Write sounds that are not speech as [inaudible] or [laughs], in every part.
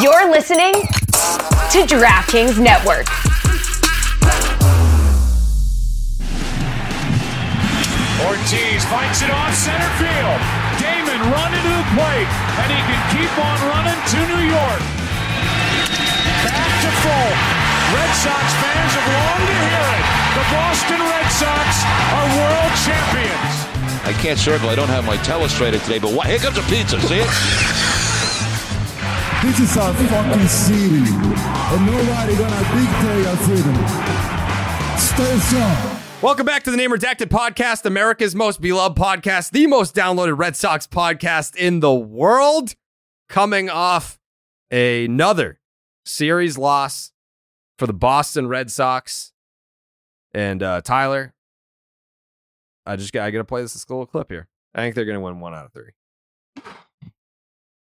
You're listening to DraftKings Network. Ortiz fights it off center field. Damon running to the plate, and he can keep on running to New York. Back to full. Red Sox fans have longed to hear it. The Boston Red Sox are world champions. I can't circle. I don't have my telestrator today, but what? Here comes a pizza. See it? This is our fucking city, and nobody gonna dictate your freedom. Stay strong. Welcome back to the Name Redacted podcast, America's most beloved podcast, the most downloaded Red Sox podcast in the world. Coming off another series loss for the Boston Red Sox. And uh, Tyler, I just got I gotta play this little clip here. I think they're gonna win one out of three.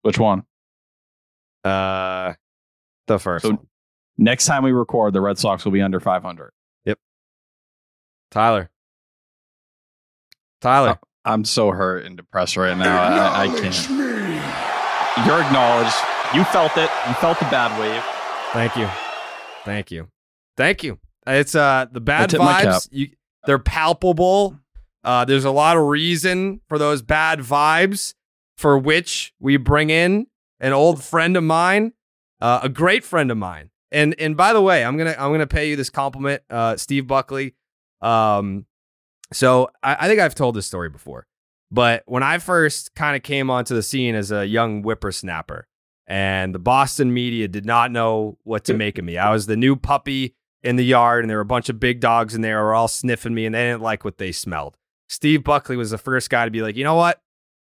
Which one? Uh the first So- one. Next time we record, the Red Sox will be under 500. Yep. Tyler. Tyler. I'm so hurt and depressed right now. I, I can't. Me. You're acknowledged. You felt it. You felt the bad wave. Thank you. Thank you. Thank you. It's uh the bad tip my cap. vibes. You, they're palpable. Uh, there's a lot of reason for those bad vibes, for which we bring in an old friend of mine, uh, a great friend of mine. And and by the way, I'm gonna I'm gonna pay you this compliment, uh, Steve Buckley. Um, so I, I think I've told this story before, but when I first kind of came onto the scene as a young whippersnapper, and the Boston media did not know what to make of me. I was the new puppy in the yard, and there were a bunch of big dogs in there who were all sniffing me, and they didn't like what they smelled. Steve Buckley was the first guy to be like, you know what?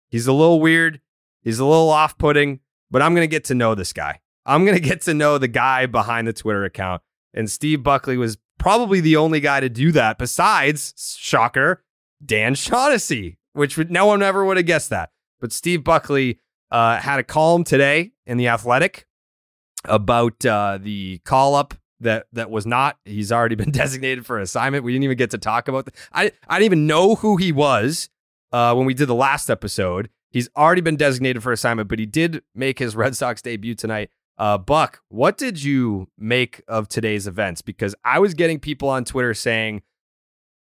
He's a little weird. He's a little off putting, but I'm going to get to know this guy. I'm going [laughs] to get to know the guy behind the Twitter account. And Steve Buckley was probably the only guy to do that besides, shocker, Dan Shaughnessy, which would, no one ever would have guessed that. But Steve Buckley uh, had a column today in The Athletic about uh, the call up that that was not. He's already [laughs] been designated for assignment. We didn't even get to talk about that. I I didn't even know who he was uh, when we did the last episode. He's already been designated for assignment, but he did make his Red Sox debut tonight. Uh, Buck, what did you make of today's events? Because I was getting people on Twitter saying,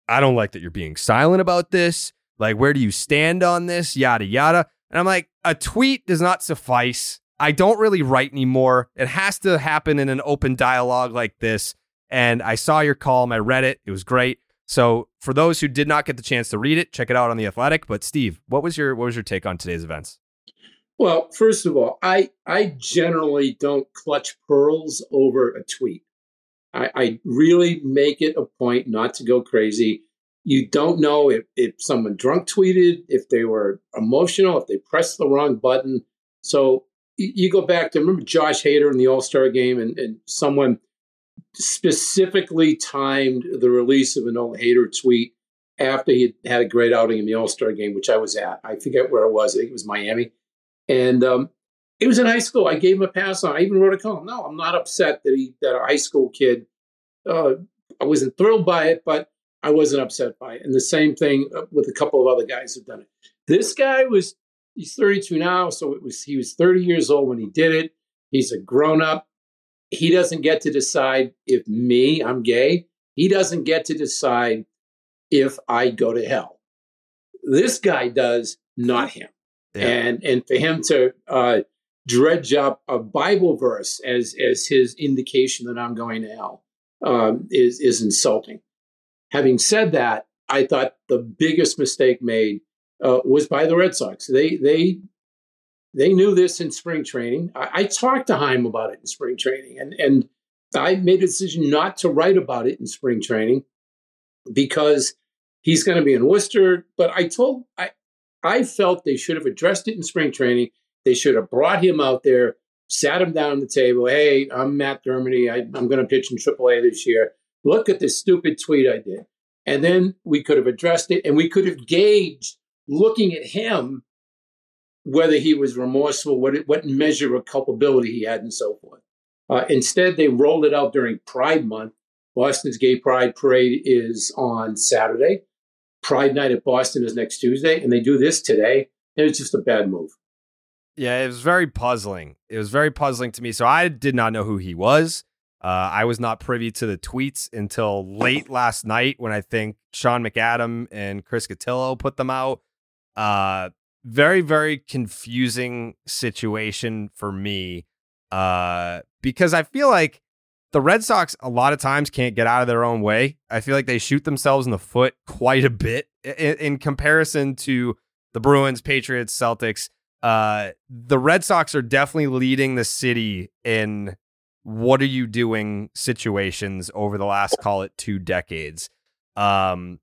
I don't like that you're being silent about this. Like, where do you stand on this? Yada, yada. And I'm like, a tweet does not suffice. I don't really write anymore. It has to happen in an open dialogue like this. And I saw your column. I read it. It was great. So for those who did not get the chance to read it, check it out on the Athletic. But Steve, what was your what was your take on today's events? Well, first of all, I I generally don't clutch pearls over a tweet. I, I really make it a point not to go crazy. You don't know if, if someone drunk tweeted, if they were emotional, if they pressed the wrong button. So you go back to remember Josh Hader in the All Star game, and, and someone specifically timed the release of an old Hader tweet after he had had a great outing in the All Star game, which I was at. I forget where it was. I think it was Miami. And um, it was in high school. I gave him a pass on. I even wrote a column. No, I'm not upset that he that a high school kid. Uh, I wasn't thrilled by it, but I wasn't upset by it. And the same thing uh, with a couple of other guys who've done it. This guy was he's 32 now, so it was he was 30 years old when he did it. He's a grown up. He doesn't get to decide if me, I'm gay. He doesn't get to decide if I go to hell. This guy does, not him and and for him to uh, dredge up a Bible verse as as his indication that I'm going to hell um, is is insulting. Having said that, I thought the biggest mistake made uh, was by the Red Sox. They they they knew this in spring training. I, I talked to Chaim about it in spring training, and and I made a decision not to write about it in spring training because he's going to be in Worcester. But I told I I felt they should have addressed it in spring training. They should have brought him out there, sat him down at the table. Hey, I'm Matt Dermody. I, I'm going to pitch in AAA this year. Look at this stupid tweet I did. And then we could have addressed it and we could have gauged, looking at him, whether he was remorseful, what, what measure of culpability he had, and so forth. Uh, instead, they rolled it out during Pride Month. Boston's Gay Pride Parade is on Saturday. Pride Night at Boston is next Tuesday, and they do this today. And it's just a bad move. Yeah, it was very puzzling. It was very puzzling to me. So I did not know who he was. Uh, I was not privy to the tweets until late last night when I think Sean McAdam and Chris Cotillo put them out. Uh, very, very confusing situation for me uh, because I feel like the Red Sox a lot of times can't get out of their own way. I feel like they shoot themselves in the foot quite a bit in, in comparison to the Bruins, Patriots, Celtics. Uh, the Red Sox are definitely leading the city in what are you doing situations over the last call it two decades. Um,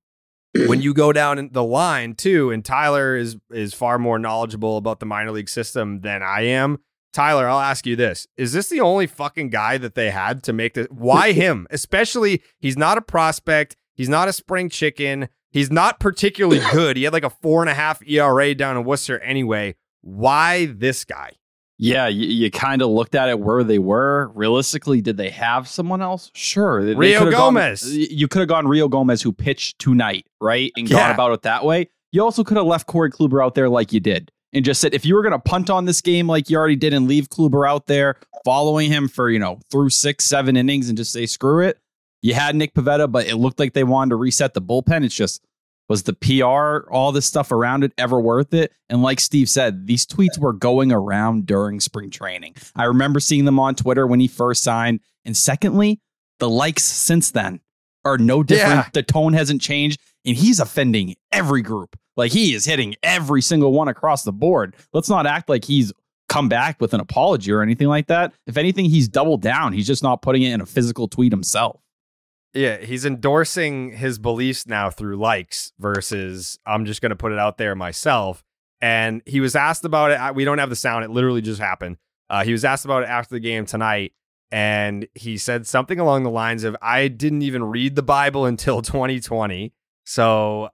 when you go down the line too, and Tyler is is far more knowledgeable about the minor league system than I am. Tyler, I'll ask you this. Is this the only fucking guy that they had to make this? Why him? Especially, he's not a prospect. He's not a spring chicken. He's not particularly [coughs] good. He had like a four and a half ERA down in Worcester anyway. Why this guy? Yeah, you, you kind of looked at it where they were. Realistically, did they have someone else? Sure. They, Rio they Gomez. Gone, you could have gone Rio Gomez, who pitched tonight, right? And Yeah. gone about it that way. You also could have left Corey Kluber out there like you did and just said, if you were going to punt on this game like you already did and leave Kluber out there following him for, you know, through six, seven innings and just say, screw it. You had Nick Pivetta, but it looked like they wanted to reset the bullpen. It's just, was the PR, all this stuff around it ever worth it? And like Steve said, these tweets were going around during spring training. I remember seeing them on Twitter when he first signed. And secondly, the likes since then are no different. Yeah. The tone hasn't changed. And he's offending every group. Like he is hitting every single one across the board. Let's not act like he's come back with an apology or anything like that. If anything, he's doubled down. He's just not putting it in a physical tweet himself. Yeah, he's endorsing his beliefs now through likes versus I'm just going to put it out there myself. And he was asked about it. We don't have the sound. It literally just happened. Uh, he was asked about it after the game tonight. And he said something along the lines of, I didn't even read the Bible until [laughs] 2020. So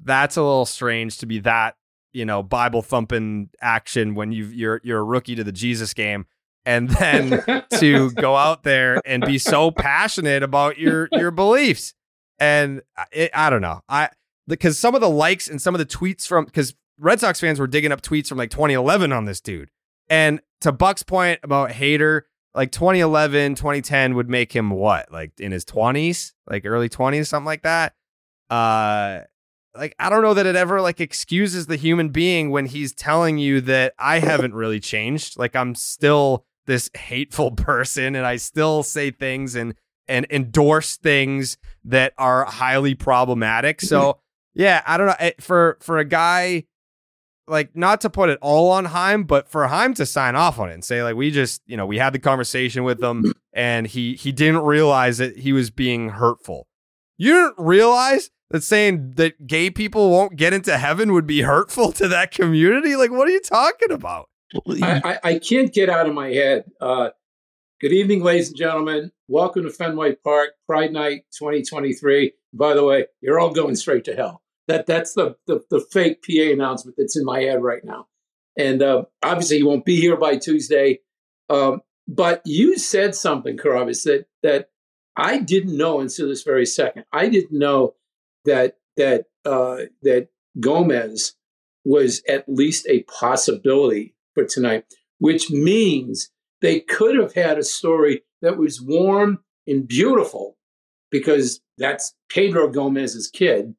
that's a little strange to be that, you know, Bible thumping action when you you're you're a rookie to the Jesus game. And then [laughs] to go out there and be so passionate about your your beliefs. And it, I don't know. I because some of the likes and some of the tweets from because Red Sox fans were digging up tweets from like 2011 on this dude. And to Buck's point about Hader, like 2011, 2010 would make him what? Like in his 20s, like early 20s, something like that. Uh like I don't know that it ever like excuses the human being when he's telling you that I haven't really changed. Like I'm still this hateful [laughs] person and I still say things and and endorse things that are highly problematic. So yeah, I don't know Eh, for for a guy like not to put it all on Chaim, but for Chaim to sign off on it and say like we just you know we had the conversation with him and he he didn't realize that he was being hurtful. You didn't realize that saying that gay people won't get into heaven would be [laughs] hurtful to that community? Like, what are you talking about? I, I, can't get out of my head. Uh, good evening, ladies and gentlemen. Welcome to Fenway Park, Pride Night 2023. By the way, you're all going straight to hell. That that's the the, the fake PA announcement that's in my head right now. And uh, obviously, you won't be here by Tuesday. Um, but you said something, Karavis, that that I didn't know until this very second. I didn't know that that uh, that Gomez was at least a possibility for tonight, which means they could have had a story that was warm and beautiful because that's Pedro Gomez's kid.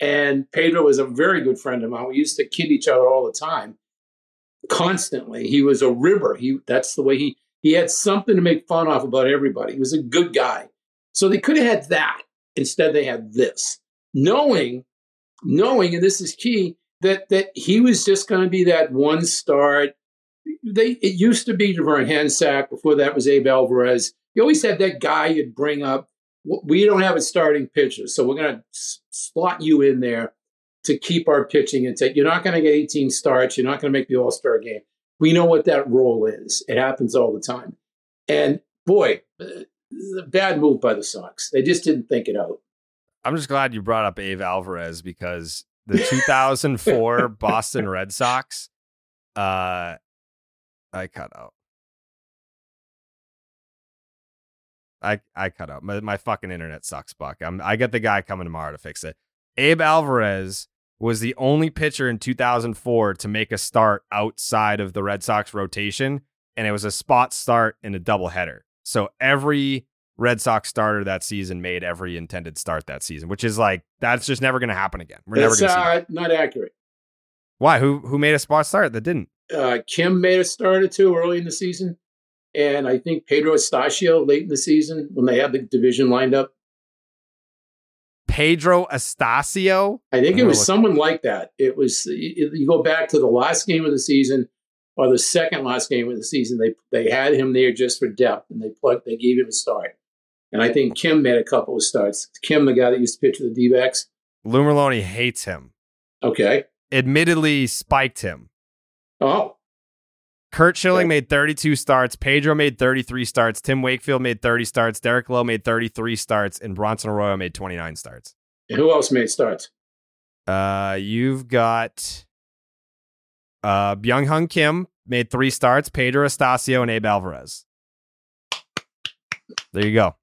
And Pedro is a very good friend of mine. We used to kid each other all the time, constantly. He was a ribber. He that's the way he he had something to make fun of about everybody. He was a good guy. So they could have had that. Instead, they had this, knowing, knowing, and this is key, that that he was just going to be that one start. They it used to be Devern Hansack Before that was Abe Alvarez. You always had that guy you'd bring up. We don't have a starting pitcher, so we're going to slot you in there to keep our pitching say you're not going to get 18 starts. You're not going to make the All Star game. We know what that role is. It happens all the time. And boy, uh, bad move by the Sox. They just didn't think it out. I'm just glad you brought up Abe Alvarez because the 2004 Boston Red Sox, uh, I cut out. I I cut out. My, my fucking internet sucks, Buck. I'm I get the guy coming tomorrow to fix it. Abe Alvarez was the only pitcher in 2004 to make a start outside of the Red Sox rotation, and it was a spot start in a doubleheader. So every Red Sox starter that season made every intended start that season, which is like that's just never going to happen again. We're That's never going to see. uh, not accurate. Why? Who who made a spot start that didn't? Uh, Kim made a start or two early in the season, and I think Pedro Astacio late in the season when they had the division lined up. Pedro Astacio. I think it was look- someone like that. It was you you go back to the last game of the season or the second last game of the season. They they had him there just for depth, and they plugged. They gave him a start. And I think Kim made a couple of starts. Kim, the guy that used to pitch for the D-backs. Lou Merloni hates him. Okay. Admittedly, spiked him. Oh, Curt Schilling Okay. made 32 starts. Pedro made 33 starts. Tim Wakefield made 30 starts. Derek Lowe made 33 starts. And Bronson Arroyo made 29 starts. and who else made starts? Uh, you've got uh, Byung Hyun Kim made three starts. Pedro Astacio and Abe Alvarez. There you go.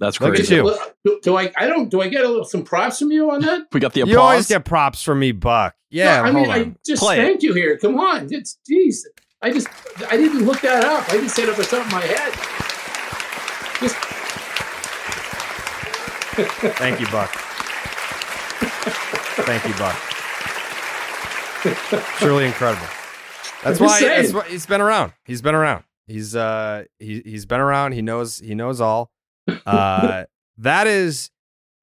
That's Look at crazy. you. Do, do I? I don't. Do I get a little, some props from you on that? [laughs] We got the applause. You always get props from me, Buck. Yeah, No, I mean, on. I just Play it. thank you here. Come on, it's jeez. I just I didn't look that up. I just said it was something in my head. Just Thank you, Buck. Thank you, Buck. Truly incredible. That's why, that's why he's been around. He's been around. He's uh he he's been around. He knows he knows all. Uh that is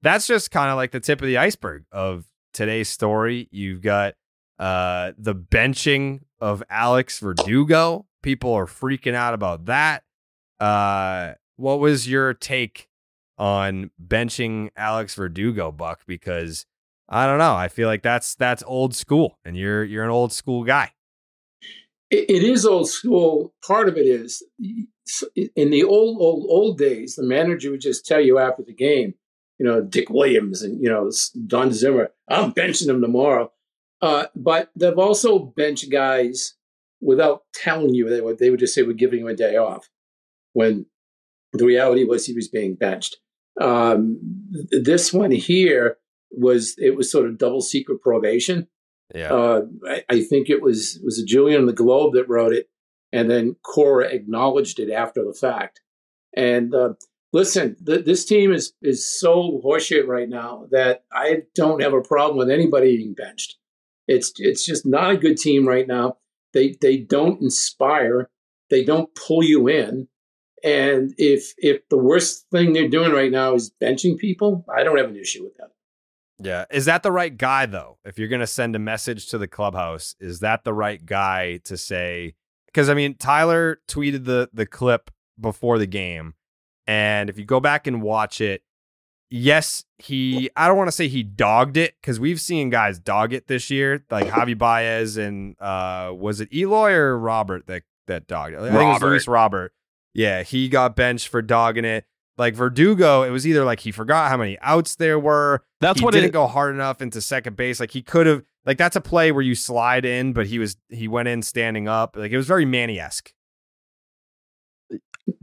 that's just kind of like the tip of the iceberg of today's story. You've got uh the benching of Alex Verdugo. People are freaking out about that. Uh what was your take on benching Alex Verdugo, Buck? Because I don't know. I feel like that's that's old school, and you're you're an old school guy. it, it is old school. Part of it is in the old old old days. The manager would just tell you after the game, you know, Dick Williams and you know Don Zimmer. I'm benching him tomorrow. Uh, but they've also benched guys without telling you. They would they would just say we're giving him a day off, when the reality was he was being benched. Um, this one here was it was sort of double secret probation. Yeah, Uh, I, I think it was was Julian the Globe that wrote it, and then Cora acknowledged it after the fact. And uh, listen, th- this team is is so horseshit right now that I don't have a problem with anybody being benched. It's it's just not a good team right now. They they don't inspire. They don't pull you in. And if if the worst thing they're doing right now is benching people, I don't have an issue with that. yeah. Is that the right guy though? If you're gonna send a message to the clubhouse, is that the right guy to say? Because I mean, Tyler tweeted the the clip before the game, and if you go back and watch it, yes, he. I don't want to say he dogged it because we've seen guys dog it this year, like Javi Baez and uh, was it Eloy or Robert that that dogged it? I think it was Robert. Luis Robert. Yeah, he got benched for dogging it. Like Verdugo, it was either like he forgot how many outs there were. That's he what didn't it, go hard enough into second base. Like he could have. Like that's a play where you slide in, but he was he went in standing up. Like it was very Manny esque.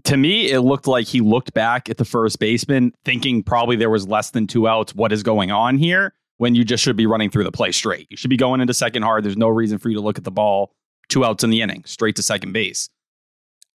to me, it looked like he looked back at the first baseman, thinking probably there was less than two outs. What is going on here? When you just should be running through the play straight. You should be going into second hard. There's no reason for you to look at the ball two outs in the inning, straight to second base.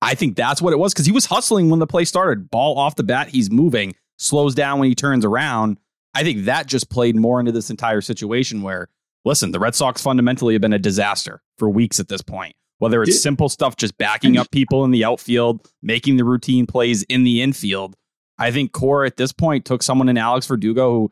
I think that's what it was because he was hustling when the play started. Ball off the bat, he's moving, slows down when he turns around. I think that just played more into this entire situation where, listen, the Red Sox fundamentally have been a disaster for weeks at this point. Whether it's simple stuff, just backing up people in the outfield, making the routine plays in the infield. I think Cora at this point took someone in Alex Verdugo who,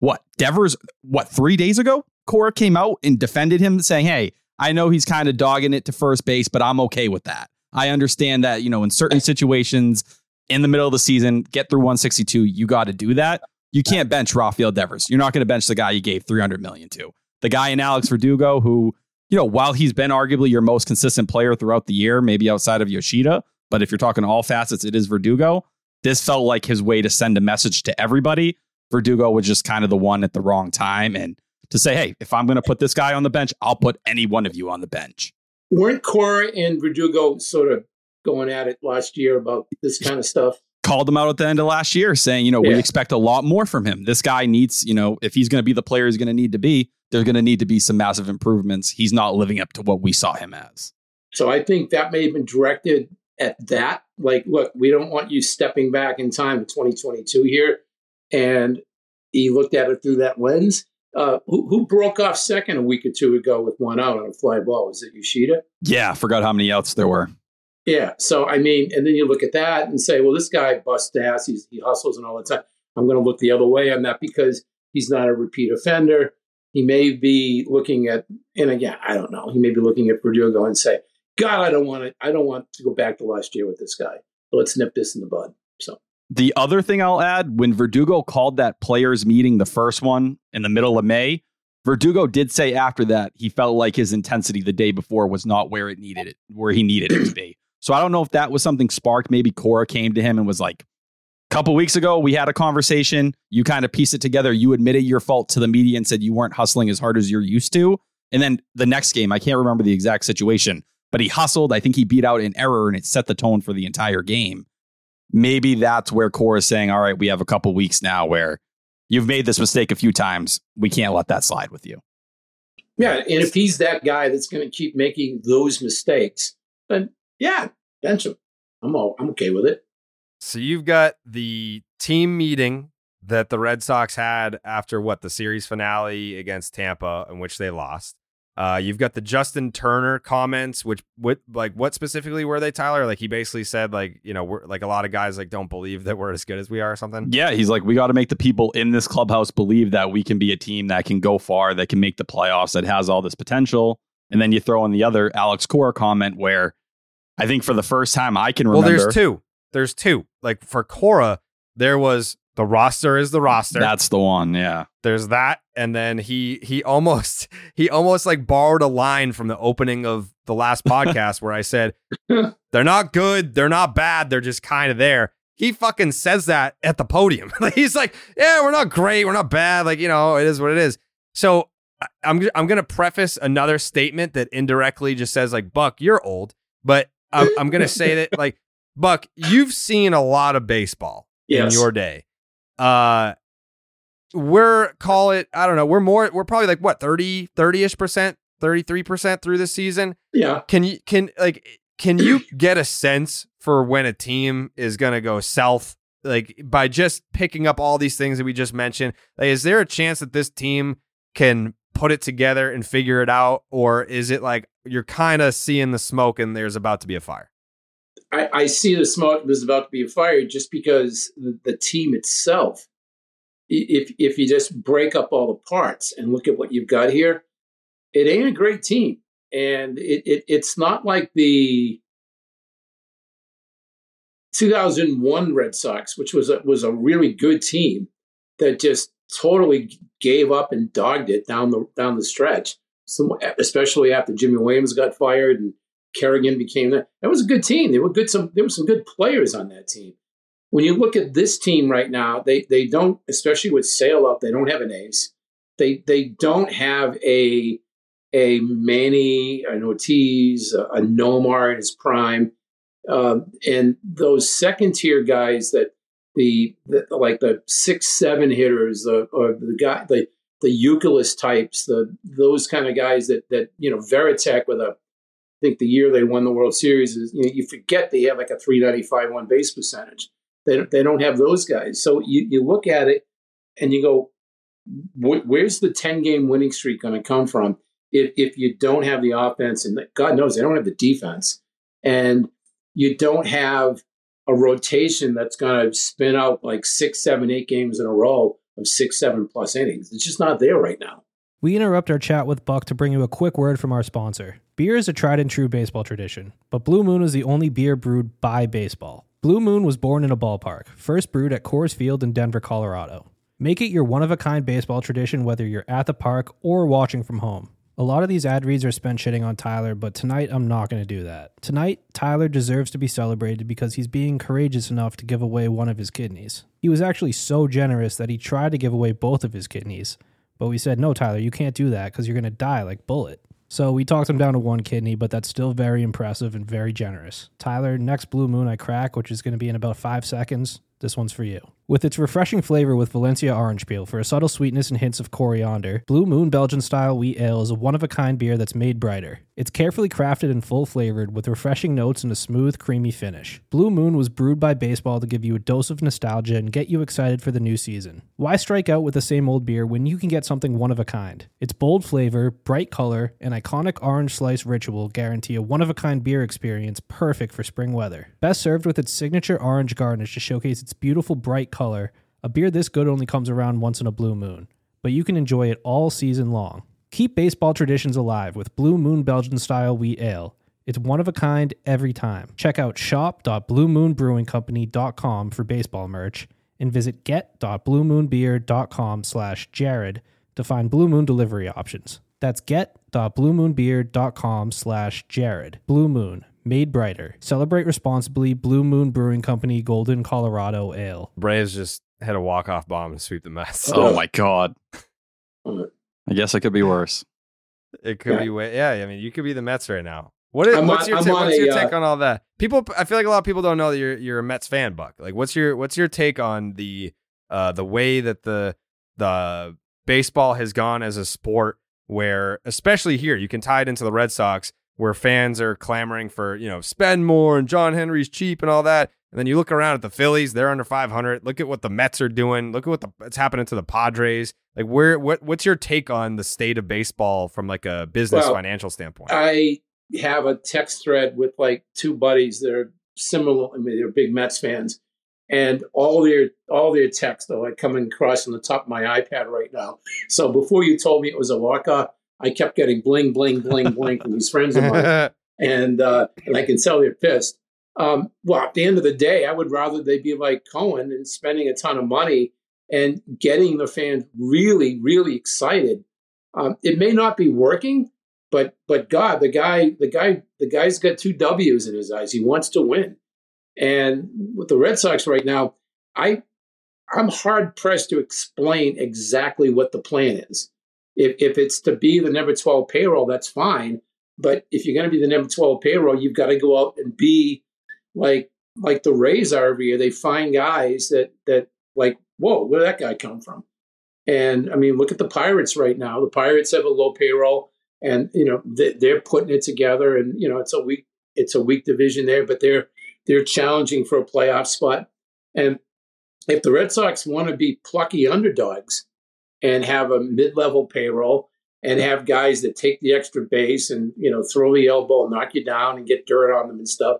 what, Devers, what, three days ago? Cora came out and defended him, saying, Hey, I know he's kind of dogging it to first base, but I'm okay with that. I understand that, you know, in certain situations in the middle of the season, get through 162, you got to do that. You can't bench Rafael Devers. You're not going to bench the guy you gave 300 million to. The guy in Alex Verdugo, who, you know, while he's been arguably your most consistent player throughout the year, maybe outside of Yoshida, but if you're talking all facets, it is Verdugo. This felt like his way to send a message to everybody. Verdugo was just kind of the one at the wrong time. And to say, hey, if I'm going to put this guy on the bench, I'll put any one of you on the bench. Weren't Cora and Verdugo sort of going at it last year about this kind of stuff? Called him out at the end of last year saying, you know, we expect a lot more from him. This guy needs, you know, if he's going to be the player he's going to need to be, there's going to need to be some massive improvements. He's not living up to what we saw him as. So I think that may have been directed at that. Like, look, we don't want you stepping back in time to 2022 here. And he looked at it through that lens. Uh, who, who broke off second a week or two ago with one out on a fly ball? Was it Yoshida? Yeah, I forgot how many outs there were. Yeah. So, I mean, and then you look at that and say, well, this guy busts ass. He's, he hustles and all the time. I'm going to look the other way on that because he's not a repeat offender. He may be looking at, and again, I don't know. He may be looking at Verdugo and say, God, I don't want to. I don't want to go back to last year with this guy. Let's nip this in the bud. So the other thing I'll add, when Verdugo called that players meeting, the first one in the middle of May, Verdugo did say after that he felt like his intensity the day before was not where it needed it, where he needed it to be. So I don't know if that was something sparked. Maybe Cora came to him and was like, a couple weeks ago, we had a conversation. You kind of pieced it together. You admitted your fault to the media and said you weren't hustling as hard as you're used to. And then the next game, I can't remember the exact situation, but he hustled. I think he beat out an error and it set the tone for the entire game. Maybe that's where Core is saying, all right, we have a couple weeks now where you've made this mistake a few times. We can't let that slide with you. Yeah. And if he's that guy that's going to keep making those mistakes, then yeah, bench him. I'm all, I'm okay with it. So you've got the team meeting that the Red Sox had after what the series finale against Tampa, in which they lost. Uh, you've got the Justin Turner comments, which what like what specifically were they, Tyler? Like he basically said, like you know, we're like a lot of guys like don't believe that we're as good as we are, or something. Yeah, he's like, we got to make the people in this clubhouse believe that we can be a team that can go far, that can make the playoffs, that has all this potential. And then you throw in the other Alex Cora comment where I think for the first time I can remember. Well, there's two. There's two. Like for Cora, there was the roster is the roster. That's the one. Yeah. There's that, and then he he almost [laughs] he almost like borrowed a line from the opening of the last [laughs] podcast where I said [laughs] they're not good, they're not bad, they're just kind of there. He fucking says that at the podium. He's like, "Yeah, we're not great, we're not bad. Like you know, it is what it is." So I'm I'm gonna preface another statement that indirectly just says like, "Buck, you're old," but I'm, I'm gonna say that like, Buck, you've seen a lot of baseball yes. in your day uh, we're call it I don't know. We're more. We're probably like what 30 30 ish percent, thirty three percent through the season. Yeah. Can you can like can you [clears throat] get a sense for when a team is gonna go south? Like by just picking up all these things that we just mentioned, like, is there a chance that this team can put it together and figure it out, or is it like you're kind of seeing the smoke and there's about to be a fire? I, I see the smoke was about to be a fire just because the, the team itself, if if you just break up all the parts and look at what you've got here, it ain't a great team, and it, it it's not like the 2001 Red Sox, which was a, was a really good team that just totally gave up and dogged it down the down the stretch. So, especially after Jimmy Williams got fired and Kerrigan became that. That was a good team. There were good some there were some good players on that team. When you look at this team right now, they they don't, especially with Sale up, they don't have an ace. They they don't have a a Manny, an Ortiz, a, a Nomar in his prime, um, and those second tier guys that the, the, like the six seven hitters, the or the guy the the Youkilis types, the those kind of guys that that you know Varitek with a think the year they won the World Series is you, know, you forget they have like a 395 one base percentage. They don't, they don't have those guys. So you, you look at it and you go, where's the 10 game winning streak going to come from if, if you don't have the offense and God knows they don't have the defense and you don't have a rotation that's going to spin out like six, seven, eight games in a row of six, seven plus innings. It's just not there right now. We interrupt our chat with Buck to bring you a quick word from our sponsor. Beer is a tried and true baseball tradition, but Blue Moon is the only beer brewed by baseball. Blue Moon was born in a ballpark, first brewed at Coors Field in Denver, Colorado. Make it your one of a kind baseball tradition whether you're at the park or watching from home. A lot of these ad reads are spent shitting on Tyler, but tonight I'm not going to do that. Tonight, Tyler deserves to be celebrated because he's being courageous enough to give away one of his kidneys. He was actually so generous that he tried to give away both of his kidneys, but we said, no, Tyler, you can't do that because you're going to die like Bullet. So we talked him down to one kidney, but that's still very impressive and very generous. Tyler, next blue moon I crack, which is going to be in about five seconds, this one's for you. With its refreshing flavor with Valencia orange peel for a subtle sweetness and hints of coriander, Blue Moon Belgian style wheat ale is a one of a kind beer that's made brighter. It's carefully crafted and full flavored with refreshing notes and a smooth, creamy finish. Blue Moon was brewed by baseball to give you a dose of nostalgia and get you excited for the new season. Why strike out with the same old beer when you can get something one of a kind? Its bold flavor, bright color, and iconic orange slice ritual guarantee a one of a kind beer experience perfect for spring weather. Best served with its signature orange garnish to showcase its beautiful bright color, a beer this good only comes around once in a blue moon, but you can enjoy it all season long. Keep baseball traditions alive with Blue Moon Belgian style wheat ale. It's one of a kind every time. Check out shop.bluemoonbrewingcompany.com for baseball merch and visit get.bluemoonbeer.com slash jared to find Blue Moon delivery options. That's get.bluemoonbeer.com slash jared. Blue Moon, made brighter. Celebrate responsibly. Blue Moon Brewing Company, Golden, Colorado Ale. Braves just hit a walk off bomb and sweep the Mets. Oh my [laughs] god. I guess it could be worse. It could Yeah. be way. Yeah, I mean, you could be the Mets right now. What is, what's on- your I'm ta- what's a, your uh, take on all that? People, I feel like a lot of people don't know that you're you're a Mets fan, Buck. Like, what's your what's your take on the uh the way that the the baseball has gone as a sport, where especially here you can tie it into the Red Sox, where fans are clamoring for you know spend more and John Henry's cheap and all that. And then you look around at the Phillies; they're under 500. Look at what the Mets are doing. Look at what the, what's happening to the Padres. Like, where what what's your take on the state of baseball from like a business Well, financial standpoint? I have a text thread with like two buddies that are similar. I mean, they're big Mets fans, and all their all their texts are like coming across on the top of my iPad right now. So before you told me it was a walk off, I kept getting bling, bling, bling, bling from these friends of mine, [laughs] and uh, and I can tell they're pissed. Um, well, at the end of the day, I would rather they be like Cohen and spending a ton of money and getting the fans really, really excited. Um, it may not be working, but but God, the guy, the guy, the guy's got two W's in his eyes. He wants to win, and with the Red Sox right now, I I'm hard pressed to explain exactly what the plan is. If if it's to be the number twelve payroll, that's fine. But if you're going to be the number twelve payroll, you've got to go out and be like like the Rays are every year. They find guys that that like, whoa, where did that guy come from? And I mean, look at the Pirates right now. The Pirates have a low payroll, and you know they, they're putting it together. And you know it's a weak it's a weak division there, but they're they're challenging for a playoff spot. And if the Red Sox want to be plucky underdogs and have a mid level payroll and have guys that take the extra base and you know throw the elbow, and knock you down, and get dirt on them and stuff,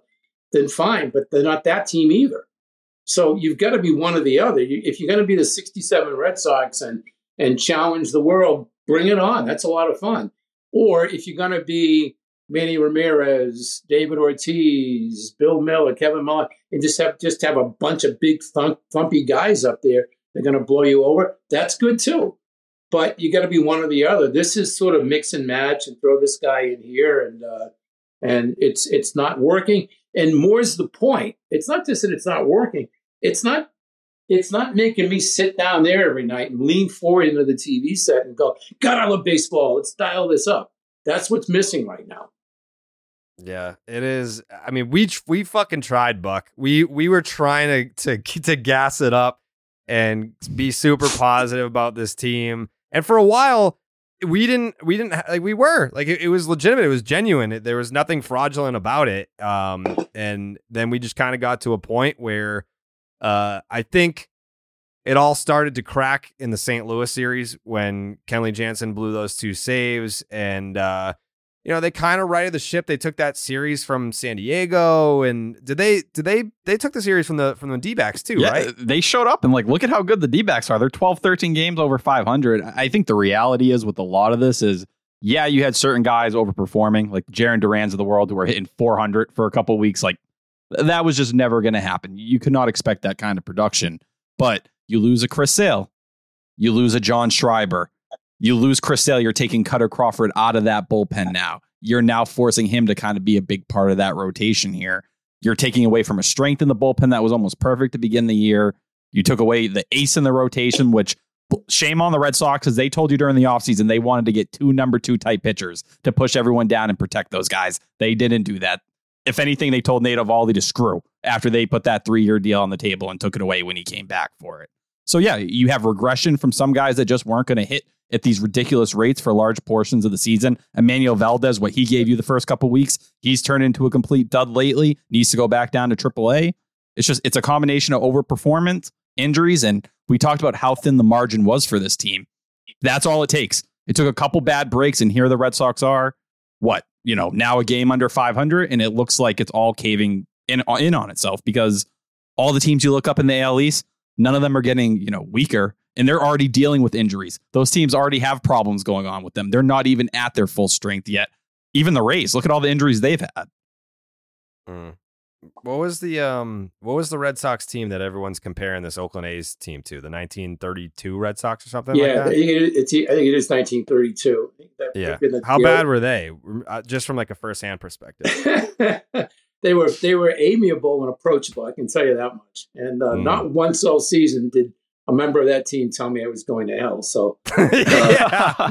then fine. But they're not that team either. So you've got to be one or the other. If you're going to be the 67 Red Sox and and challenge the world, bring it on. That's a lot of fun. Or if you're going to be Manny Ramirez, David Ortiz, Bill Mueller, Kevin Millar, and just have just have a bunch of big thump, thumpy guys up there, they're going to blow you over. That's good too. But you got to be one or the other. This is sort of mix and match and throw this guy in here, and uh, and it's it's not working. And more's the point. It's not just that it's not working. It's not it's not making me sit down there every night and lean forward into the TV set and go, God, I love baseball. Let's dial this up. That's what's missing right now. Yeah, it is. I mean, we we fucking tried, Buck. We we were trying to to to gas it up and be super positive about this team. And for a while, we didn't we didn't like we were like it, it was legitimate. It was genuine. It, there was nothing fraudulent about it. Um, and then we just kind of got to a point where, uh, I think it all started to crack in the St. Louis series when Kenley Jansen blew those two saves and. uh you know they kind of righted the ship they took that series from san diego and did they did they they took the series from the from the d-backs too yeah, right they showed up and like look at how good the D-backs are. They're 12 13 games over 500. I think the reality is with a lot of this is yeah, you had certain guys overperforming like Jarren Duran's of the world who were hitting 400 for a couple weeks like that was just never going to happen. You could not expect that kind of production. But you lose a Chris Sale, you lose a John Schreiber, you lose Chris Sale, you're taking Kutter Crawford out of that bullpen now. You're now forcing him to kind of be a big part of that rotation here. You're taking away from a strength in the bullpen that was almost perfect to begin the year. You took away the ace in the rotation, which shame on the Red Sox because they told you during the offseason they wanted to get two number two type pitchers to push everyone down and protect those guys. They didn't do that. if anything, they told Nate Eovaldi to screw after they put that three year deal on the table and took it away when he came back for it. So yeah, you have regression from some guys that just weren't going to hit at these ridiculous rates for large portions of the season. Enmanuel Valdez, what he gave you the first couple weeks, he's turned into a complete dud lately. Needs to go back down to AAA. It's just it's a combination of overperformance, injuries, and we talked about how thin the margin was for this team. That's all it takes. It took a couple bad breaks, and here the Red Sox are. What you know now a game under 500, and it looks like it's all caving in in on itself because all the teams you look up in the AL East, none of them are getting you know weaker, and they're already dealing with injuries. Those teams already have problems going on with them. They're not even at their full strength yet. Even the Rays, look at all the injuries they've had. Mm. What was the um what was the Red Sox team that everyone's comparing this Oakland A's team to? The 1932 Red Sox or something yeah, like I think, it, it's, I think it is 1932. That Yeah. the- How the- bad were they? Uh, just from like a first-hand perspective. [laughs] they were they were amiable and approachable. I can tell you that much. And uh, Mm. not once all season did a member of that team tell me I was going to hell. So [laughs] yeah.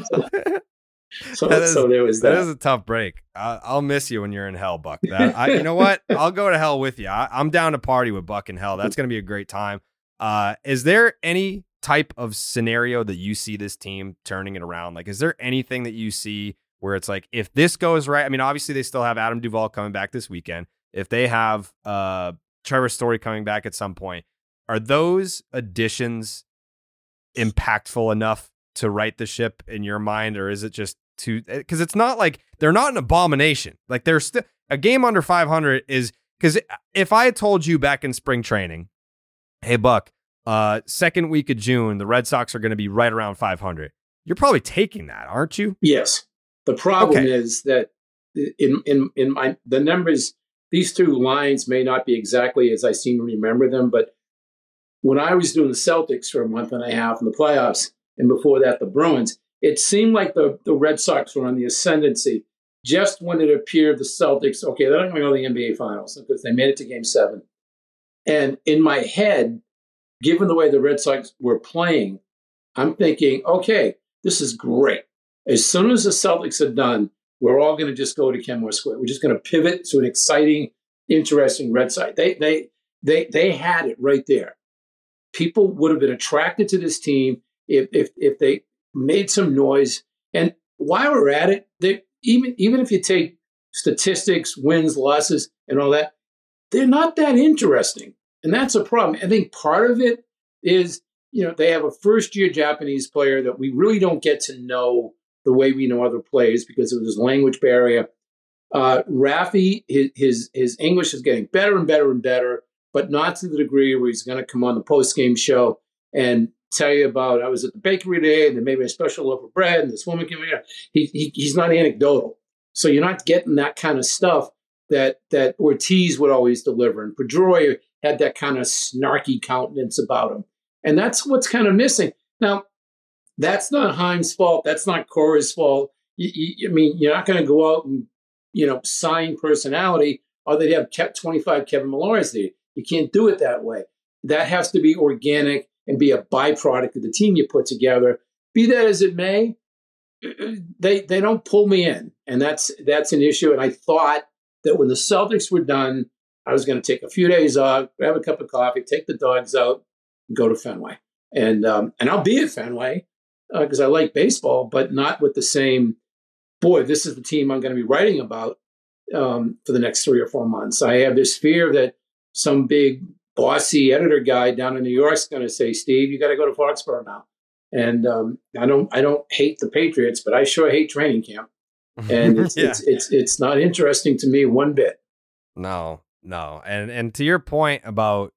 so, That is- so there was that. That is a tough break. I, I'll miss you when you're in hell, Buck. That, I, you know what? [laughs] I'll go to hell with you. I, I'm down to party with Buck in hell. That's going to be a great time. Uh, is there any type of scenario that you see this team turning it around? Like, is there anything that you see where it's like, if this goes right? I mean, obviously they still have Adam Duvall coming back this weekend. If they have uh, Trevor Story coming back at some point, are those additions impactful enough to right the ship in your mind, or is it just too? Eh, because it's not like they're not an abomination. Like they're still a game under 500 is because eh, if I told you back in spring training, hey Buck, uh, second week of June, the Red Sox are going to be right around 500. You're probably taking that, aren't you? Yes. The problem Okay. is that eh, in in in my the numbers, these two lines may not be exactly as I seem to remember them, but when I was doing the Celtics for a month and a half in the playoffs, and before that the Bruins, it seemed like the, the Red Sox were on the ascendancy just when it appeared the Celtics, okay, they're not going to go to the NBA Finals because they made it to game seven. And in my head, given the way the Red Sox were playing, I'm thinking, okay, this is great. As soon as the Celtics are done, we're all going to just go to Kenmore Square. We're just going to pivot to an exciting, interesting Red Sox. They they they they had it right there. People would have been attracted to this team if if if they made some noise. And while we're at it, they, even even if you take statistics, wins, losses, and all that, they're not that interesting. And that's a problem. I think part of it is, you know, they have a first year Japanese player that we really don't get to know the way we know other players because of this language barrier. Uh, Rafi, his, his his English is getting better and better and better, but not to the degree where he's going to come on the post game show and tell you about I was at the bakery today and they made me a special loaf of bread and this woman came here. He, he he's not anecdotal, so you're not getting that kind of stuff that that Ortiz would always deliver, and Pedroia had that kind of snarky countenance about him, and that's what's kind of missing now. That's not Chaim's fault. That's not Cora's fault. You, you, I mean, you're not going to go out and you know sign personality, or they'd have kept 25 Kevin Millars there. You can't do it that way. That has to be organic and be a byproduct of the team you put together. Be that as it may, [clears throat] they they don't pull me in, and that's that's an issue. And I thought that when the Celtics were done, I was going to take a few days off, grab a cup of coffee, take the dogs out, go to Fenway, and um, and I'll be at Fenway because I like baseball, but not with the same. Boy, this is the team I'm going to be writing about um, for the next three or four months. I have this fear that some big bossy editor guy down in New York is going to say, "Steve, you got to go to Foxborough now." And um, I don't, I don't hate the Patriots, but I sure hate training camp, [laughs] and it's, Yeah. it's, it's, it's not interesting to me one bit. No, no. And and to your point about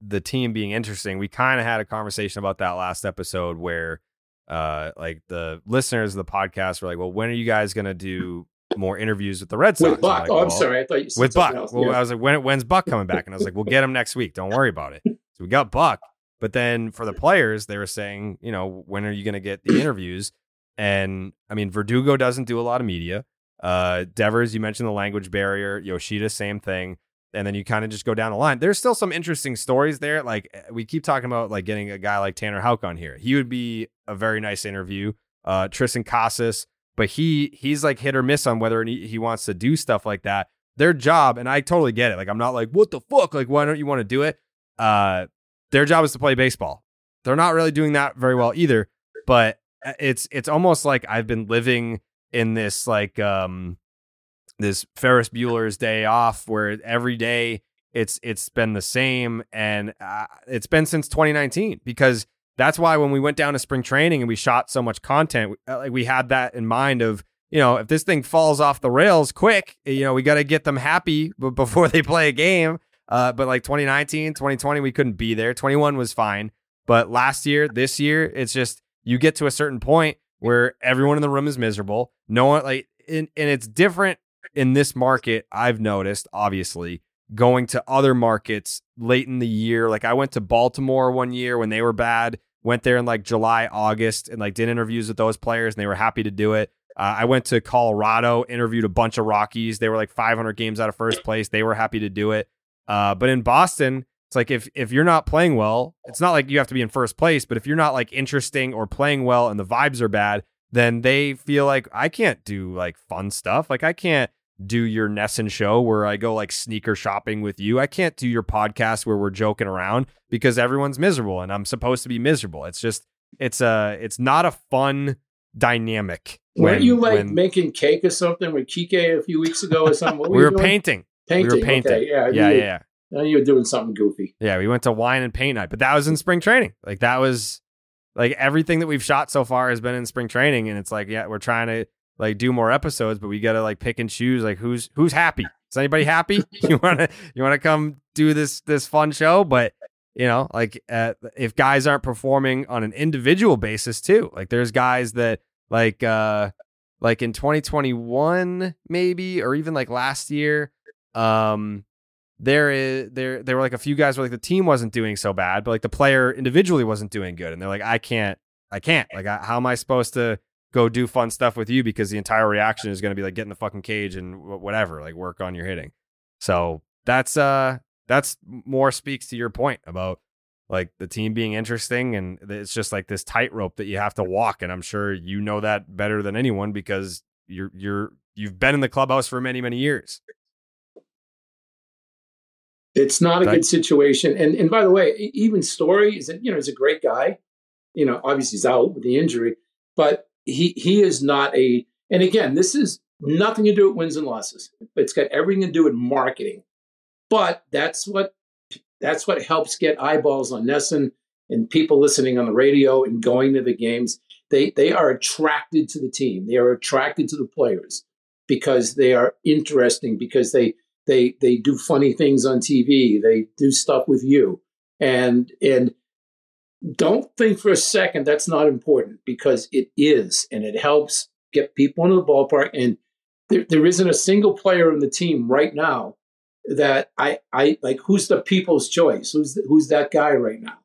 the team being interesting, we kind of had a conversation about that last episode where uh like the listeners of the podcast were like, "Well, when are you guys going to do more interviews with the Red Sox?" With Buck, I'm like, oh, I'm sorry, I thought you said with Buck. else. Well, Yeah. I was like, when, when's Buck coming back? And I was like, we'll get him next week. Don't worry about it. So we got Buck. But then for the players, they were saying, you know, when are you going to get the interviews? And I mean, Verdugo doesn't do a lot of media. Uh, Devers, you mentioned the language barrier. Yoshida, same thing. And then you kind of just go down the line. There's still some interesting stories there. Like eh, we keep talking about, like getting a guy like Tanner Houck on here. He would be a very nice interview. Uh, Triston Casas, but he he's like hit or miss on whether he, he wants to do stuff like that. their job, and I totally get it. Like I'm not like what the fuck. Like why don't you want to do it? Uh, their job is to play baseball. They're not really doing that very well either. But uh, it's it's almost like I've been living in this like um this Ferris Bueller's day off where every day it's it's been the same and uh, it's been since 2019 because that's why when we went down to spring training and we shot so much content uh, like we had that in mind of you know if this thing falls off the rails quick you know we got to get them happy [laughs] before they play a game. Uh, but like 2019 2020 we couldn't be there. 21 was fine. But last year this year it's just you get to a certain point where everyone in the room is miserable. No one like and, and it's different in this market i've noticed obviously going to other markets late in the year. Like I went to Baltimore one year when they were bad, went there in like July, August, and like did interviews with those players, and they were happy to do it. Uh, I went to Colorado, interviewed a bunch of Rockies. They were like 500 games out of first place. They were happy to do it. Uh, but in Boston, it's like if if you're not playing well, it's not like you have to be in first place. But if you're not like interesting or playing well, and the vibes are bad, then they feel like I can't do like fun stuff. Like I can't do your NESN show where I go like sneaker shopping with you. I can't do your podcast where we're joking around because everyone's miserable and I'm supposed to be miserable. It's just it's a it's not a fun dynamic. Weren't you like when, making cake or something with Kike a few weeks ago or something? [laughs] we were painting. Painting. We were painting. Okay. Yeah, yeah, you, yeah. Now oh, you were doing something goofy. Yeah, we went to wine and paint night, but that was in spring training. Like that was like everything that we've shot so far has been in spring training, and it's like yeah, we're trying to like do more episodes, but we gotta like pick and choose like who's who's happy. Is anybody happy? [laughs] you wanna you wanna come do this this fun show? But you know, like uh, if guys aren't performing on an individual basis too, like there's guys that like uh like in 2021 maybe or even like last year, um there is there there were like a few guys where like the team wasn't doing so bad, but like the player individually wasn't doing good, and they're like, I can't, I can't, like, I, how am I supposed to go do fun stuff with you because the entire reaction is going to be like get in the fucking cage and whatever, like work on your hitting. So that's uh that's more speaks to your point about like the team being interesting and it's just like this tightrope that you have to walk and I'm sure you know that better than anyone because you're you're you've been in the clubhouse for many many years. It's not a good situation. And and by the way, even Story is a, you know is a great guy. You know, obviously he's out with the injury, but he he is not a and again this is nothing to do with wins and losses. It's got everything to do with marketing. But that's what that's what helps get eyeballs on NESN and people listening on the radio and going to the games. They they are attracted to the team. They are attracted to the players because they are interesting because they they they do funny things on TV they do stuff with you. And and don't think for a second that's not important because it is, and it helps get people into the ballpark. And there, there isn't a single player in the team right now that I, I like. Who's the people's choice? Who's the, who's that guy right now?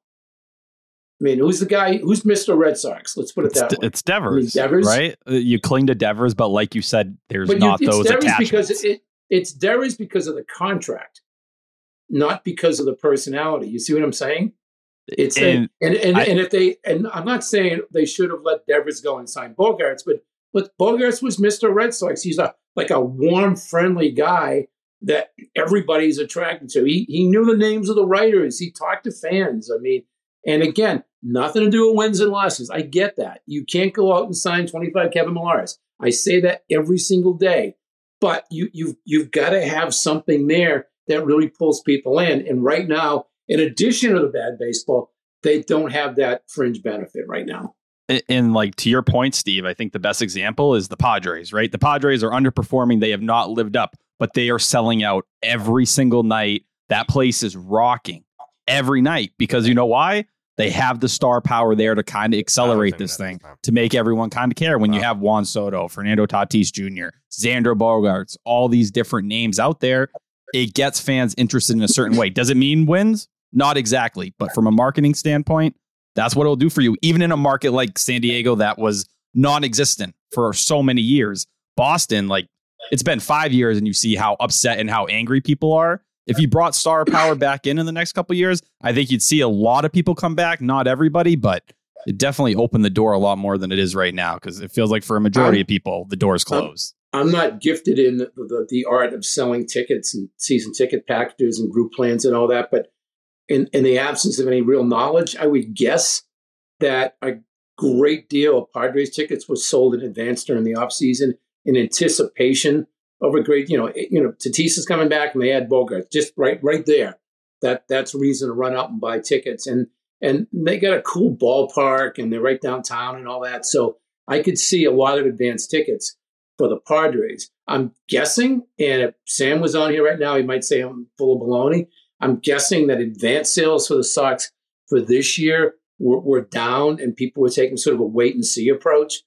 I mean, who's the guy? Who's Mister Red Sox? Let's put it that it's, way. It's Devers, I mean, Devers, right? Uh, you cling to Devers, but like you said, there's but not you, those Devers attachments. Because it, it's Devers because of the contract, not because of the personality. You see what I'm saying? It's and a, and and, I, and if they and I'm not saying they should have let Devers go and sign Bogaerts, but but Bogaerts was Mr. Red Sox. He's a like a warm, friendly guy that everybody's attracted to. He he knew the names of the writers. He talked to fans. I mean, and again, nothing to do with wins and losses. I get that. You can't go out and sign 25 Kevin Millars. I say that every single day. But you you've you've got to have something there that really pulls people in. And right now, in addition to the bad baseball, they don't have that fringe benefit right now. And like to your point, Steve, I think the best example is the Padres, right? The Padres are underperforming. They have not lived up, but they are selling out every single night. That place is rocking every night because you know why? They have the star power there to kind of accelerate this thing to make everyone kind of care. When wow. you have Juan Soto, Fernando Tatis Jr., Xander Bogaerts, all these different names out there, it gets fans interested in a certain way. Does it mean wins? Not exactly, but from a marketing standpoint, that's what it'll do for you. Even in a market like San Diego that was non-existent for so many years, Boston, like it's been five years, and you see how upset and how angry people are. If you brought star power back in in the next couple years, I think you'd see a lot of people come back. Not everybody, but it definitely opened the door a lot more than it is right now because it feels like for a majority I'm, of people, the door is closed. I'm not gifted in the, the, the art of selling tickets and season ticket packages and group plans and all that, but in, in the absence of any real knowledge, I would guess that a great deal of Padres tickets was sold in advance during the offseason in anticipation of a great, you know, you know, Tatis's coming back and they had Bogart just right right there. That that's reason to run out and buy tickets. And and they got a cool ballpark and they're right downtown and all that. So I could see a lot of advanced tickets for the Padres. I'm guessing, and if Sam was on here right now, he might say I'm full of baloney. I'm guessing that advanced sales for the Sox for this year were, were down and people were taking sort of a wait and see approach.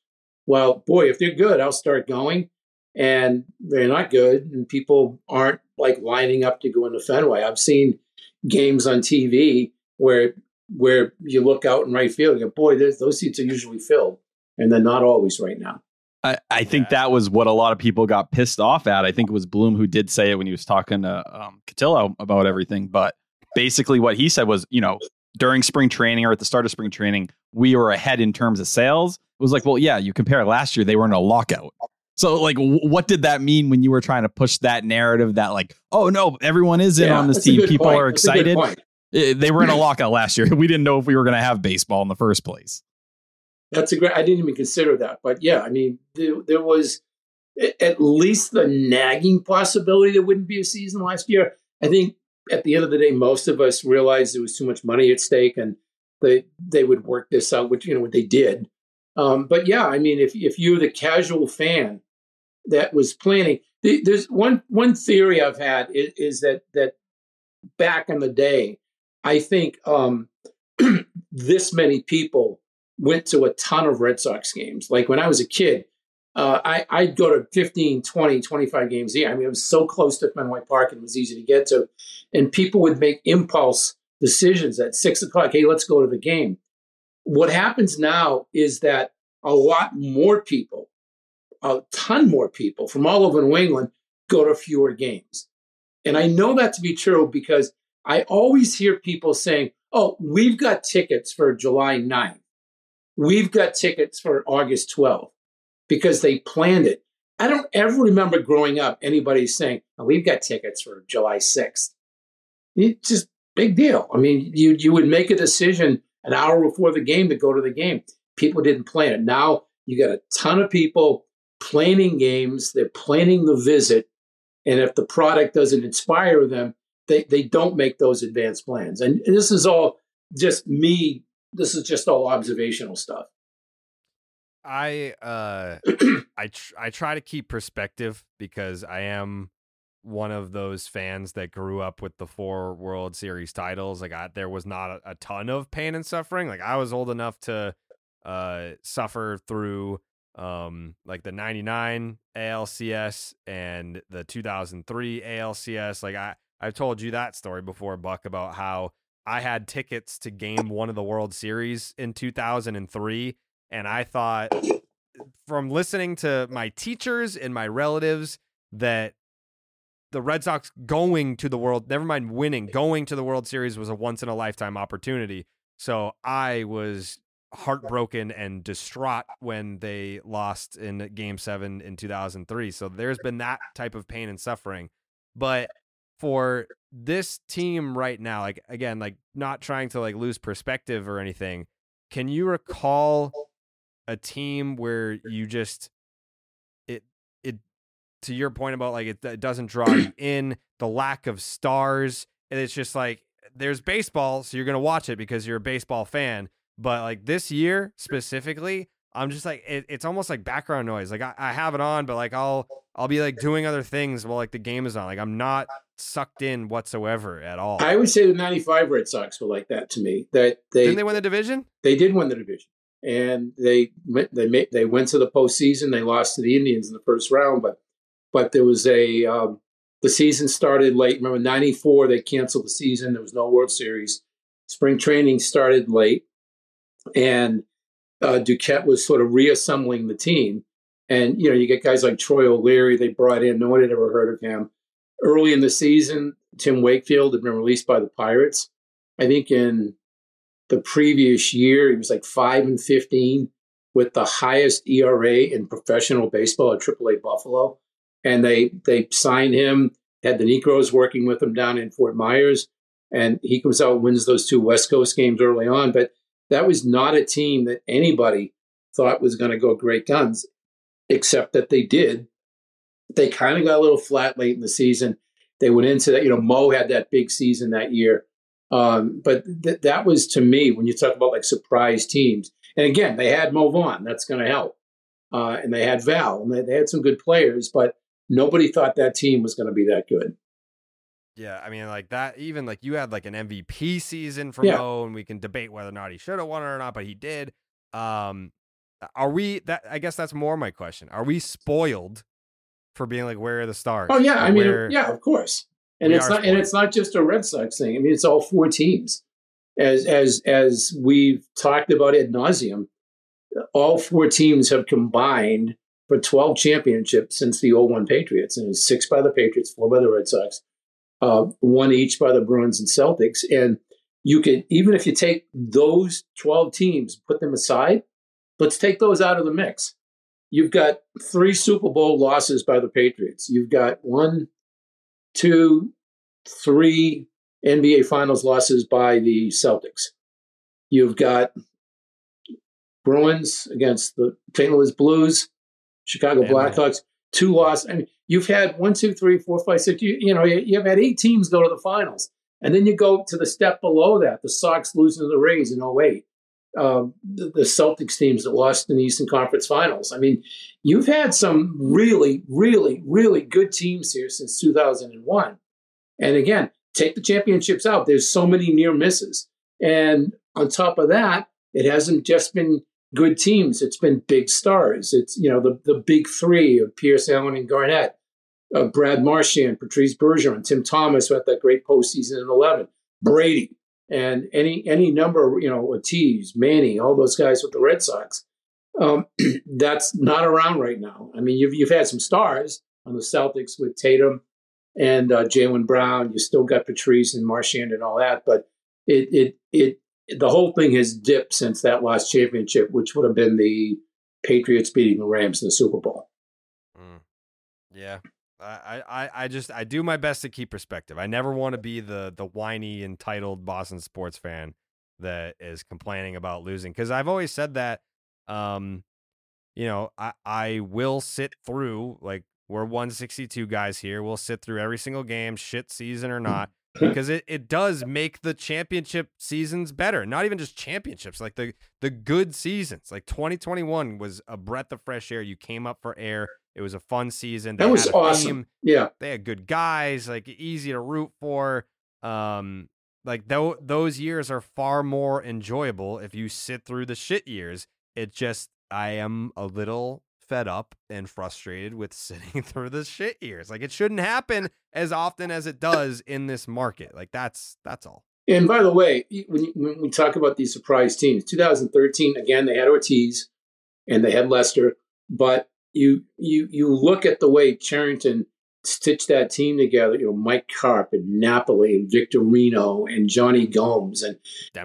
Well, boy, if they're good, I'll start going. And they're not good, and people aren't like lining up to go into Fenway. I've seen games on TV where where you look out in right field and go, boy, those seats are usually filled, and they're not always right now. I, I think yeah. that was what a lot of people got pissed off at. I think it was Bloom who did say it when he was talking to um, Cotillo about everything. But basically, what he said was, you know, during spring training or at the start of spring training, we were ahead in terms of sales. It was like, well, yeah, you compare last year, they were in a lockout. So, like, w- what did that mean when you were trying to push that narrative that, like, oh no, everyone is in yeah, on this team, people point. are excited? Eh, they were in a lockout last year. [laughs] We didn't know if we were going to have baseball in the first place. That's a great. I didn't even consider that, but yeah, I mean, there, there was at least the nagging possibility there wouldn't be a season last year. I think at the end of the day, most of us realized there was too much money at stake, and they they would work this out, which you know what they did. Um, but yeah, I mean, if if you're the casual fan that was planning, there's one one theory I've had is, is that that back in the day, I think um, [clears throat] this many people went to a ton of Red Sox games. Like when I was a kid, uh, I, I'd go to 15, 20, 25 games a year. I mean, it was so close to Fenway Park and it was easy to get to. And people would make impulse decisions at six o'clock. Hey, let's go to the game. What happens now is that a lot more people, a ton more people from all over New England go to fewer games. And I know that to be true because I always hear people saying, oh, we've got tickets for July 9th. We've got tickets for August 12th because they planned it. I don't ever remember growing up anybody saying, oh, we've got tickets for July 6th. It's just big deal. I mean, you, you would make a decision an hour before the game to go to the game. People didn't plan it. Now you got a ton of people planning games. They're planning the visit. And if the product doesn't inspire them, they, they don't make those advanced plans. And, and this is all just me. This is just all observational stuff. I uh [clears throat] I tr- I try to keep perspective because I am one of those fans that grew up with the four World Series titles. Like I, there was not a, a ton of pain and suffering. Like I was old enough to uh suffer through um like the 99 ALCS and the 2003 ALCS. Like I I've told you that story before, Buck, about how I had tickets to game one of the World Series in 2003. And I thought from listening to my teachers and my relatives that the Red Sox going to the World, never mind winning, going to the World Series was a once in a lifetime opportunity. So I was heartbroken and distraught when they lost in game seven in 2003. So there's been that type of pain and suffering. But for this team right now, like again, like not trying to like lose perspective or anything, can you recall a team where you just it it to your point about like it, it doesn't draw you [clears throat] in, the lack of stars, and it's just like there's baseball, so you're gonna watch it because you're a baseball fan. But like this year specifically, I'm just like it, it's almost like background noise. Like I, I have it on, but like I'll I'll be like doing other things while like the game is on. Like I'm not sucked in whatsoever at all. I would say the '95 Red Sox were like that to me. That they didn't they win the division. They did win the division, and they they made, they went to the postseason. They lost to the Indians in the first round, but but there was a um, the season started late. Remember '94 they canceled the season. There was no World Series. Spring training started late, and uh, Duquette was sort of reassembling the team. And, you know, you get guys like Troy O'Leary, they brought in, no one had ever heard of him. Early in the season, Tim Wakefield had been released by the Pirates. I think in the previous year, he was like 5 and 15. with the highest ERA in professional baseball at AAA Buffalo, and they they signed him. Had the Niekros working with him down in Fort Myers, and he comes out wins those two West Coast games early on. But that was not a team that anybody thought was going to go great guns, except that they did. They kind of got a little flat late in the season. They went into that, you know, Mo had that big season that year. Um, but th- that was to me, when you talk about like surprise teams, and again, they had Mo Vaughn, that's going to help. Uh, and they had Val, and they, they had some good players, but nobody thought that team was going to be that good. Yeah, I mean, like that. Even like you had like an MVP season for Yeah. Mo, and we can debate whether or not he should have won it or not, but he did. Um, are we? That I guess that's more my question. Are we spoiled for being like where are the stars? Oh yeah, I mean, yeah, of course. And it's not, and it's not just a Red Sox thing. I mean, it's all four teams, as as as we've talked about ad nauseum. All four teams have combined for twelve championships since the 01 Patriots, and it's six by the Patriots, four by the Red Sox, uh, one each by the Bruins and Celtics. And you can, even if you take those twelve teams, put them aside. Let's take those out of the mix. You've got three Super Bowl losses by the Patriots. You've got one, two, three NBA Finals losses by the Celtics. You've got Bruins against the St. Louis Blues, Chicago Blackhawks, two losses. I mean, you've had one, two, three, four, five, six. You, you know, you, you've had eight teams go to the finals. And then you go to the step below that, the Sox losing to the Rays in 08. The, the Celtics teams that lost in the Eastern Conference Finals. I mean, you've had some really, really, really good teams here since 2001. And again, take the championships out. There's so many near misses. And on top of that, it hasn't just been good teams. It's been big stars. It's, you know, the, the big three of Pierce Allen and Garnett, uh, Brad Marchand, Patrice Bergeron, Tim Thomas, who had that great postseason in 11, Brady, and any any number, you know, Ortiz, Manny, all those guys with the Red Sox. Um, [clears throat] that's not around right now. I mean, you've, you've had some stars on the Celtics with Tatum and uh, Jaylen Brown. You still got Patrice and Marchand and all that, but it it it the whole thing has dipped since that last championship, which would have been the Patriots beating the Rams in the Super Bowl. Mm. Yeah. I, I, I just I do my best to keep perspective. I never want to be the the whiny entitled Boston sports fan that is complaining about losing because I've always said that um you know I I will sit through like we're 162 guys here. We'll sit through every single game, shit season or not, because it, it does make the championship seasons better. Not even just championships, like the the good seasons. Like 2021 was a breath of fresh air. You came up for air. It was a fun season. They That was awesome. Yeah. They had good guys, like easy to root for. Um, like tho- those years are far more enjoyable if you sit through the shit years. It just I am a little fed up and frustrated with [laughs] sitting through the shit years. Like it shouldn't happen as often as it does in this market. Like that's that's all. And by the way, when, you, when we talk about these surprise teams, 2013 again they had Ortiz and they had Lester, but you you you look at the way Cherington stitched that team together. You know, Mike Carp and Napoli and Victorino and Jonny Gomes and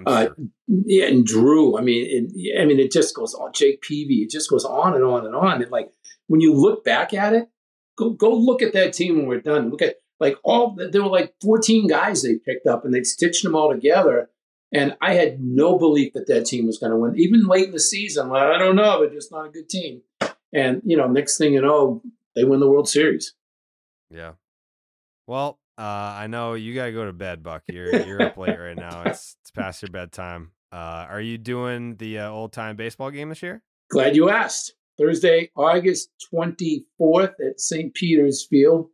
uh, yeah, and Drew. I mean, and, I mean, it just goes on. Jake Peavy. It just goes on and on and on. And like when you look back at it, go go look at that team when we're done. Look at like all there were like 14 guys they picked up and they stitched them all together. And I had no belief that that team was going to win. Even late in the season, like, I don't know, they're just not a good team. And you know, next thing you know, they win the World Series. Yeah. Well, uh, I know you gotta go to bed, Buck. You're [laughs] you're up late right now. It's it's past your bedtime. Uh, are you doing the uh, old time baseball game this year? Glad you asked. Thursday, August 24th at St. Peter's Field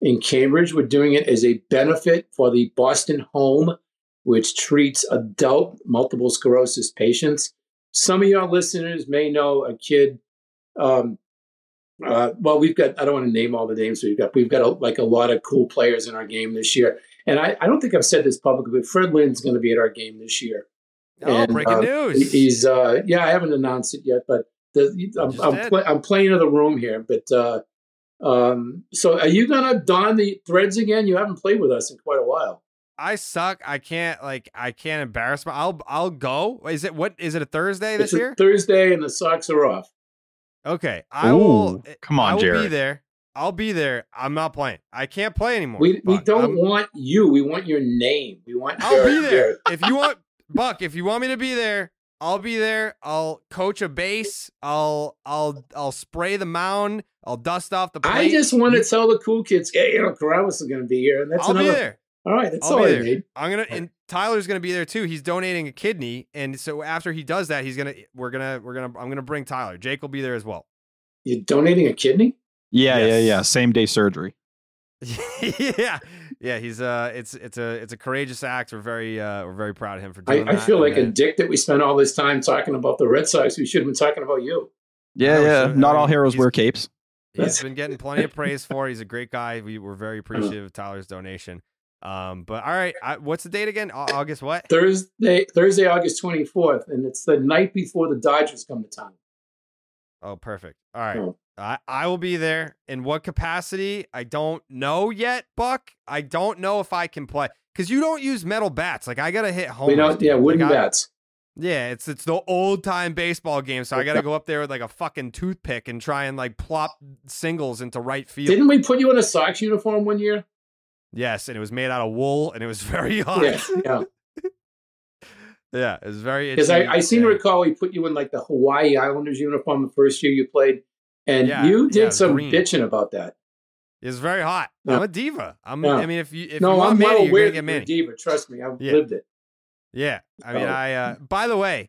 in Cambridge. We're doing it as a benefit for the Boston Home, which treats adult multiple sclerosis patients. Some of your listeners may know a kid. Um, uh, well, we've got, I don't want to name all the names we've got. We've got a, like a lot of cool players in our game this year. And I, I don't think I've said this publicly, but Fred Lynn's going to be at our game this year. Oh, And, breaking uh, news! He's uh, yeah, I haven't announced it yet, but the, I'm I'm, play, I'm playing in the room here. But uh, um, so are you gonna don the threads again? You haven't played with us in quite a while. I suck. I can't like I can't embarrass my. I'll I'll go. Is it what is it a Thursday this It's a year? Thursday and the Sox are off. Okay, I Ooh, will. come on, I will be there. I'll be there. I'm not playing. I can't play anymore. We we don't I'm- want you. We want your name. We want. I'll be there. Garrett. if you want [laughs] Buck, if you want me to be there, I'll be there. I'll coach a base. I'll I'll I'll spray the mound. I'll dust off the plate. I just want to tell the cool kids, hey, you know, Carrabis is going to be here, and that's I'll another. Be there. All right, that's I'll all be I there. need. I'm gonna and Tyler's gonna be there too. He's donating a kidney, and so after he does that, he's gonna we're gonna we're gonna I'm gonna bring Tyler. Jake will be there as well. You're donating a kidney? Yeah, yeah, Yes. yeah. Same day surgery. [laughs] yeah, yeah. He's uh, it's it's a it's a courageous act. We're very uh, we're very proud of him for I, doing I that. feel like And, a dick that we spent all this time talking about the Red Sox. We should have been talking about you. Yeah, know, yeah. so, Not I all heroes wear capes. He's been getting plenty of praise for. He's a great guy. We were very [laughs] appreciative of Tyler's donation. Um, but all right, I, what's the date again? August what? Thursday, Thursday, August twenty fourth, and it's the night before the Dodgers come to town. Oh, perfect. All right. Oh. I, I will be there. In what capacity? I don't know yet, Buck. I don't know if I can play because you don't use metal bats. Like I gotta hit home. yeah, wooden bats. Yeah, it's it's the old time baseball game. So I gotta go up there with like a fucking toothpick and try and like plop singles into right field. Didn't we put you in a Sox uniform one year? Yes, and it was made out of wool and it was [laughs] very hot. Yeah, yeah. [laughs] Yeah, it was very Because I, I seem to recall we put you in like the Hawaii Islanders uniform the first year you played, and Yeah, you did yeah, some green. bitching about that. It was very hot. Yeah. I'm a diva. I'm. I mean, if you if no, you want I'm Manny, you're aware gonna that get you're diva. Trust me, I've lived it. Yeah. I mean, Oh. I. Uh, [laughs] by the way,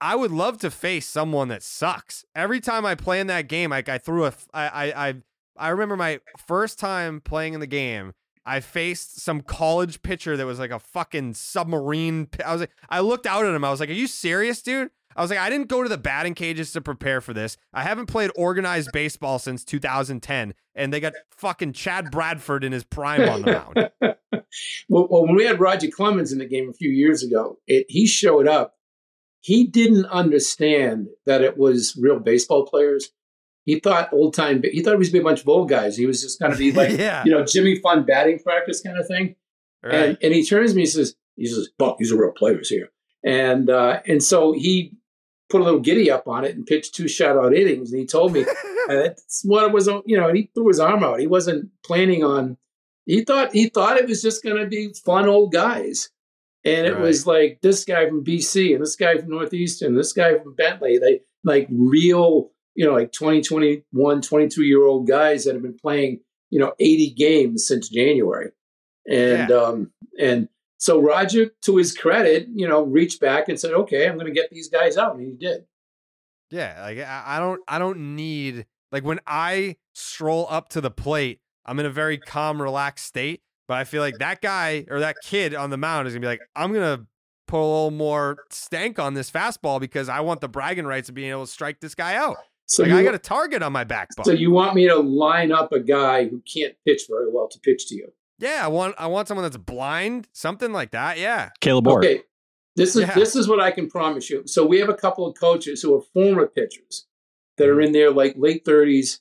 I would love to face someone that sucks. Every time I play in that game, like I threw a. I. I. I, I remember my first time playing in the game. I faced some college pitcher that was like a fucking submarine. I was like, I looked out at him. I was like, "Are you serious, dude?" I was like, I didn't go to the batting cages to prepare for this. I haven't played organized baseball since 2010, and they got fucking Chad Bradford in his prime on the mound. [laughs] well, well, when we had Roger Clemens in the game a few years ago, it, he showed up. He didn't understand that it was real baseball players. He thought old time. He thought it was gonna be a bunch of old guys. He was just going to be like, [laughs] Yeah. you know, Jimmy Fund batting practice kind of thing. Right. And, and he turns to me and says, he says, Buck, these are real players here. And uh, and so he put a little giddy up on it and pitched two shutout innings. And he told me [laughs] that's what it was. You know, he threw his arm out. He wasn't planning on. He thought he thought it was just going to be fun old guys. And it was like this guy from BC and this guy from Northeastern, this guy from Bentley. They like real, you know, like 20, 21, 22 year old guys that have been playing, you know, 80 games since January. And um and so Roger, to his credit, you know, reached back and said, "Okay, I'm going to get these guys out," and he did. Yeah, like I I don't I don't need like when I stroll up to the plate, I'm in a very calm, relaxed state. But I feel like that guy or that kid on the mound is gonna be like, I'm gonna put a little more stank on this fastball because I want the bragging rights of being able to strike this guy out. So like you, I got a target on my back. Buck. so you want me to line up a guy who can't pitch very well to pitch to you? yeah, I want I want someone that's blind, something like that. Yeah. Caleb Orr. Okay, this is Yeah. this is what I can promise you. So we have a couple of coaches who are former pitchers that Mm-hmm. are in their like late thirties,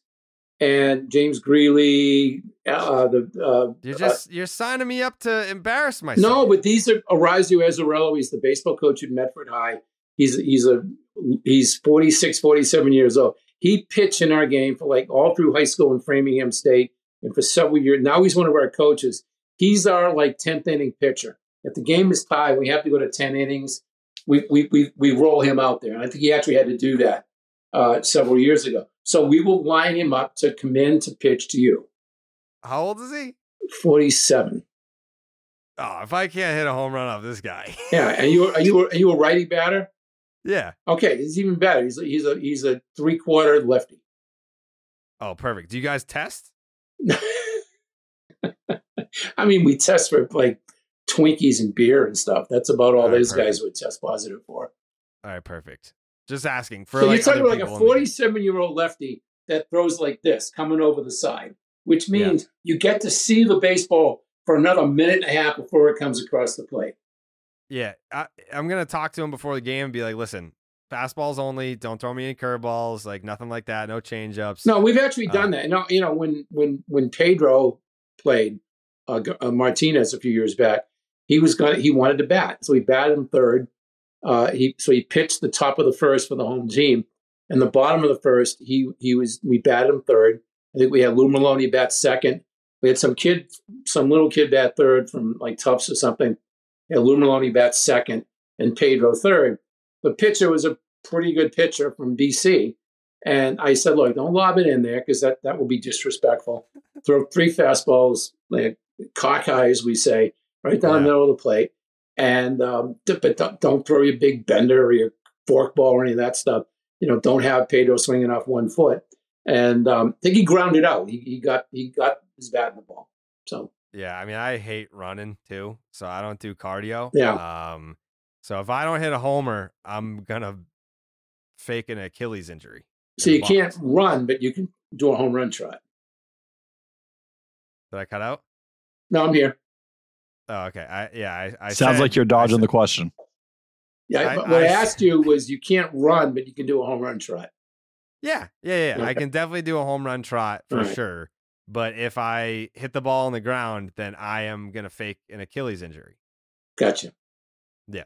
and James Greeley, uh, the uh, You're uh, just you're signing me up to embarrass myself. No, but these are Orazio Azzarello. He's the baseball coach at Medford High. He's he's a he's 46, 47 years old. He pitched in our game for like all through high school in Framingham State and for several years. Now he's one of our coaches. He's our like 10th inning pitcher. If the game is tied, we have to go to 10 innings. We we we, we roll him out there. And I think he actually had to do that uh, several years ago. So we will line him up to come in to pitch to you. How old is he? 47. Oh, if I can't hit a home run off this guy. Yeah. Are you are you are you a righty batter? Yeah. Okay, it's even better. He's a, he's a he's a three quarter lefty. Oh, perfect. Do you guys test? [laughs] I mean, we test for like Twinkies and beer and stuff. That's about all All right, those perfect. guys would test positive for. All right, perfect. Just asking for so like you're talking about like a people in the game. 47 year old lefty that throws like this, coming over the side, which Yeah. means you get to see the baseball for another minute and a half before it comes across the plate. Yeah, I, I'm gonna talk to him before the game and be like, "Listen, fastballs only. Don't throw me any curveballs. Like nothing like that. No changeups." No, we've actually Uh, done that. No, you know when when when Pedro played uh, uh, Martinez a few years back, he was going. to He wanted to bat, so he batted in third. Uh, he so he pitched the top of the first for the home team, and the bottom of the first he he was we batted him third. I think we had Lou Merloni bat second. We had some kid, some little kid bat third from like Tufts or something. We had Lou Merloni bat second and Pedro third. The pitcher was a pretty good pitcher from DC. And I said, look, don't lob it in there because that, that will be disrespectful. Throw three fastballs, like cockeye, as we say, right down the middle of the plate. And um, but don't, don't throw your big bender or your fork ball or any of that stuff. You know, don't have Pedro swinging off one foot. And um, I think he grounded out. He, he got he got his bat in the ball. So Yeah, I mean, I hate running too, so I don't do cardio. Yeah. Um, so if I don't hit a homer, I'm gonna fake an Achilles injury. so in you can't run, but you can do a home run trot. Did I cut out? No, I'm here. Oh, okay. I yeah. I, I Sounds said- like you're dodging said- the question. Yeah, I- but what I, I- asked you was you can't run, but you can do a home run trot. Yeah, yeah, yeah. yeah. I can definitely do a home run trot for Alright. sure. But if I hit the ball on the ground, then I am gonna fake an Achilles injury. Gotcha. Yeah,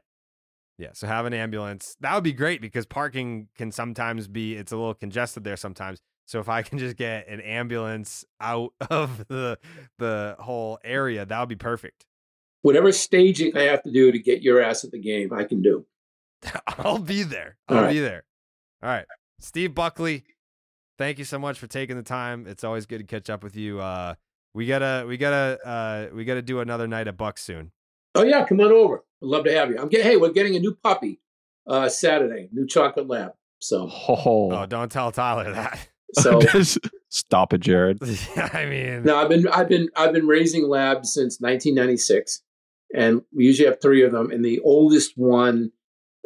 Yeah. so have an ambulance. That would be great because parking can sometimes be it's a little congested there sometimes. So if I can just get an ambulance out [laughs] of the the whole area, that would be perfect. Whatever staging I have to do to get your ass at the game, I can do. [laughs] I'll be there. I'll right. be there. All right. Steve Buckley, thank you so much for taking the time. It's always good to catch up with you. Uh we gotta we gotta uh we gotta do another night at Buck soon. Oh yeah, come on over. I'd love to have you. I'm getting. Hey, we're getting a new puppy uh, Saturday. New chocolate lab. So Oh, Oh, don't tell Tyler that. [laughs] so [laughs] stop it, Jared. [laughs] I mean no, I've been I've been I've been raising labs since 1996, and we usually have three of them. And the oldest one,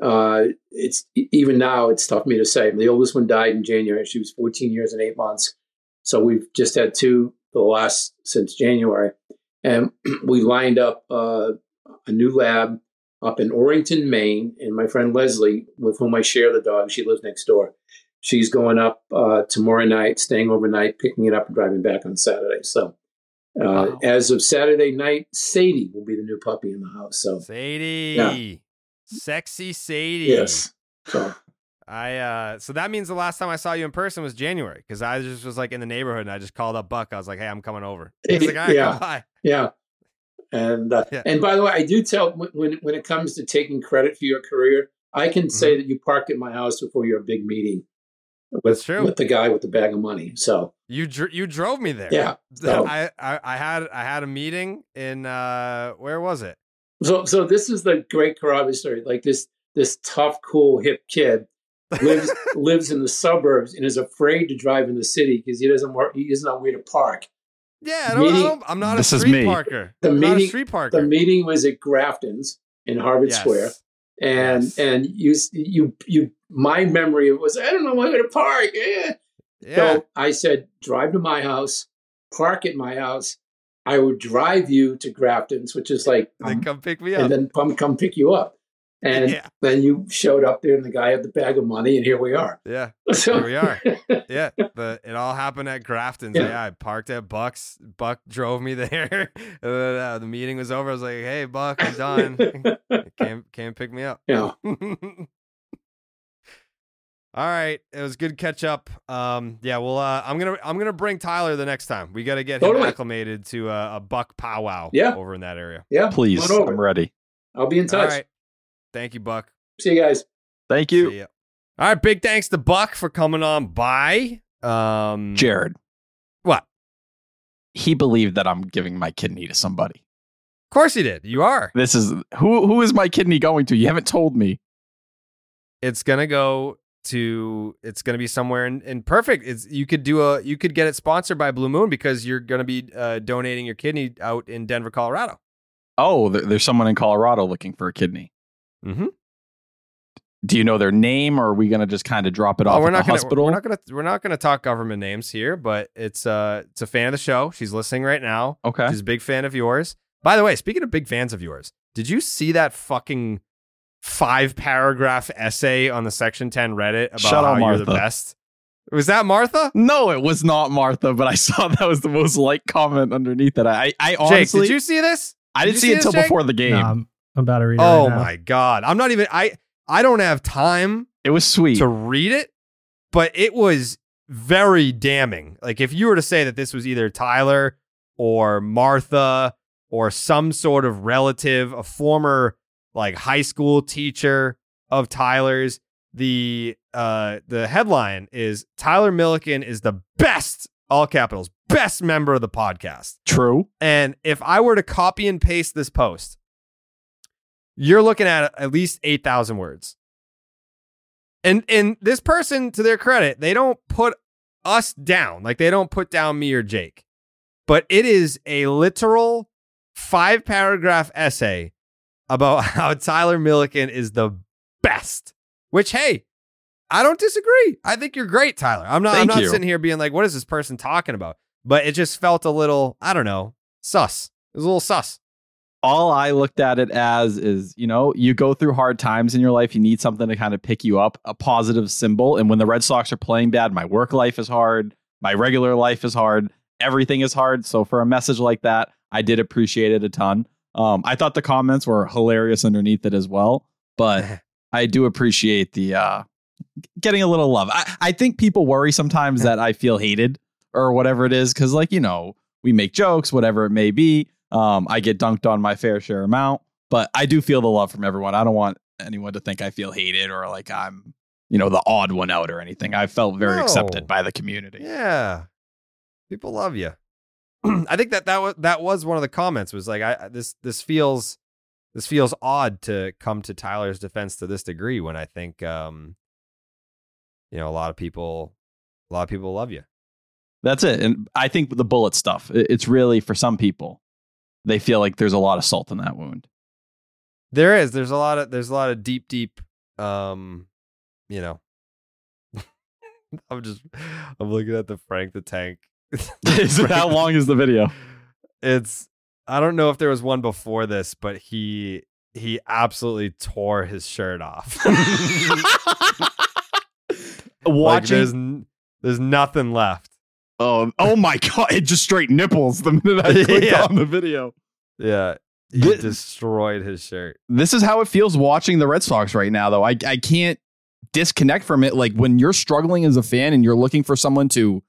uh, it's even now it's tough for me to say. The oldest one died in January. She was 14 years and eight months. So we've just had two the last since January, and [clears throat] we lined up uh, a new lab up in Orrington, Maine. And my friend Leslie, with whom I share the dog, she lives next door. She's going up uh, tomorrow night, staying overnight, picking it up, and driving back on Saturday. So, uh, Wow. as of Saturday night, Sadie will be the new puppy in the house. So, Sadie. Sexy Sadie. yes. So, I uh so that means the last time I saw you in person was January because I just was like in the neighborhood and I just called up Buck. I was like, "Hey, I'm coming over." He's like, [laughs] "All right, Yeah. yeah. And uh, Yeah. and by the way, I do tell when when it comes to taking credit for your career, I can say that you parked at my house before your big meeting with, That's true. with the guy with the bag of money. So, You dr- you drove me there. yeah. [laughs] So, I, I I had I had a meeting in uh where was it? So, so this is the great Carrabis story. Like this, this tough, cool, hip kid lives [laughs] lives in the suburbs and is afraid to drive in the city because he doesn't work. He doesn't know where to park. Yeah, I don't, I Meeting- don't, I'm not This a is street me. parker. The I'm not a meeting- street parker. The meeting was at Grafton's in Harvard Yes. Square, and Yes. and you you you. My memory was I don't know where to park. Eh. Yeah. So I said, drive to my house, park at my house. I would drive you to Grafton's, which is like, um, come pick me up. and then come come pick you up. And Yeah. then you showed up there, and the guy had the bag of money, and here we are. yeah. [laughs] So Here we are. [laughs] Yeah, the it all happened at Grafton's. Yeah. Yeah. I parked at Buck's. Buck drove me [laughs] there. then, uh, the meeting was over. I was like, "Hey, Buck, I'm done. came came pick me up." yeah. All right, it was good catch up. Um, yeah, well, uh, I'm gonna I'm gonna bring Tyler the next time. We got to get him acclimated to a, a Buck powwow. Yeah. over in that area. Yeah. Please, come on over. I'm ready. I'll be in touch. right, thank you, Buck. See you guys. Thank you, See ya. All right, big thanks to Buck for coming on by. Um, Jared. What? He believed that I'm giving my kidney to somebody. Of course he did. You are. This is who who is my kidney going to? You haven't told me. It's gonna go to. It's gonna be somewhere in, in perfect. It's you could do a. You could get it sponsored by Blue Moon because you're gonna be uh, donating your kidney out in Denver, Colorado. Oh, there's someone in Colorado looking for a kidney. Mm-hmm. Do you know their name, or are we gonna just kind of drop it off Oh, we're at not the gonna. hospital? We're not gonna. We're not gonna talk government names here, but it's uh, it's a fan of the show. She's listening right now. okay. She's a big fan of yours. By the way, speaking of big fans of yours, did you see that fucking five paragraph essay on the Section 10 Reddit about Shout how out you're the best? Was that Martha? No, it was not Martha, but I saw that was the most liked comment underneath it. I, I Jake, honestly, did you see this? I Did didn't you see see it until before the game. No, I'm, I'm about to read it. Oh right now. my god. I'm not even I I don't have time it was sweet. to read it, but it was very damning. Like if you were to say that this was either Tyler or Martha or some sort of relative, a former like high school teacher of Tyler's, the uh the headline is Tyler Milliken is the best all capitals best member of the podcast. True. And if I were to copy and paste this post, you're looking at at least 8,000 words. And and this person to their credit, they don't put us down. Like they don't put down me or Jake. But it is a literal 5 paragraph essay about [laughs] how Tyler Milliken is the best. Which hey, I don't disagree. I think you're great, Tyler. I'm not I'm not you. sitting here being like what is this person talking about? But it just felt a little, I don't know, sus. It was a little sus. all I looked at it as is, you know, you go through hard times in your life. You need something to kind of pick you up, a positive symbol. And when the Red Sox are playing bad, my work life is hard. My regular life is hard. Everything is hard. So for a message like that, I did appreciate it a ton. Um, I thought the comments were hilarious underneath it as well. But [laughs] I do appreciate the uh, getting a little love. I, I think people worry sometimes that I feel hated or whatever it is because, like, you know, we make jokes, whatever it may be. Um, I get dunked on my fair share amount, but I do feel the love from everyone. I don't want anyone to think I feel hated or like I'm, you know, the odd one out or anything. I felt very No. accepted by the community. Yeah. People love you. [clears throat] I think that that was that was one of the comments was like I this this feels this feels odd to come to Tyler's defense to this degree when I think um you know a lot of people a lot of people love you. That's it. And I think the bullet stuff, it's really for some people, they feel like there's a lot of salt in that wound. There is there's a lot of there's a lot of deep deep um you know [laughs] I'm just I'm looking at the Frank the Tank. [laughs] How long is the video? It's I don't know if there was one before this, but he he absolutely tore his shirt off. [laughs] like Watching. there's n- there's nothing left. oh, um, oh my God. It just straight nipples the minute I [laughs] clicked Yeah. on the video. Yeah. He Thi- destroyed his shirt. this is how it feels watching the Red Sox right now, though. I, I can't disconnect from it. Like when you're struggling as a fan and you're looking for someone to,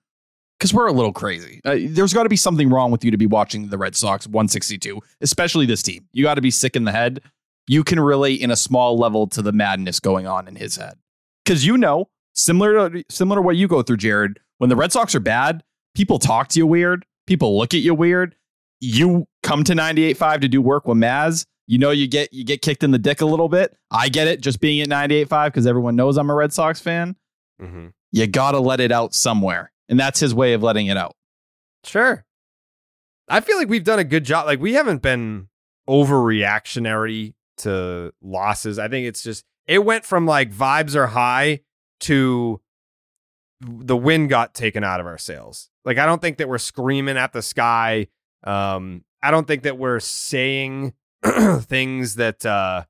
because we're a little crazy. Uh, there's got to be something wrong with you to be watching the Red Sox 162, especially this team. You got to be sick in the head. You can relate in a small level to the madness going on in his head. Because you know, similar to, similar to what you go through, Jared, when the Red Sox are bad, people talk to you weird, people look at you weird. You come to 98.5 to do work with Maz. You know you get you get kicked in the dick a little bit. I get it just being at 98.5 because everyone knows I'm a Red Sox fan. Mm-hmm. You gotta let it out somewhere. And that's his way of letting it out. Sure. I feel like we've done a good job. Like we haven't been overreactionary to losses. I think it's just it went from like vibes are high to the wind got taken out of our sails. Like I don't think that we're screaming at the sky. Um I don't think that we're saying [clears throat] things that uh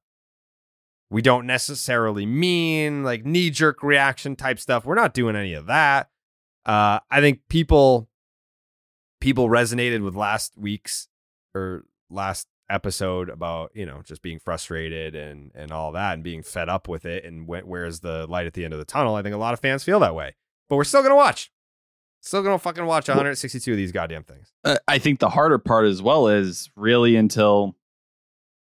we don't necessarily mean, like knee jerk reaction type stuff. We're not doing any of that. Uh I think people people resonated with last week's or last episode about you know just being frustrated and and all that and being fed up with it and wh- where's the light at the end of the tunnel? I think a lot of fans feel that way but we're still gonna watch. Still gonna fucking watch 162 of these goddamn things. Uh, I think the harder part as well is really until,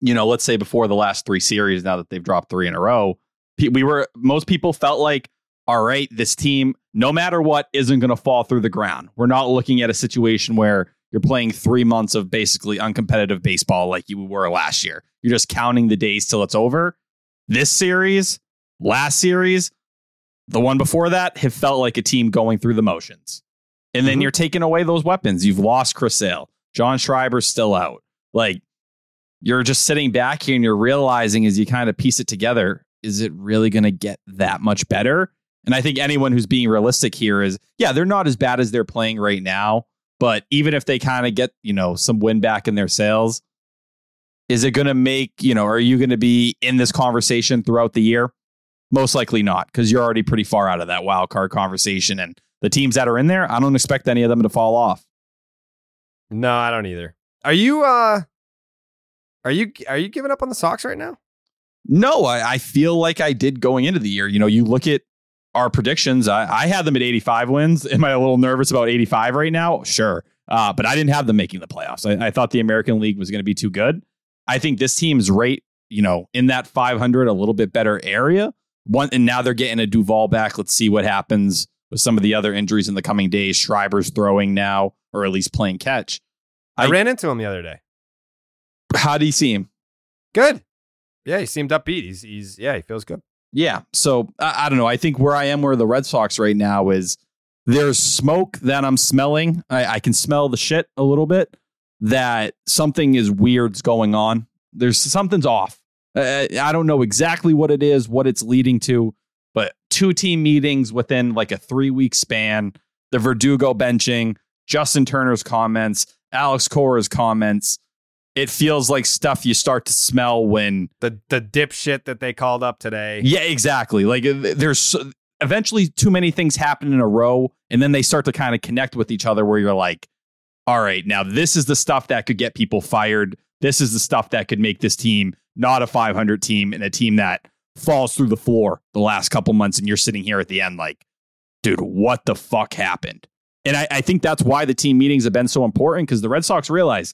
you know, let's say before the last three series, now that they've dropped three in a row, we were, most people felt like, all right, this team, no matter what, isn't going to fall through the ground. We're not looking at a situation where you're playing three months of basically uncompetitive baseball like you were last year. You're just counting the days till it's over. This series, last series, the one before that have felt like a team going through the motions. And then Mhm. you're taking away those weapons. You've lost Chris Sale. John Schreiber's still out. Like you're just sitting back here and you're realizing as you kind of piece it together, is it really going to get that much better? And I think anyone who's being realistic here is, yeah, they're not as bad as they're playing right now. But even if they kind of get, you know, some win back in their sails, is it going to make, you know, are you going to be in this conversation throughout the year? Most likely not, because you're already pretty far out of that wild card conversation. And the teams that are in there, I don't expect any of them to fall off. no i don't either are you uh Are you are you giving up on the Sox right now? No, I, I feel like I did going into the year. You know, you look at our predictions. I, I had them at 85 wins. Am I a little nervous about 85 right now? Sure. Uh, but I didn't have them making the playoffs. I, I thought the American League was going to be too good. I think this team's right, you know, in that 500, a little bit better area. One, and now they're getting a Duvall back. Let's see what happens with some of the other injuries in the coming days. Schreiber's throwing now, or at least playing catch. I, I- ran into him the other day. How do you see him? Good. Yeah, he seemed upbeat. He's he's yeah, he feels good. Yeah. So I, I don't know. I think where I am, where the Red Sox right now is there's smoke that I'm smelling. I, I can smell the shit a little bit that something is weird's going on. There's something's off. I don't know exactly what it is, what it's leading to, but two team meetings within like a three week span, the Verdugo benching, Justin Turner's comments, Alex Cora's comments. It feels like stuff you start to smell when The the dipshit that they called up today. yeah, exactly. Like uh, there's eventually too many things happen in a row, and then they start to kind of connect with each other. Where you're like, all right, now this is the stuff that could get people fired. This is the stuff that could make this team not a 500 team and a team that falls through the floor the last couple months. And you're sitting here at the end like, dude, what the fuck happened? And I, I think that's why the team meetings have been so important because the Red Sox realize,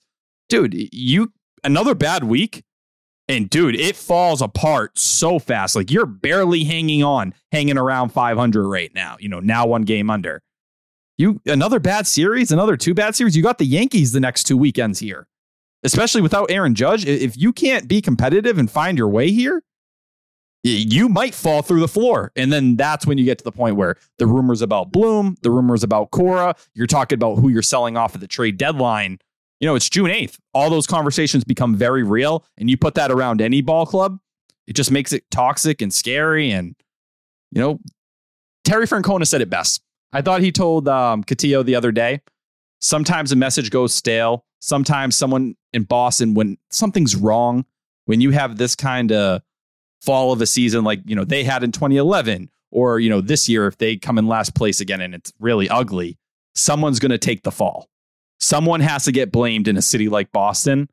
dude, you another bad week and dude, it falls apart so fast. Like you're barely hanging on, hanging around 500 right now. You know, now one game under. You another bad series, another two bad series. You got the Yankees the next two weekends here, especially without Aaron Judge. If you can't be competitive and find your way here, you might fall through the floor. And then that's when you get to the point where the rumors about Bloom, the rumors about Cora, you're talking about who you're selling off at the trade deadline. You know, it's June 8th. All those conversations become very real. And you put that around any ball club, it just makes it toxic and scary. And, you know, Terry Francona said it best. I thought he told um, Cotillo the other day sometimes a message goes stale. Sometimes someone in Boston, when something's wrong, when you have this kind of fall of a season like, you know, they had in 2011, or, you know, this year, if they come in last place again and it's really ugly, someone's going to take the fall. Someone has to get blamed in a city like Boston.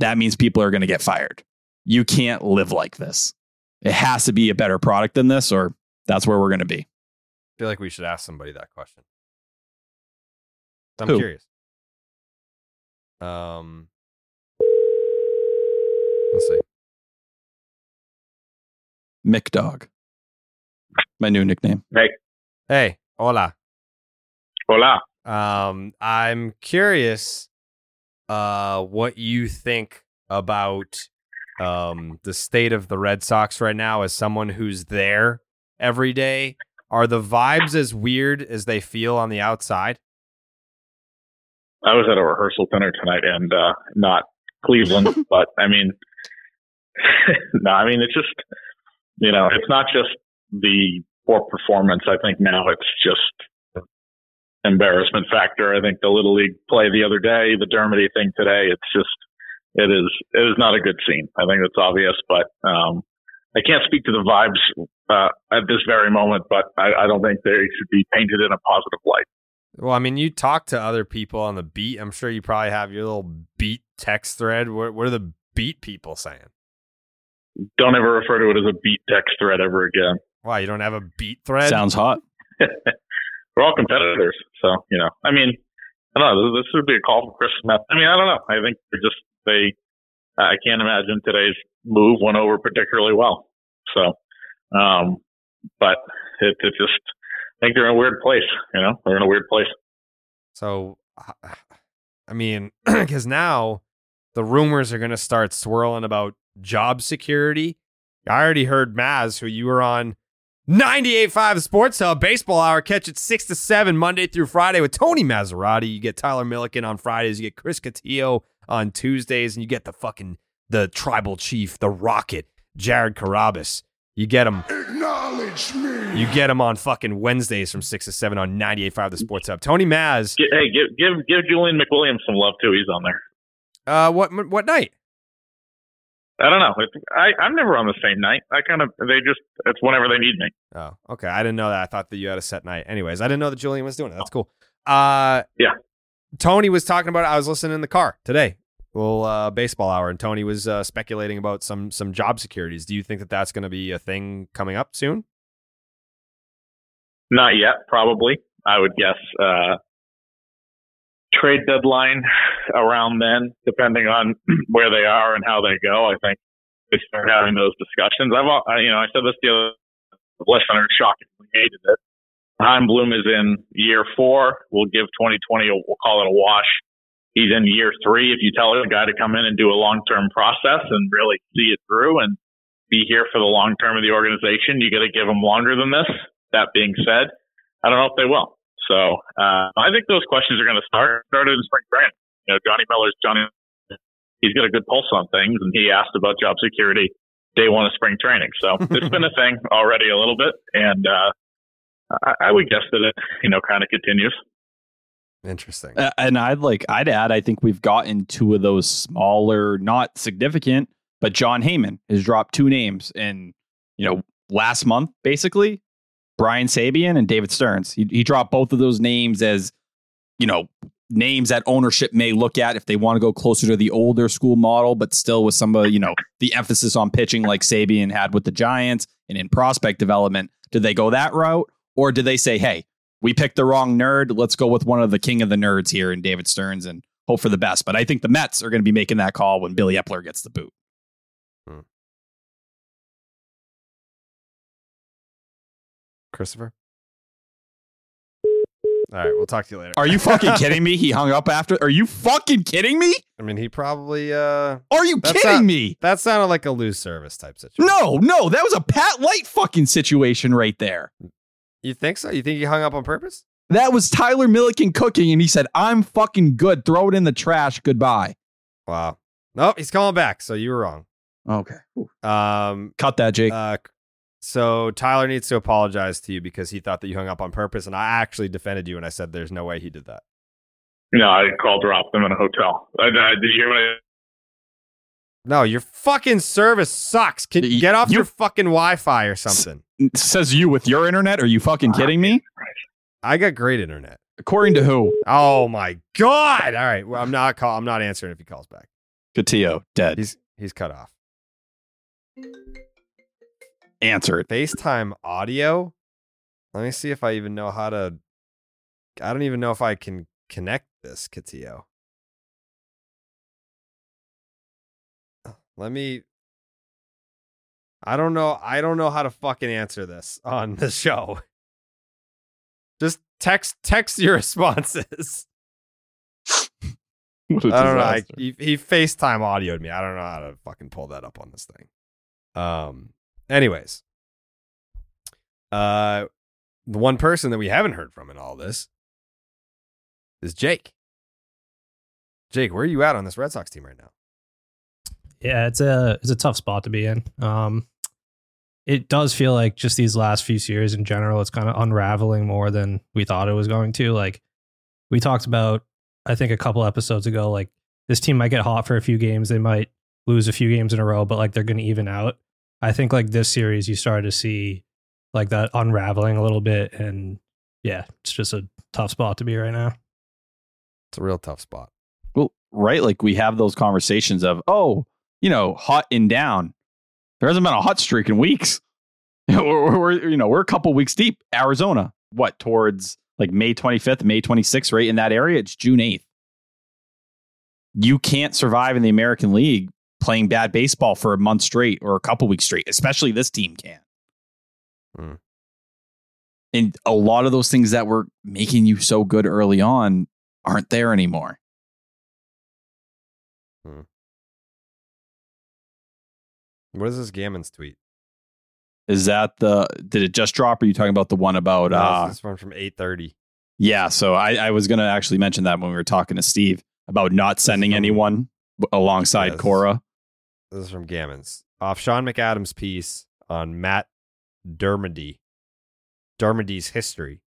That means people are going to get fired. You can't live like this. It has to be a better product than this, or that's where we're going to be. I feel like we should ask somebody that question. I'm Who? curious. Um, let's see. Mick Dog. My new nickname. Hey. Hey, hola. Hola. Um, I'm curious, uh, what you think about um the state of the Red Sox right now as someone who's there every day. Are the vibes as weird as they feel on the outside? I was at a rehearsal dinner tonight and uh not Cleveland, [laughs] but I mean [laughs] no, I mean it's just you know, it's not just the poor performance. I think now it's just embarrassment factor. I think the little league play the other day, the Dermody thing today, it's just it is it is not a good scene. I think that's obvious, but um I can't speak to the vibes uh, at this very moment, but I, I don't think they should be painted in a positive light. Well, I mean, you talk to other people on the beat. I'm sure you probably have your little beat text thread. What, what are the beat people saying? Don't ever refer to it as a beat text thread ever again. Why you don't have a beat thread? Sounds hot. [laughs] We're all competitors, so you know. I mean, I don't know. This would be a call for Chris Smith. I mean, I don't know. I think they're just they. I can't imagine today's move went over particularly well. So, um, but it, it just. I think they're in a weird place. You know, they're in a weird place. So, I mean, [clears throat] because now the rumors are going to start swirling about job security. I already heard Maz, who you were on 98.5 Sports Hub Baseball Hour. Catch it 6 to 7 Monday through Friday with Tony Massarotti. You get Tyler Milliken on Fridays. You get Chris Cotillo on Tuesdays. And you get the fucking, the tribal chief, the rocket, Jared Carrabis. You get him. Acknowledge me. You get him on fucking Wednesdays from 6 to 7 on 98.5 The Sports Hub. Tony Maz. Hey, give give give Julian McWilliams some love too. He's on there. Uh, what what night? I don't know. It, I I'm never on the same night. I kind of they just it's whenever they need me. Oh, okay. I didn't know that. I thought that you had a set night. Anyways, I didn't know that Julian was doing it. That's cool. Uh, Yeah. Tony was talking about it. I was listening in the car today. little uh, baseball hour, and Tony was uh, speculating about some some job securities. Do you think that that's going to be a thing coming up soon? Not yet, probably. I would guess uh, trade deadline around then, depending on [clears throat] where they are and how they go. I think they start having those discussions. I've, you know, I said this the other listener shockingly hated it. Chaim Bloom is in year four. We'll give 2020, a, we'll call it a wash. He's in year three. If you tell a guy to come in and do a long term process and really see it through and be here for the long term of the organization, you got to give him longer than this. That being said, I don't know if they will. So uh, I think those questions are going to start started in spring training. You know, Johnny Miller's Johnny. He's got a good pulse on things, and he asked about job security day one of spring training. So [laughs] it's been a thing already a little bit, and uh, I, I would guess that it you know kind of continues. Interesting. Uh, and I'd like I'd add I think we've gotten two of those smaller, not significant, but Jon Heyman has dropped two names in you know last month basically, Brian Sabean and David Stearns. He, he dropped both of those names as you know names that ownership may look at if they want to go closer to the older school model, but still with some of you know the emphasis on pitching like Sabean had with the Giants and in prospect development. Did they go that route, or did they say, hey? we picked the wrong nerd. Let's go with one of the king of the nerds here in David Stearns and hope for the best. But I think the Mets are going to be making that call when Billy Eppler gets the boot. Christopher? All right, we'll talk to you later. Are you fucking [laughs] kidding me? He hung up after. Are you fucking kidding me? I mean, he probably. uh Are you kidding not- me? That sounded like a lose service type situation. No, no, that was a Pat Light fucking situation right there. You think so? You think he hung up on purpose? That was Tyler Milliken cooking, and he said, "I'm fucking good. Throw it in the trash. Goodbye." Wow. Nope, he's calling back. So you were wrong. Okay, Um, cut that, Jake. uh, so Tyler needs to apologize to you because he thought that you hung up on purpose, and I actually defended you and I said there's no way he did that. No, I called drop them in a hotel. Uh, I, I, did you hear what I No, your fucking service sucks. Can Y- get off you- your fucking Wi-Fi or something. Says you with your internet? Are you fucking ah, kidding me? I got great internet. According to who? Oh my god! All right, well, I'm not call. I'm not answering if he calls back. Cotillo dead. He's he's cut off. Answer it. FaceTime audio. Let me see if I even know how to. I don't even know if I can connect this, Cotillo. Let me. I don't know. I don't know how to fucking answer this [laughs] on the show. Just text text your [laughs] responses. What a I don't know. I, he, he FaceTime audioed me. I don't know how to fucking pull that up on this thing. Um. Anyways, uh, the one person that we haven't heard from in all this is Jake. Jake, where are you at on this Red Sox team right now? Yeah, it's a it's a tough spot to be in. Um, it does feel like just these last few years in general, it's kind of unraveling more than we thought it was going to. Like we talked about, I think a couple episodes ago, like this team might get hot for a few games, they might lose a few games in a row, but like they're going to even out. I think like this series, you started to see like that unraveling a little bit, and yeah, it's just a tough spot to be right now. It's a real tough spot. Well, right. Like we have those conversations of, oh, you know, hot and down. There hasn't been a hot streak in weeks. [laughs] we're, we're- we're, you know, we're a couple weeks deep. Arizona, what towards like May 25th, May 26th, right in that area. It's June 8th. You can't survive in the American League playing bad baseball for a month straight or a couple weeks straight. Especially this team can. Hmm. And a lot of those things that were making you so good early on aren't there anymore. What is this Gammons tweet? Is that the did it just drop? Or are you talking about the one about No, uh this one from eight thirty. yeah, so I, I was gonna actually mention that when we were talking to Steve about not sending anyone alongside Yeah, Cora. This is from Gammons. Off Sean McAdam's piece on Matt Dermody, Dermody's history.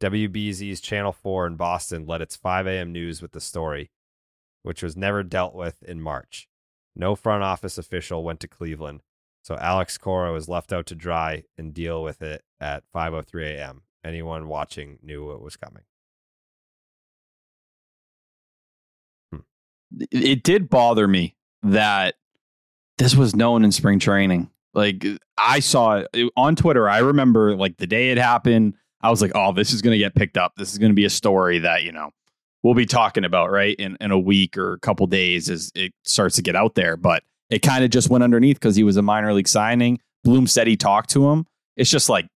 WBZ's Channel 4 in Boston led its 5 a.m. news with the story, which was never dealt with in March. No front office official went to Cleveland, so Alex Cora was left out to dry and deal with it at 5:03 a.m. Anyone watching knew what was coming. Hmm. it did bother me that this was known in spring training. Like I saw it on Twitter. I remember like the day it happened. I was like, oh, this is going to get picked up. This is going to be a story that you know we'll be talking about right in in a week or a couple days as it starts to get out there. But it kind of just went underneath because he was a minor league signing. Bloom said he talked to him. It's just like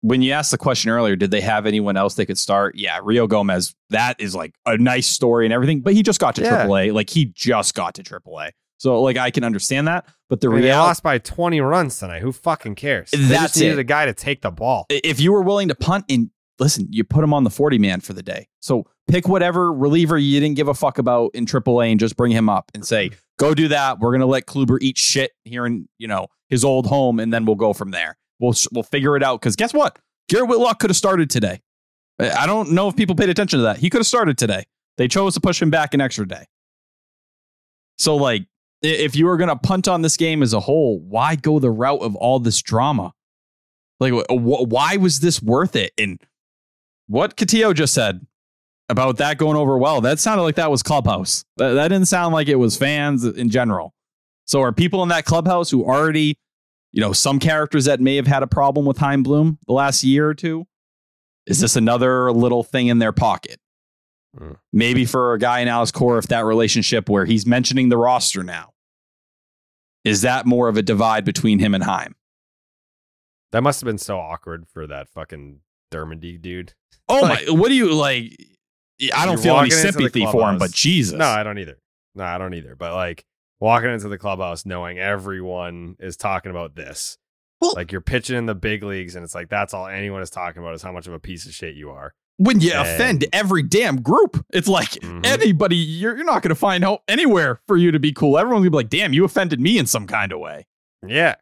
when you asked the question earlier, did they have anyone else they could start? Yeah, Rio Gomez. That is like a nice story and everything, but he just got to Yeah. AAA. Like he just got to AAA. So like I can understand that, but the reality lost by 20 runs tonight. Who fucking cares? They That's just needed it. a guy to take the ball. if you were willing to punt and listen, you put him on the 40 man for the day. So pick whatever reliever you didn't give a fuck about in AAA and just bring him up and say, go do that. We're gonna let Kluber eat shit here in you know his old home, and then we'll go from there. We'll we'll figure it out. Because guess what, Garrett Whitlock could have started today. I don't know if people paid attention to that. He could have started today. They chose to push him back an extra day. So like, if you were gonna punt on this game as a whole, why go the route of all this drama? Like, wh- wh- why was this worth it? And what Cotillo just said about that going over well, that sounded like that was clubhouse. That, that didn't sound like it was fans in general. So are people in that clubhouse who already, you know, some characters that may have had a problem with Chaim Bloom the last year or two? Is this another little thing in their pocket? Mm. Maybe for a guy in Alex Cora, if that relationship where he's mentioning the roster now, is that more of a divide between him and Chaim? That must have been so awkward for that fucking Dermody dude. Oh Like- my! What do you like? I don't feel any walking into the sympathy for him, but Jesus, No, I don't either. No, I don't either. But like walking into the clubhouse knowing everyone is talking about this. Well- like you're pitching in the big leagues and it's like that's all anyone is talking about is how much of a piece of shit you are. When you And- offend every damn group, it's like Mhm. anybody, you're, you're not going to find help anywhere for you to be cool. Everyone's going to be like, damn, you offended me in some kind of way. Yeah.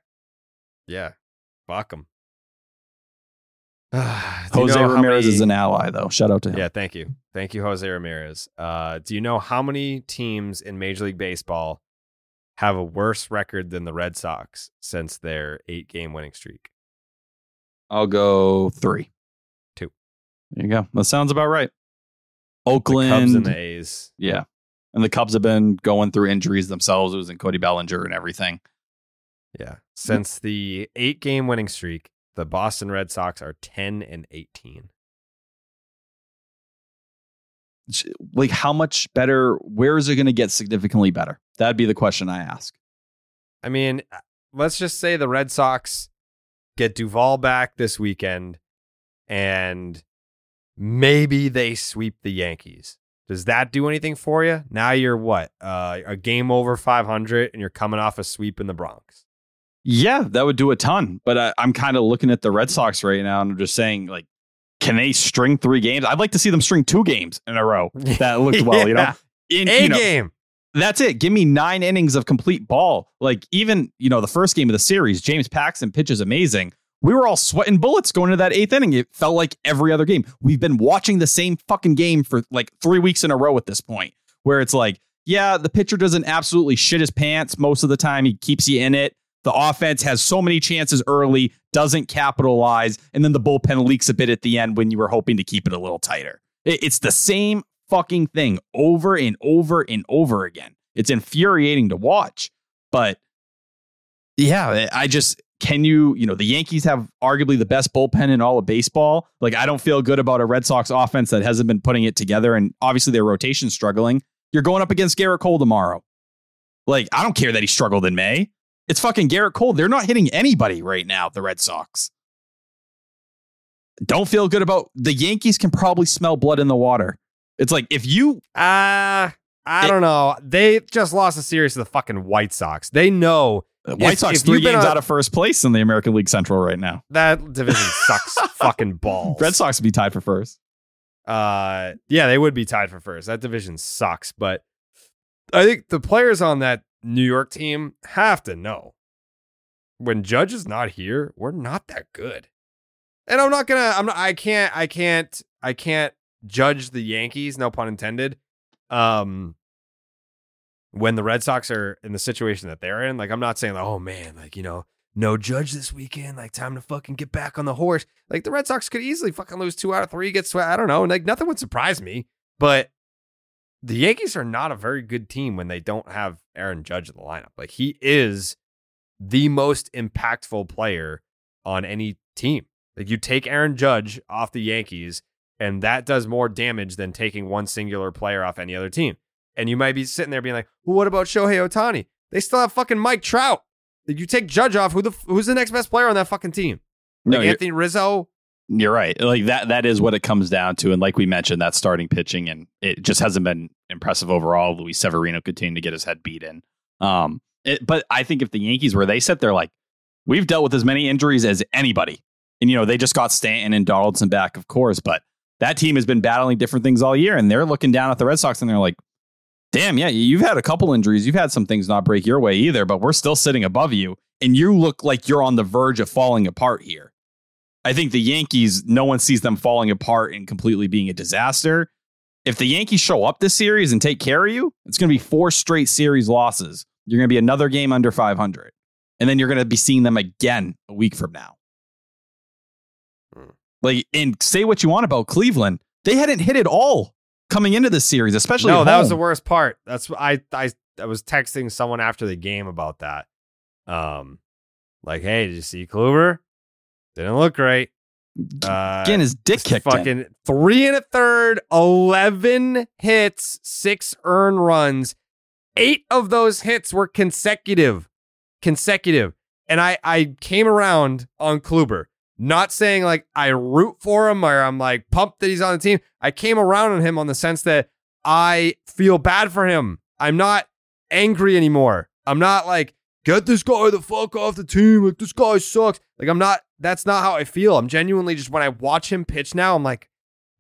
Yeah. Fuck them. [sighs] Jose Ramirez is an ally, though. Shout out to him. Yeah, thank you. Thank you, Jose Ramirez. Uh, do you know how many teams in Major League Baseball have a worse record than the Red Sox since their eight game winning streak? I'll go three. There you go. That sounds about right. The Oakland. Cubs and the A's. yeah. And the Cubs have been going through injuries themselves, losing Cody Bellinger and everything. Yeah. Since the eight game winning streak, the Boston Red Sox are 10 and 18. Like, how much better? Where is it going to get significantly better? That'd be the question I ask. I mean, uh, let's just say the Red Sox get Duvall back this weekend and maybe they sweep the Yankees. Does that do anything for you? Now you're what? Uh, a game over 500 and you're coming off a sweep in the Bronx. Yeah, that would do a ton. But I, I'm kind of looking at the Red Sox right now and I'm just saying, like, can they string three games? I'd like to see them string two games in a row [laughs] that looked well, you know? In, A you know, game. That's it. Give me nine innings of complete ball. Like, even, you know, the first game of the series, James Paxton pitches amazing. We were all sweating bullets going into that eighth inning. It felt like every other game. We've been watching the same fucking game for like three weeks in a row at this point, where it's like, yeah, the pitcher doesn't absolutely shit his pants most of the time. He keeps you in it. The offense has so many chances early, doesn't capitalize, and then the bullpen leaks a bit at the end when you were hoping to keep it a little tighter. It's the same fucking thing over and over and over again. It's infuriating to watch, but yeah, I just can you, you know, the Yankees have arguably the best bullpen in all of baseball. Like I don't feel good about a Red Sox offense that hasn't been putting it together and obviously their rotation's struggling. You're going up against Gerrit Cole tomorrow. Like I don't care that he struggled in May. It's fucking Gerrit Cole. They're not hitting anybody right now, the Red Sox. Don't feel good about the Yankees can probably smell blood in the water. It's like if you Uh, I It- don't know. They just lost a series to the fucking White Sox. They know the White If- Sox if three games a- out of first place in the American League Central right now. that division sucks [laughs] fucking balls. Red Sox would be tied for first. Uh, yeah, they would be tied for first. That division sucks, but I think the players on that New York team have to know when Judge is not here, we're not that good. And I'm not gonna. I'm not. I can't. I can't. I can't judge the Yankees. No pun intended. Um, when the Red Sox are in the situation that they're in, like I'm not saying, like, oh man, like you know, no Judge this weekend. Like time to fucking get back on the horse. Like the Red Sox could easily fucking lose two out of three, get sweat. I don't know. Like nothing would surprise me. But the Yankees are not a very good team when they don't have Aaron Judge in the lineup. Like he is the most impactful player on any team. Like you take Aaron Judge off the Yankees, and that does more damage than taking one singular player off any other team. And you might be sitting there being like, well, what about Shohei Ohtani? They still have fucking Mike Trout. You take Judge off, who the who's the next best player on that fucking team? Like No, Anthony Rizzo. You're right. Like that that is what it comes down to. And like we mentioned, that starting pitching and it just hasn't been impressive overall. Luis Severino continued to get his head beat in. Um it, but I think if the Yankees were they sit there like, we've dealt with as many injuries as anybody. And you know, they just got Stanton and Donaldson back, of course, but that team has been battling different things all year, and they're looking down at the Red Sox and they're like, damn, yeah, you've had a couple injuries. You've had some things not break your way either, but we're still sitting above you. And you look like you're on the verge of falling apart here. I think the Yankees, no one sees them falling apart and completely being a disaster. If the Yankees show up this series and take care of you, it's going to be four straight series losses. You're going to be another game under 500. And then you're going to be seeing them again a week from now. Hmm. Like, and say what you want about Cleveland. They hadn't hit it all coming into this series, especially No, at that was the worst part. That's I I I was texting someone after the game about that. Um, like, hey, did you see Kluber? Didn't look great. Uh, Getting his dick kicked in. fucking three and a third, 11 hits, six earned runs. Eight of those hits were consecutive, consecutive. And I, I came around on Kluber, not saying like I root for him or I'm like pumped that he's on the team. I came around on him on the sense that I feel bad for him. I'm not angry anymore. I'm not like, get this guy the fuck off the team. Like, this guy sucks. Like, I'm not, that's not how I feel. I'm genuinely just, when I watch him pitch now, I'm like,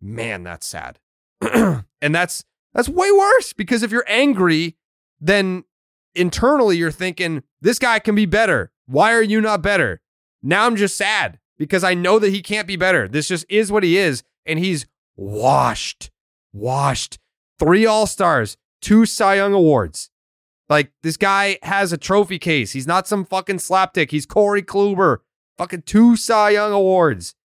man, that's sad. [clears throat] and that's, that's way worse because if you're angry, then internally you're thinking, this guy can be better. Why are you not better? Now I'm just sad because I know that he can't be better. This just is what he is. And he's washed, washed. Three All Stars, two Cy Young Awards. Like this guy has a trophy case. He's not some fucking slapdick. He's Corey Kluber. Fucking two Cy Young Awards.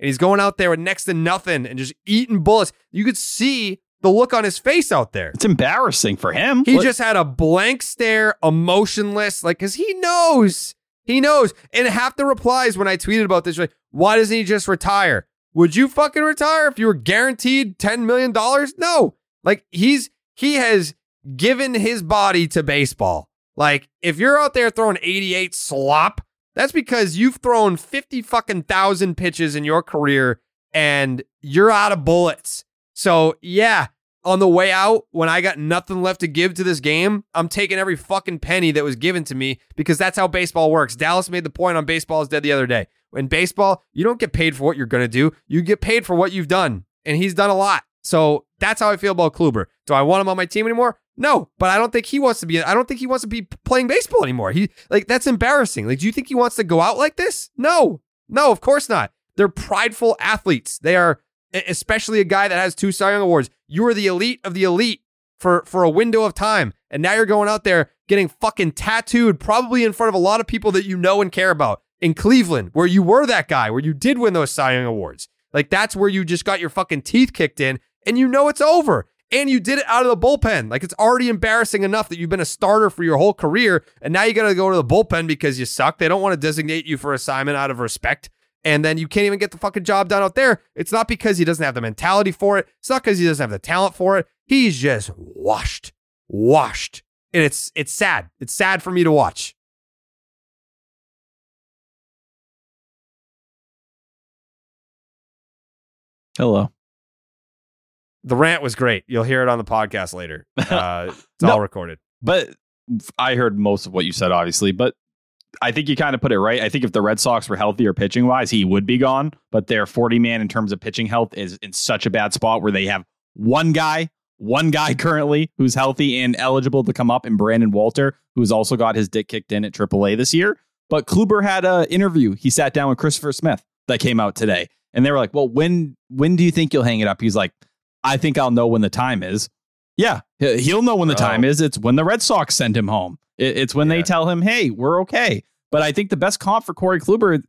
And he's going out there with next to nothing and just eating bullets. You could see the look on his face out there. It's embarrassing for him. He Look- just had a blank stare, emotionless, like, because he knows. He knows. And half the replies when I tweeted about this, like, why doesn't he just retire? Would you fucking retire if you were guaranteed $10 million? No. Like, he's, he has given his body to baseball. Like, if you're out there throwing 88 slop, that's because you've thrown 50 fucking thousand pitches in your career and you're out of bullets. So, yeah, on the way out, when I got nothing left to give to this game, I'm taking every fucking penny that was given to me because that's how baseball works. Dallas made the point on Baseball is Dead the other day. In baseball, you don't get paid for what you're going to do, you get paid for what you've done. And he's done a lot. So that's how I feel about Kluber. Do I want him on my team anymore? No, but I don't think he wants to be. I don't think he wants to be playing baseball anymore. He like that's embarrassing. Like, do you think he wants to go out like this? No, no, of course not. They're prideful athletes. They are, especially a guy that has two Cy Young awards. You are the elite of the elite for for a window of time, and now you're going out there getting fucking tattooed, probably in front of a lot of people that you know and care about in Cleveland, where you were that guy, where you did win those Cy Young awards. Like that's where you just got your fucking teeth kicked in, and you know it's over. And you did it out of the bullpen. Like it's already embarrassing enough that you've been a starter for your whole career, and now you got to go to the bullpen because you suck. They don't want to designate you for assignment out of respect. And then you can't even get the fucking job done out there. It's not because he doesn't have the mentality for it. It's not because he doesn't have the talent for it. He's just washed, washed. And it's it's sad. It's sad for me to watch. Hello. The rant was great. You'll hear it on the podcast later. [laughs] Uh, it's No. all recorded. But I heard most of what you said, obviously. But I think you kind of put it right. I think if the Red Sox were healthier pitching wise, he would be gone. But their 40 man in terms of pitching health is in such a bad spot where they have one guy, one guy [laughs] currently who's healthy and eligible to come up, and Brandon Walter, who's also got his dick kicked in at AAA this year. But Kluber had an interview. He sat down with Christopher Smith that came out today. And they were like, Well, when when do you think you'll hang it up? He's like, I think I'll know when the time is. Yeah, he- he'll know when the Oh. time is. It's when the Red Sox send him home. It- It's when Yeah. they tell him, "Hey, we're okay." But I think the best comp for Corey Kluber,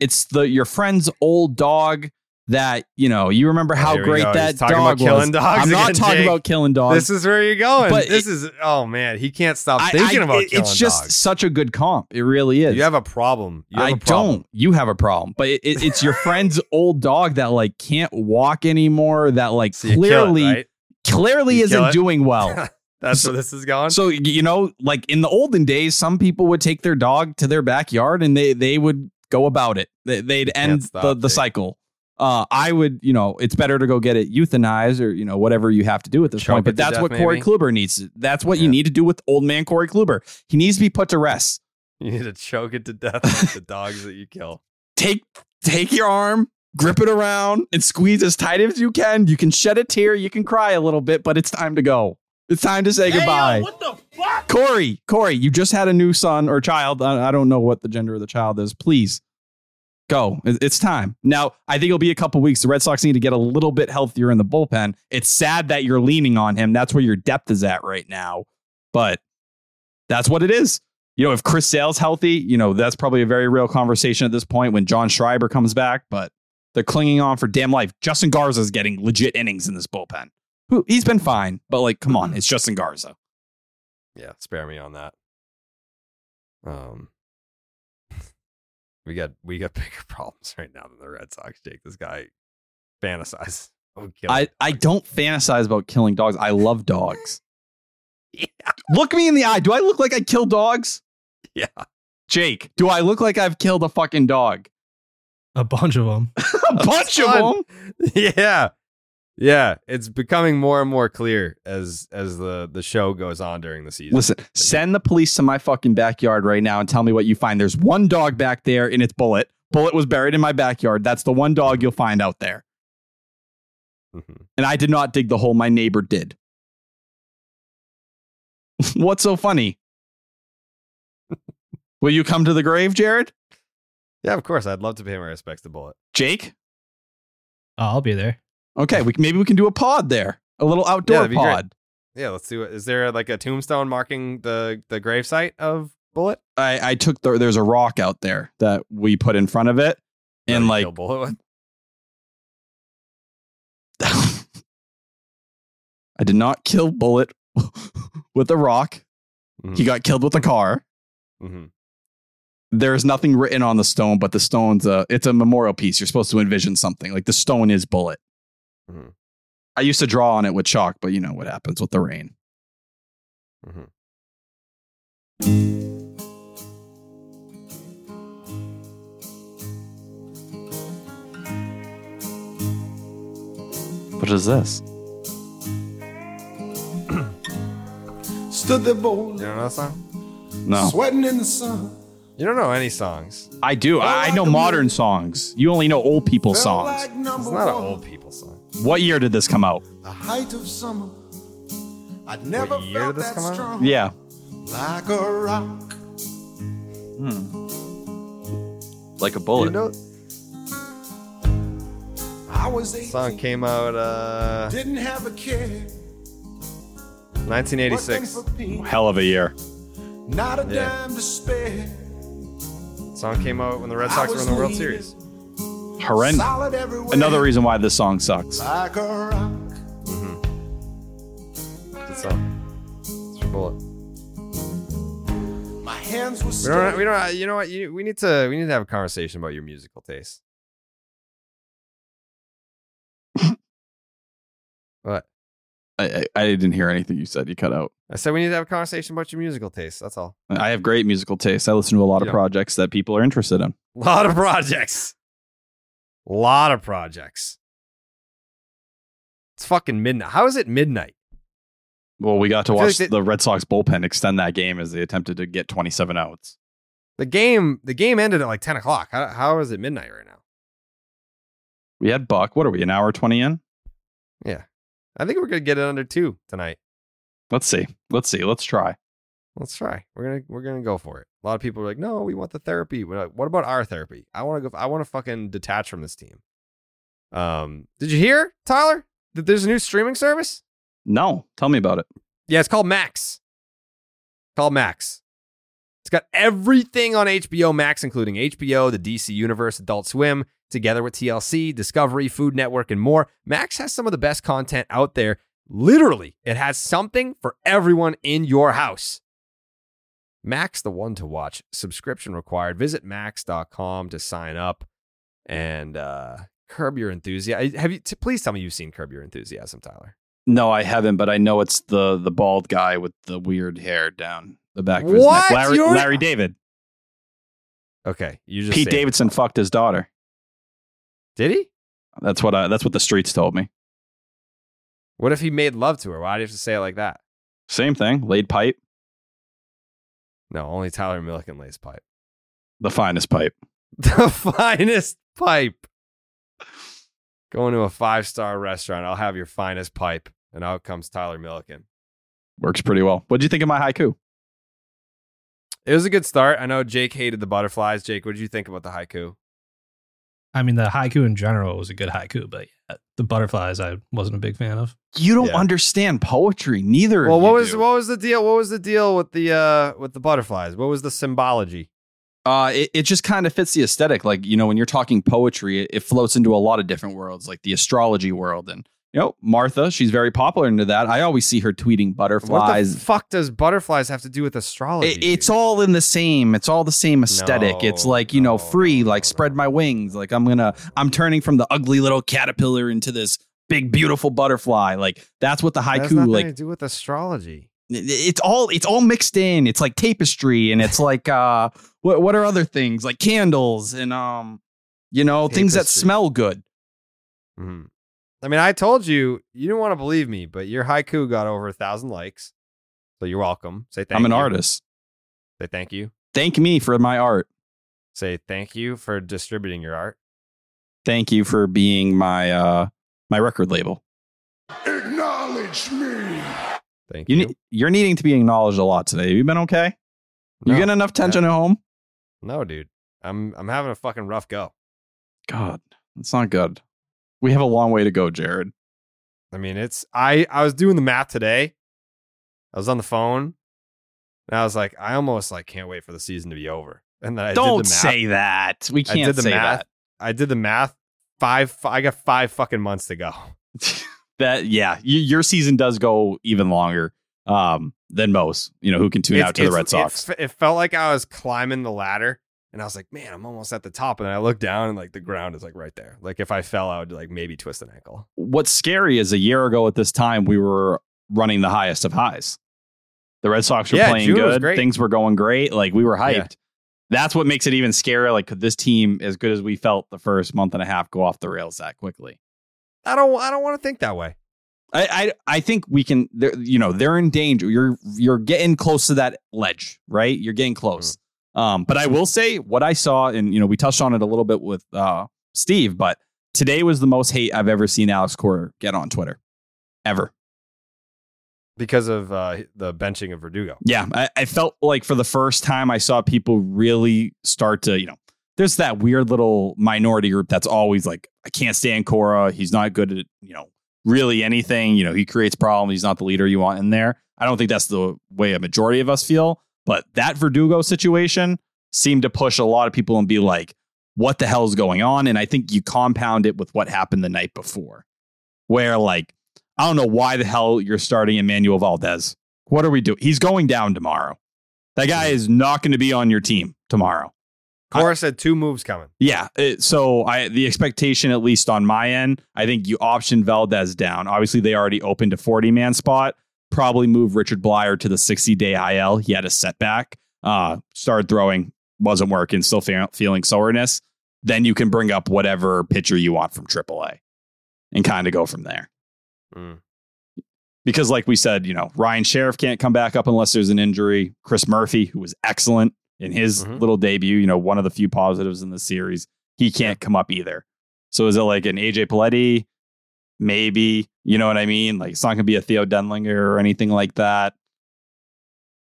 it's the your friend's old dog that you know you remember how great that dog about killing was. dogs I'm not again, talking Jake. about killing dogs. This is where you're going. But this it- is oh man, he can't stop I- thinking I- about it- it's just dogs. such a good comp. It really is. You have a problem. You have I a problem. don't. You have a problem, but it, it- it's your friend's [laughs] old dog that like can't walk anymore. That like So you kill it, clearly, right? clearly You isn't doing well. [laughs] That's So- where this is going. so you know, like in the olden days, some people would take their dog to their backyard and they they would go about it. They, they'd end stop, the the cycle. Uh, I would, you know, it's better to go get it euthanized or you know whatever you have to do at this Choke point. But that's death, what Corey maybe? Kluber needs. That's what you need to do with old man Corey Kluber. He needs to be put to rest. you need to choke it to death like the dogs that you kill. [laughs] take take your arm, grip it around, and squeeze as tight as you can. You can shed a tear, you can cry a little bit, but it's time to go. It's time to say goodbye. what the fuck? Corey, Corey, you just had a new son or child. I, I don't know what the gender of the child is. Please go. It's time. Now, I think it'll be a couple weeks. The Red Sox need to get a little bit healthier in the bullpen. It's sad that you're leaning on him. That's where your depth is at right now. But that's what it is. You know, if Chris Sale's healthy, you know, that's probably a very real conversation at this point when John Schreiber comes back, but they're clinging on for damn life. Justin Garza is getting legit innings in this bullpen. Who He's been fine, but like, come on, it's Justin Garza. Yeah, spare me on that. Um, we got we got [laughs] bigger problems right now than the Red Sox. Jake, this guy fantasizes. [laughs] Oh, I. I don't fantasize about killing dogs. I love dogs. [laughs] Yeah. Look me in the eye. Do I look like I kill dogs? Yeah. Jake, do I look like I've killed a fucking dog? A bunch of them. a bunch of them. yeah, yeah. It's becoming more and more clear as as the the show goes on during the season. Listen, send the police to my fucking backyard right now and tell me what you find. There's one dog back there in it's Bullet. Bullet was buried in my backyard. That's the one dog you'll find out there. Mm-hmm. And I did not dig the hole. My neighbor did. [laughs] What's so funny? [laughs] Will you come to the grave, Jared? Yeah, of course. I'd love to pay my respects to Bullet. Jake? Oh, I'll be there. Okay, we, maybe we can do a pod there. A little outdoor that'd be great. pod. Yeah, let's do it. Is there like a tombstone marking the the gravesite of Bullet? I, I took the, there's a rock out there that we put in front of it. That And like, kill Bullet with? [laughs] I did not kill Bullet [laughs] with a rock. Mhm. He got killed with a car. Mhm. There's nothing written on the stone, but the stone's a it's a memorial piece. You're supposed to envision something like the stone is Bullet. Mhm. I used to draw on it with chalk, but you know what happens with the rain. Mhm. What is this? Stood there You bold, don't know that song? No, sweating in the sun. You don't know any songs. I do. I, I know modern songs. You only know old people songs. like It's not an one. old people song. What year did this come out? The height of summer. I'd never year felt did this that come out? strong. Yeah. Like a rock. Hmm. Like a You bullet. know, I was 18. song came out uh Didn't have a care. 1986. Working for people, Hell of a year. Not a Yeah. dime to spare. Song came out when the Red Sox were in the World leaning Series. Horrendous. Solid. Another reason why this song sucks. Like a rock. Mm-hmm. Good song. It's for Bullet. My hands were We don't. We don't. Uh, you know what? You, we need to. We need to have a conversation about your musical taste. [laughs] what? I, I, I didn't hear anything you said. You cut out. I said we need to have a conversation about your musical taste. That's all. I have great musical taste. I listen to a lot of Yeah. projects that people are interested in. [laughs] A lot of projects. A lot of projects. It's fucking midnight. How is it midnight? Well, we got to watch like the Red Sox bullpen extend that game as they attempted to get 27 outs. The game. The game ended at like ten o'clock. How, how is it midnight right now? We had Buck. What are we, an hour 20 in? Yeah, I think we're gonna get it under two tonight. Let's see. Let's see. Let's try. Let's try. We're gonna we're gonna go for it. A lot of people are like, no, we want the therapy. Like, what about our therapy? I want to go. I want to fucking detach from this team. Um, did you hear Tyler that there's a new streaming service? No, tell me about it. Yeah, it's called Max. Called Max. It's got everything on HBO Max, including HBO, the DC Universe, Adult Swim, together with TLC, Discovery, Food Network, and more. Max has some of the best content out there. Literally, it has something for everyone in your house. Max, the one to watch. Subscription required. Visit max.com to sign up and uh, curb your enthusiasm. Have you? T- please tell me you've seen Curb Your Enthusiasm, Tyler. No, I haven't, but I know it's the the bald guy with the weird hair down the back of his What? neck. Larry, You're- Larry David. Okay, you just Pete saved it. Davidson fucked his daughter. Did he? That's what I. That's what the streets told me. What if he made love to her? Why do you have to say it like that? Same thing. Laid pipe, No, only Tyler Milliken lays pipe. the finest pipe. [laughs] The finest pipe. Going to a five star restaurant, I'll have your finest pipe, and out comes Tyler Milliken. Works pretty well. What do you think of my haiku? It was a good start. I know Jake hated the butterflies. Jake, what did you think about the haiku? I mean, the haiku in general was a good haiku, but yeah, the butterflies I wasn't a big fan of. You don't Yeah. understand poetry. Neither. Well, what you was do. what was the deal? What was the deal with the uh with the butterflies? What was the symbology? Uh, it, it just kind of fits the aesthetic. Like, you know, when you're talking poetry, it, it floats into a lot of different worlds, like the astrology world. And, you know, Martha, she's very popular into that. I always see her tweeting butterflies. What the fuck does butterflies have to do with astrology? It- it's all in the same. It's all the same aesthetic. it's like, you know, free, no, like no, spread no. my wings. Like I'm going to, I'm turning from the ugly little caterpillar into this big, beautiful butterfly. Like that's what the That has haiku, nothing like to do with astrology. it's all it's all mixed in. It's like tapestry and it's like uh what what are other things like candles and um you know things that smell good. Mhm. I mean, I told you you didn't want to believe me, but your haiku got over a thousand likes, so you're welcome. Say thank you. I'm an you. artist. Say thank you. Thank me for my art. Say thank you for distributing your art. Thank you for being my uh my record label. Acknowledge me. Thank You you. ne- you're needing to be acknowledged a lot today. Have you been okay? You No. getting enough tension at home? No, dude. I'm I'm having a fucking rough go. God, that's not good. We have a long way to go, Jared. I mean, it's I I was doing the math today. I was on the phone, and I was like, I almost like can't wait for the season to be over. And then I Don't the math. say that. We can't did the say math. that. I did the math. Five. I got five fucking months to go. [laughs] that yeah, y- your season does go even longer um than most. You know who can tune It's- out to the Red Sox. It, it felt like I was climbing the ladder, and I was like, man, I'm almost at the top. And then I look down, and like the ground is like right there. Like if I fell, I would like maybe twist an ankle. What's scary is a year ago at this time we were running the highest of highs. The Red Sox were Yeah, playing June good. Things were going great. Like we were hyped. Yeah. That's what makes it even scarier. Like could this team, as good as we felt the first month and a half, go off the rails that quickly? I don't. I don't want to think that way. I, I I think we can. They're, you know, they're in danger. You're you're getting close to that ledge, right? You're getting close. Mm. Um, but I will say what I saw, and you know, we touched on it a little bit with uh, Steve, but today was the most hate I've ever seen Alex Cora get on Twitter, ever. because of uh, the benching of Verdugo. Yeah, I, I felt like for the first time I saw people really start to, you know, there's that weird little minority group that's always like, I can't stand Cora. He's not good at, you know, really anything. You know, he creates problems. He's not the leader you want in there. I don't think that's the way a majority of us feel. But that Verdugo situation seemed to push a lot of people and be like, what the hell is going on? And I think you compound it with what happened the night before, where like, I don't know why the hell you're starting Enmanuel Valdez. What are we doing? He's going down tomorrow. That guy is not going to be on your team tomorrow. Cora said two moves coming. Yeah. it- so I the expectation, at least on my end, I think you option Valdez down. Obviously, they already opened a 40 man spot. Probably move Richard Bleier to the 60 day IL. He had a setback. Uh, started throwing, wasn't working, still fe- feeling soreness. Then you can bring up whatever pitcher you want from AAA and kind of go from there. Mm. Because, like we said, you know, Ryan Sherriff can't come back up unless there's an injury. Chris Murphy, who was excellent in his Mhm. little debut, you know, one of the few positives in the series, he can't come up either. So is it like an AJ Politi? Maybe. You know what I mean? Like it's not gonna be a Theo Denlinger or anything like that.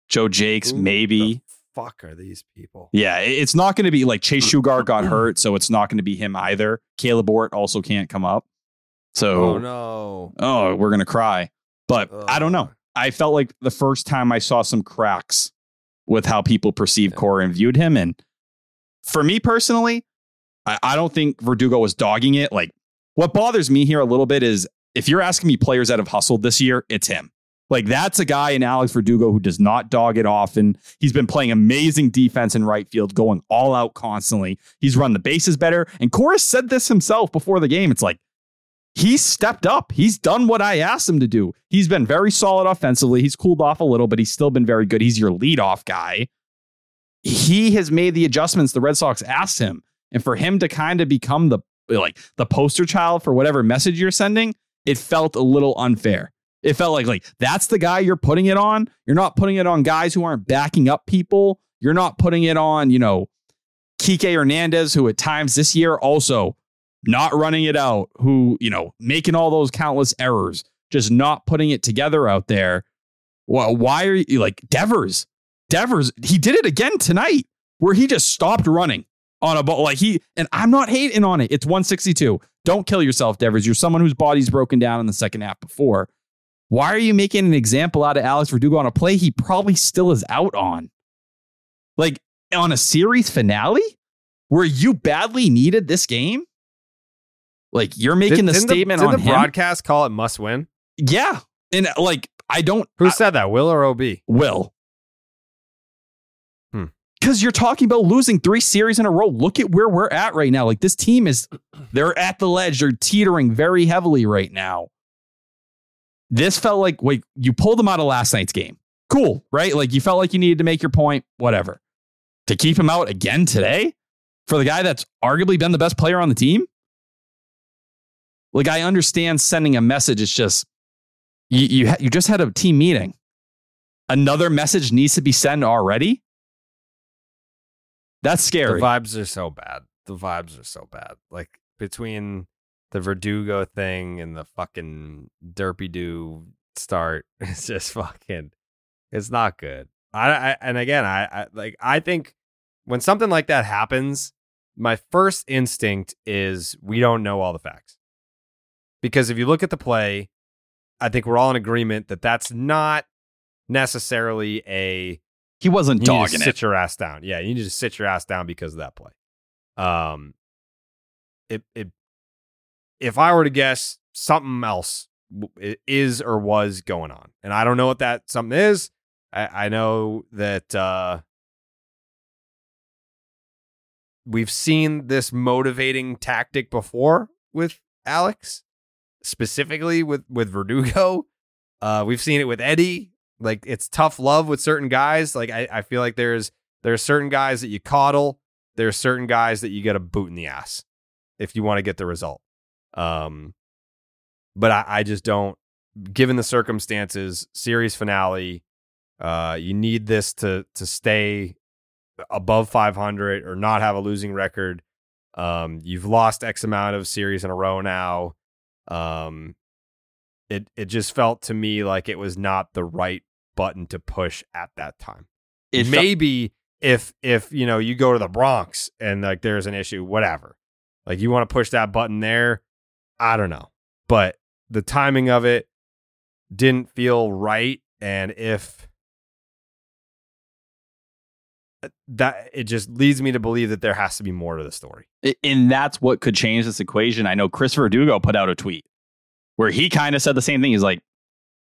Joe Jacques, Who maybe. the fuck are these people? Yeah, it's not going to be like Chase [clears throat] Shugart got hurt, so it's not going to be him either. Caleb Ort also can't come up. So, Oh no. oh, we're going to cry. But I don't know. I felt like the first time I saw some cracks with how people perceived Cora and viewed him. And for me personally, I, I don't think Verdugo was dogging it. Like, what bothers me here a little bit is if you're asking me players that have hustled this year, it's him. Like, that's a guy in Alex Verdugo who does not dog it often. He's been playing amazing defense in right field, going all out constantly. He's run the bases better. And Coris said this himself before the game. It's like, he's stepped up. He's done what I asked him to do. He's been very solid offensively. He's cooled off a little, but he's still been very good. He's your leadoff guy. He has made the adjustments the Red Sox asked him. And for him to kind of become the like the poster child for whatever message you're sending, it felt a little unfair. It felt like like that's the guy you're putting it on. You're not putting it on guys who aren't backing up people. You're not putting it on, you know, Kike Hernandez, who at times this year also not running it out, who, you know, making all those countless errors, just not putting it together out there. Well, why are you like Devers? Devers, he did it again tonight where he just stopped running on a ball. Like he, and I'm not hating on it. It's 162. Don't kill yourself, Devers. You're someone whose body's broken down in the second half before. Why are you making an example out of Alex Verdugo on a play he probably still is out on? Like on a series finale where you badly needed this game? Like you're making the Didn't statement did on the him? broadcast call it must win? Yeah. And like I don't Who said that? Will or OB? Will. Because you're talking about losing three series in a row. Look at where we're at right now. Like this team is, they're at the ledge. They're teetering very heavily right now. This felt like, wait, you pulled them out of last night's game. Cool, right? Like you felt like you needed to make your point, whatever. To keep him out again today for the guy that's arguably been the best player on the team? Like I understand sending a message. It's just, you, you, ha- you just had a team meeting another message needs to be sent already. That's scary. The vibes are so bad. The vibes are so bad. Like between the Verdugo thing and the fucking derpy doo start, [laughs] it's just fucking. It's not good. I, I and again, I, I like. I think when something like that happens, my first instinct is we don't know all the facts. Because if you look at the play, I think we're all in agreement that that's not necessarily a he wasn't you need to dogging sit it. your ass down. Yeah, you need to sit your ass down because of that play. Um, it it if I were to guess, something else is or was going on, and I don't know what that something is. I, I know that uh, we've seen this motivating tactic before with Alex, specifically with with Verdugo. Uh, we've seen it with Eddie. Like it's tough love with certain guys. Like I, I feel like there's there are certain guys that you coddle. There are certain guys that you get a boot in the ass if you want to get the result. Um, but I, I just don't. Given the circumstances, series finale, uh, you need this to to stay above 500 or not have a losing record. Um, you've lost X amount of series in a row now. Um, it it just felt to me like it was not the right button to push at that time. Felt- Maybe if if you know you go to the Bronx and like there's an issue, whatever. Like you want to push that button there, I don't know. But the timing of it didn't feel right and if uh, that it just leads me to believe that there has to be more to the story. And that's what could change this equation. I know Christopher Verdugo put out a tweet where he kind of said the same thing. He's like,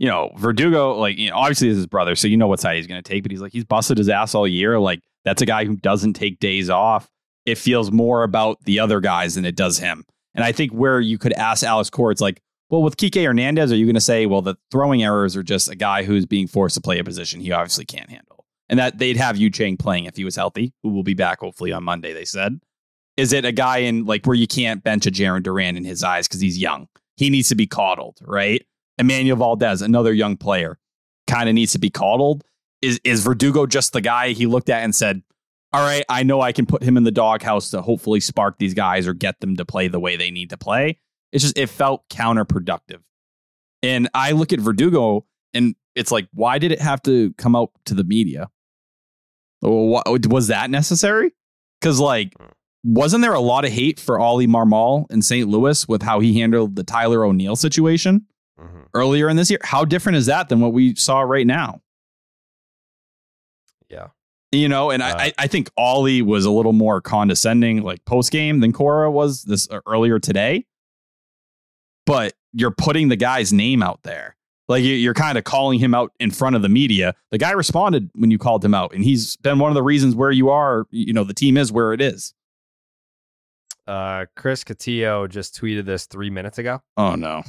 you know, Verdugo, like, you know, obviously is his brother, so you know what side he's going to take, but he's like, he's busted his ass all year. Like, that's a guy who doesn't take days off. It feels more about the other guys than it does him. And I think where you could ask Alex Cora, it's like, well, with Kike Hernandez, are you going to say, well, the throwing errors are just a guy who's being forced to play a position he obviously can't handle? And that they'd have Yu Chang playing if he was healthy, who will be back hopefully on Monday, they said. Is it a guy in like where you can't bench a Jarren Duran in his eyes because he's young? He needs to be coddled, right? Enmanuel Valdez, another young player, kind of needs to be coddled. Is is Verdugo just the guy he looked at and said, All right, I know I can put him in the doghouse to hopefully spark these guys or get them to play the way they need to play? It's just it felt counterproductive. And I look at Verdugo and it's like, why did it have to come out to the media? Was that necessary? Because like, wasn't there a lot of hate for Ollie Marmol in St. Louis with how he handled the Tyler O'Neill situation Mhm. earlier in this year? How different is that than what we saw right now? Yeah. You know, and Uh, I, I think Ollie was a little more condescending, like post game, than Cora was this uh, earlier today. But you're putting the guy's name out there, like you- you're kind of calling him out in front of the media. The guy responded when you called him out, and he's been one of the reasons where you are. You know, the team is where it is. Uh, Chris Cotillo just tweeted this three minutes ago. Oh no.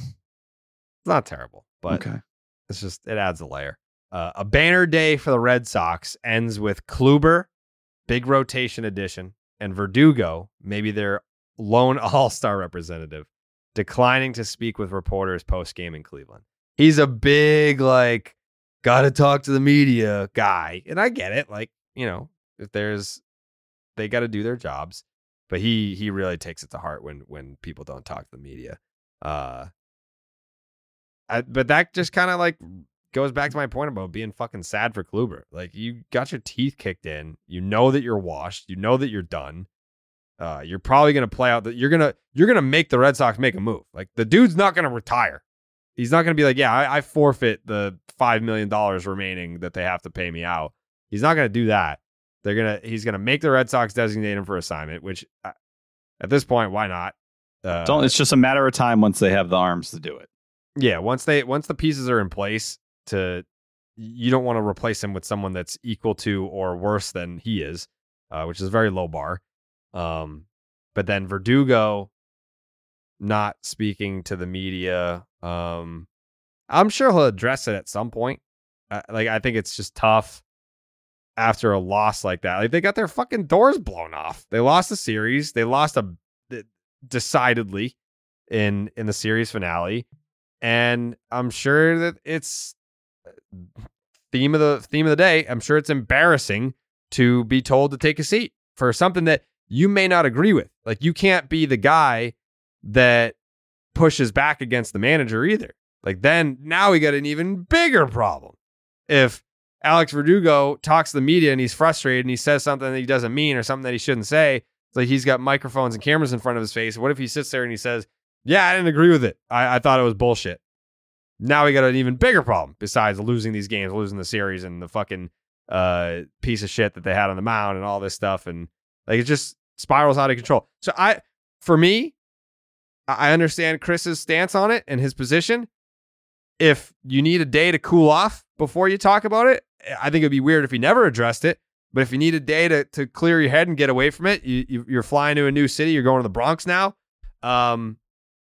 It's not terrible, but okay. it's just it adds a layer. Uh, a banner day for the Red Sox ends with Kluber, big rotation addition, and Verdugo, maybe their lone [laughs] All Star representative, declining to speak with reporters post game in Cleveland. He's a big like, gotta talk to the media guy, and I get it. Like you know, if there's, they got to do their jobs, but he he really takes it to heart when when people don't talk to the media. Uh, I, but that just kind of like goes back to my point about being fucking sad for Kluber. Like you got your teeth kicked in. You know that you're washed. You know that you're done. Uh, you're probably gonna play out that you're gonna you're gonna make the Red Sox make a move. Like the dude's not gonna retire. He's not gonna be like, yeah, I, I forfeit the five million dollars remaining that they have to pay me out. He's not gonna do that. They're gonna he's gonna make the Red Sox designate him for assignment. Which uh, at this point, why not? Uh, Don't, it's just a matter of time once they have the arms to do it. Yeah, once they once the pieces are in place to you don't want to replace him with someone that's equal to or worse than he is, uh, which is very low bar. Um, but then Verdugo not speaking to the media. Um, I'm sure he'll address it at some point. Uh, like I think it's just tough after a loss like that. Like they got their fucking doors blown off. They lost the series. They lost a decidedly in in the series finale and I'm sure that it's theme of the theme of the day. I'm sure it's embarrassing to be told to take a seat for something that you may not agree with. Like you can't be the guy that pushes back against the manager either. Like then now we got an even bigger problem. If Alex Verdugo talks to the media and he's frustrated and he says something that he doesn't mean or something that he shouldn't say, it's like he's got microphones and cameras in front of his face. What if he sits there and he says, yeah, I didn't agree with it. I, I thought it was bullshit. Now we got an even bigger problem besides losing these games, losing the series, and the fucking uh, piece of shit that they had on the mound and all this stuff, and like it just spirals out of control. So I, for me, I understand Chris's stance on it and his position. If you need a day to cool off before you talk about it, I think it'd be weird if he never addressed it. But if you need a day to to clear your head and get away from it, you, you you're flying to a new city. You're going to the Bronx now. Um,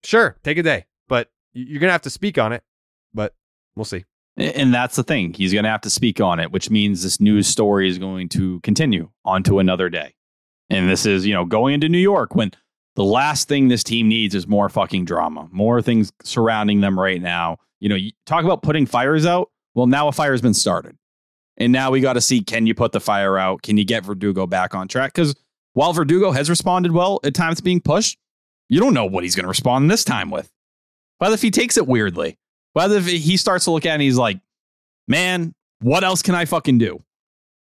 sure, take a day, but you're gonna have to speak on it. But we'll see. And that's the thing. He's going to have to speak on it, which means this news story is going to continue onto another day. And this is, you know, going into New York when the last thing this team needs is more fucking drama, more things surrounding them right now. You know, you talk about putting fires out. Well, now a fire's been started. And now we got to see can you put the fire out? Can you get Verdugo back on track? Because while Verdugo has responded well at times being pushed, you don't know what he's going to respond this time with. But if he takes it weirdly, whether if he starts to look at it and he's like, man, what else can I fucking do?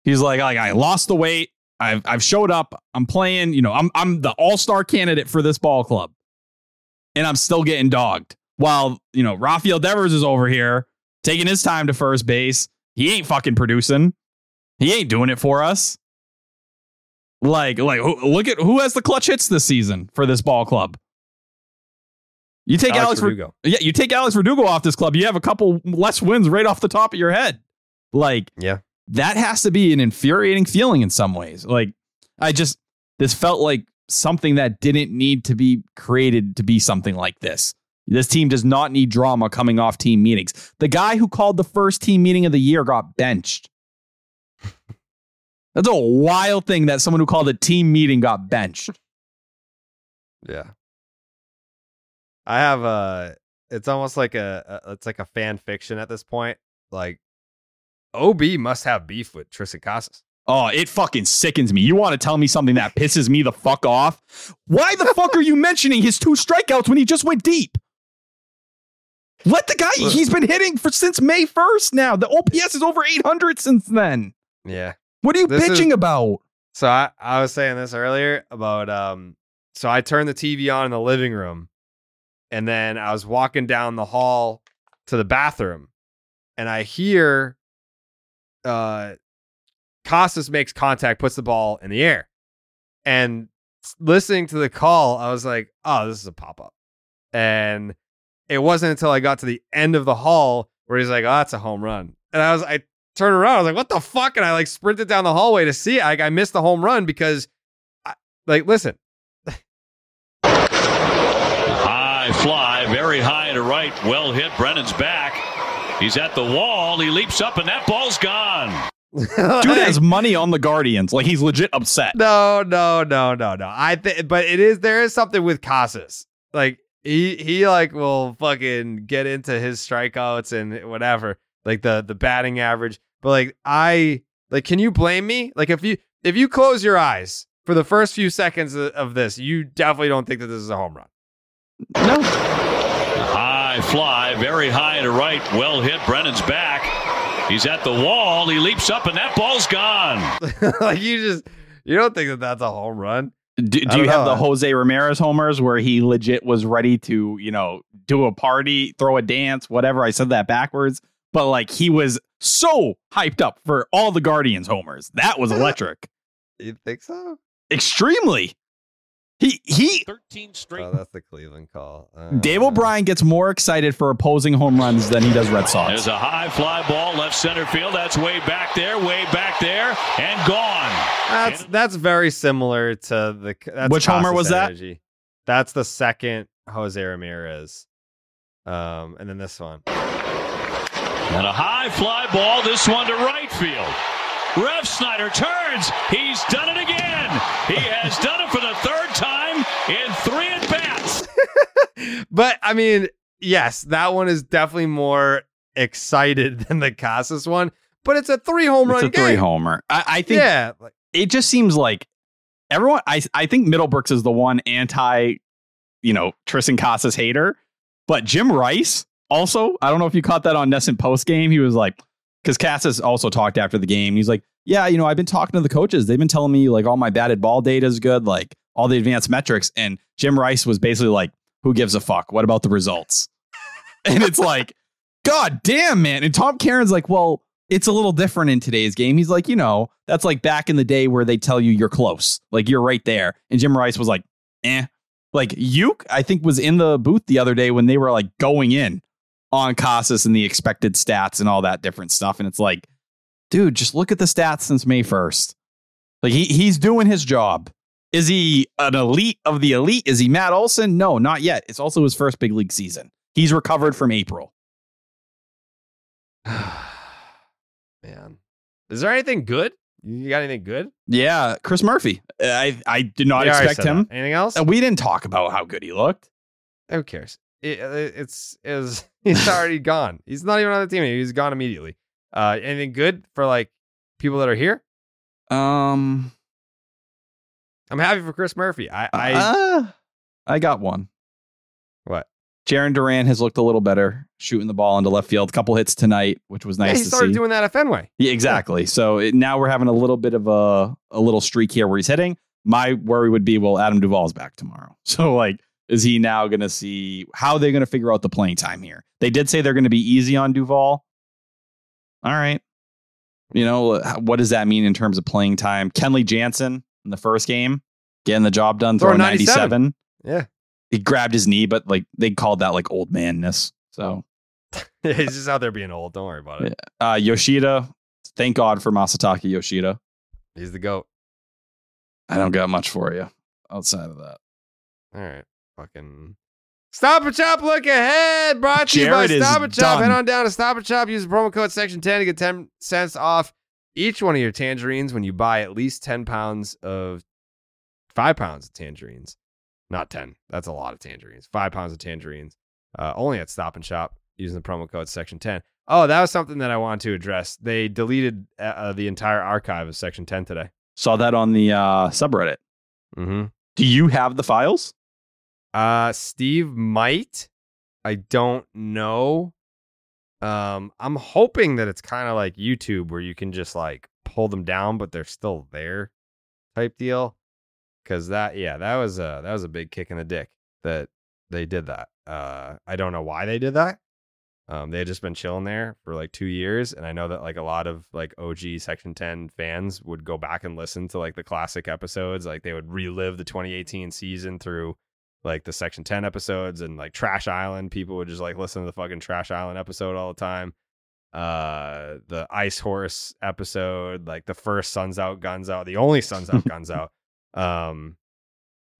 He's like, like I lost the weight. I've I've showed up. I'm playing, you know, I'm I'm the all-star candidate for this ball club. And I'm still getting dogged. While, you know, Rafael Devers is over here taking his time to first base. He ain't fucking producing. He ain't doing it for us. Like, like look at who has the clutch hits this season for this ball club. You take Alex Alex, Verdugo. yeah, you take Alex Verdugo off this club, you have a couple less wins right off the top of your head. Like Yeah. that has to be an infuriating feeling in some ways. Like I just this felt like something that didn't need to be created to be something like this. This team does not need drama coming off team meetings. The guy who called the first team meeting of the year got benched. That's a wild thing that someone who called a team meeting got benched. Yeah. I have a it's almost like a, a it's like a fan fiction at this point. Like OB must have beef with Triston Casas. Oh, it fucking sickens me. You want to tell me something that pisses me the fuck off? Why the fuck are you [laughs] mentioning his two strikeouts when he just went deep? Let the guy, he's been hitting for since May 1st now. The OPS is over 800 since then. Yeah. What are you This is- bitching about? So I, I was saying this earlier about um so I turned the TV on in the living room and then I was walking down the hall to the bathroom and I hear uh Casas makes contact, puts the ball in the air. And listening to the call, I was like, oh, this is a pop up. And it wasn't until I got to the end of the hall where he's like, oh, that's a home run. And I was, I turned around, I was like, what the fuck? And I like sprinted down the hallway to see it. Like, I missed the home run because, I, like, listen, High fly, very high to right. Well hit. Brennan's back. He's at the wall. He leaps up, and that ball's gone. [laughs] Dude has money on the Guardians. Like he's legit upset. No, no, no, no, no. I think, but it is there is something with Casas. Like he he like will fucking get into his strikeouts and whatever, like the the batting average. But like I like, can you blame me? Like if you if you close your eyes for the first few seconds of, of this, you definitely don't think that this is a home run. No. High fly, very high to right. Well hit. Brennan's back. He's at the wall. He leaps up, and that ball's gone. [laughs] like you just you don't think that that's a home run. Do, do you don't have the Jose Ramirez homers where he legit was ready to, you know, do a party, throw a dance, whatever? I said that backwards, but like he was so hyped up for all the Guardians homers. That was electric. You think so? Extremely. He he 13 straight. Oh, that's the Cleveland call. Uh, Dave O'Brien gets more excited for opposing home runs than he does Red Sox. There's a high fly ball left center field. That's way back there, way back there, and gone. That's that's very similar to the that's Which homer Casas was that? That's the second Jose Ramirez, um, and then this one. And a high fly ball, this one to right field. Ref Snyder turns. He's done it again. He has done it for the third time in three at bats. [laughs] But I mean, yes, that one is definitely more excited [laughs] than the Casas one. But it's a three home It's run It's a three game. homer. I, I think yeah, it just seems like everyone I I think Middlebrooks is the one anti, you know, Triston Casas hater. But Jim Rice also, I don't know if you caught that on NESN post game. He was like, because Casas also talked after the game. He's like, Yeah, you know, I've been talking to the coaches. They've been telling me like all my batted ball data is good, like all the advanced metrics. And Jim Rice was basically like, Who gives a fuck? What about the results? [laughs] and it's like, God damn, man. And Tom Caron's like, Well, it's a little different in today's game. He's like, you know, that's like back in the day where they tell you you're close, like you're right there. And Jim Rice was like, eh. Like Youk, I think, was in the booth the other day when they were like going in on Casas and the expected stats and all that different stuff. And it's like, dude, just look at the stats since May 1st. Like he he's doing his job. Is he an elite of the elite? Is he Matt Olson? No, not yet. It's also his first big league season. He's recovered from April. [sighs] man, is there anything good? You got anything good? Yeah, Chris Murphy. I I did not We expect him. that. Anything else? And we didn't talk about how good he looked. Who cares? It, it- it's is [laughs] he's already gone. He's not even on the team. He's gone immediately. Uh, anything good for like people that are here? Um, I'm happy for Chris Murphy. I, I uh, I got one. what? Jarren Duran has looked a little better shooting the ball into left field. couple hits tonight, which was Yeah, nice he to started see. doing that at Fenway. yeah, exactly. So it, now we're having a little bit of a a little streak here where he's hitting. My worry would be, well, Adam Duvall's back tomorrow. [laughs] So like, is he now going to see how they're going to figure out the playing time here? They did say they're going to be easy on Duvall. All right. You know, what does that mean in terms of playing time? Kenley Jansen in the first game, getting the job done, Throwing throwing 97. 97. Yeah, He grabbed his knee, but like they called that like old manness. So [laughs] he's just out there being old. Don't worry about it. uh, Yoshida, thank God for Masataka Yoshida. He's the goat. I don't got much for you outside of that. All right, fucking. Stop and Shop, look ahead. Brought to Jared you by Stop and Shop. Head on down to Stop and Shop. Use the promo code Section 10 to get 10 cents off each one of your tangerines when you buy at least 10 pounds of, five pounds of tangerines. Not 10. That's a lot of tangerines. Five pounds of tangerines. Uh, only at Stop and Shop using the promo code Section 10. Oh, that was something that I wanted to address. They deleted uh, uh, the entire archive of Section 10 today. Saw that on the uh, subreddit. Mm-hmm. Do you have the files? Uh, Steve might. I don't know. Um, I'm hoping that it's kind of like YouTube where you can just like pull them down, but they're still there, type deal. Cause that, yeah, that was a that was a big kick in the dick that they did that. Uh, I don't know why they did that. Um, they had just been chilling there for like two years, and I know that like a lot of like OG Section Ten fans would go back and listen to like the classic episodes. Like they would relive the 2018 season through like the Section 10 episodes and like Trash Island. People would just like listen to the fucking Trash Island episode all the time. Uh, the Ice Horse episode, like the first Suns Out, Guns Out, the only Suns Out, Guns [laughs] Out. Um,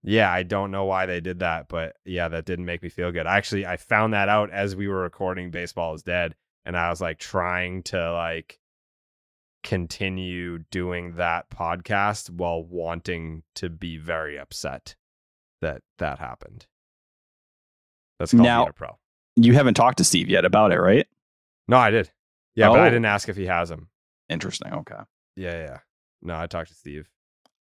yeah, I don't know why they did that, but yeah, that didn't make me feel good. Actually, I found that out as we were recording Baseball is Dead, and I was like trying to like continue doing that podcast while wanting to be very upset that that happened. That's called Now- being a pro. You haven't talked to Steve yet about it, right? No, I did. Yeah, but I Oh. didn't ask if he has them. Interesting. Okay. Yeah, yeah, yeah. No, I talked to Steve.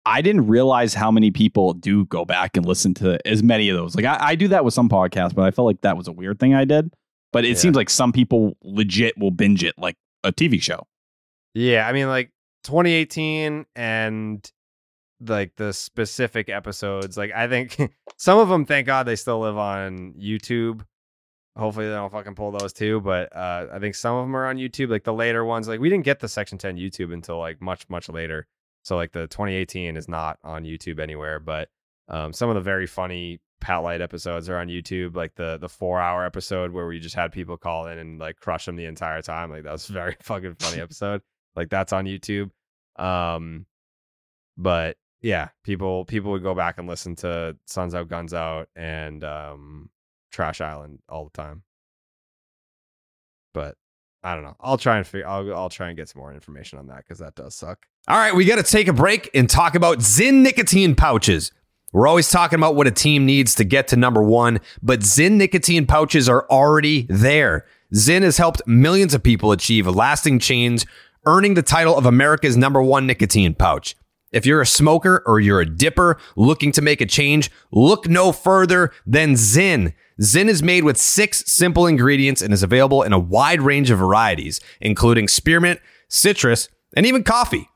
I didn't realize how many people do go back and listen to as many of those. Like I, I do that with some podcasts, but I felt like that was a weird thing I did. But it Yeah. seems like some people legit will binge it like a TV show. Yeah, I mean like 2018 and like the specific episodes. Like I think [laughs] some of them, thank God, they still live on YouTube. Hopefully they don't fucking pull those too. But uh, I think some of them are on YouTube. Like the later ones, like we didn't get the Section 10 YouTube until like much much later. So like the 2018 is not on YouTube anywhere. But um, some of the very funny Pat Light episodes are on YouTube. Like the the four hour episode where we just had people call in and like crush them the entire time. Like that was [laughs] very fucking funny episode. Like that's on YouTube. Um, but yeah, people people would go back and listen to Suns Out, Guns Out, and um, Trash Island all the time. But I don't know. I'll try and figure. I'll I'll try and get some more information on that because that does suck. All right, we got to take a break and talk about Zyn nicotine pouches. We're always talking about what a team needs to get to number one, but Zyn nicotine pouches are already there. Zyn has helped millions of people achieve a lasting change, earning the title of America's number one nicotine pouch. If you're a smoker or you're a dipper looking to make a change, look no further than Zyn. Zyn is made with six simple ingredients and is available in a wide range of varieties, including spearmint, citrus, and even coffee.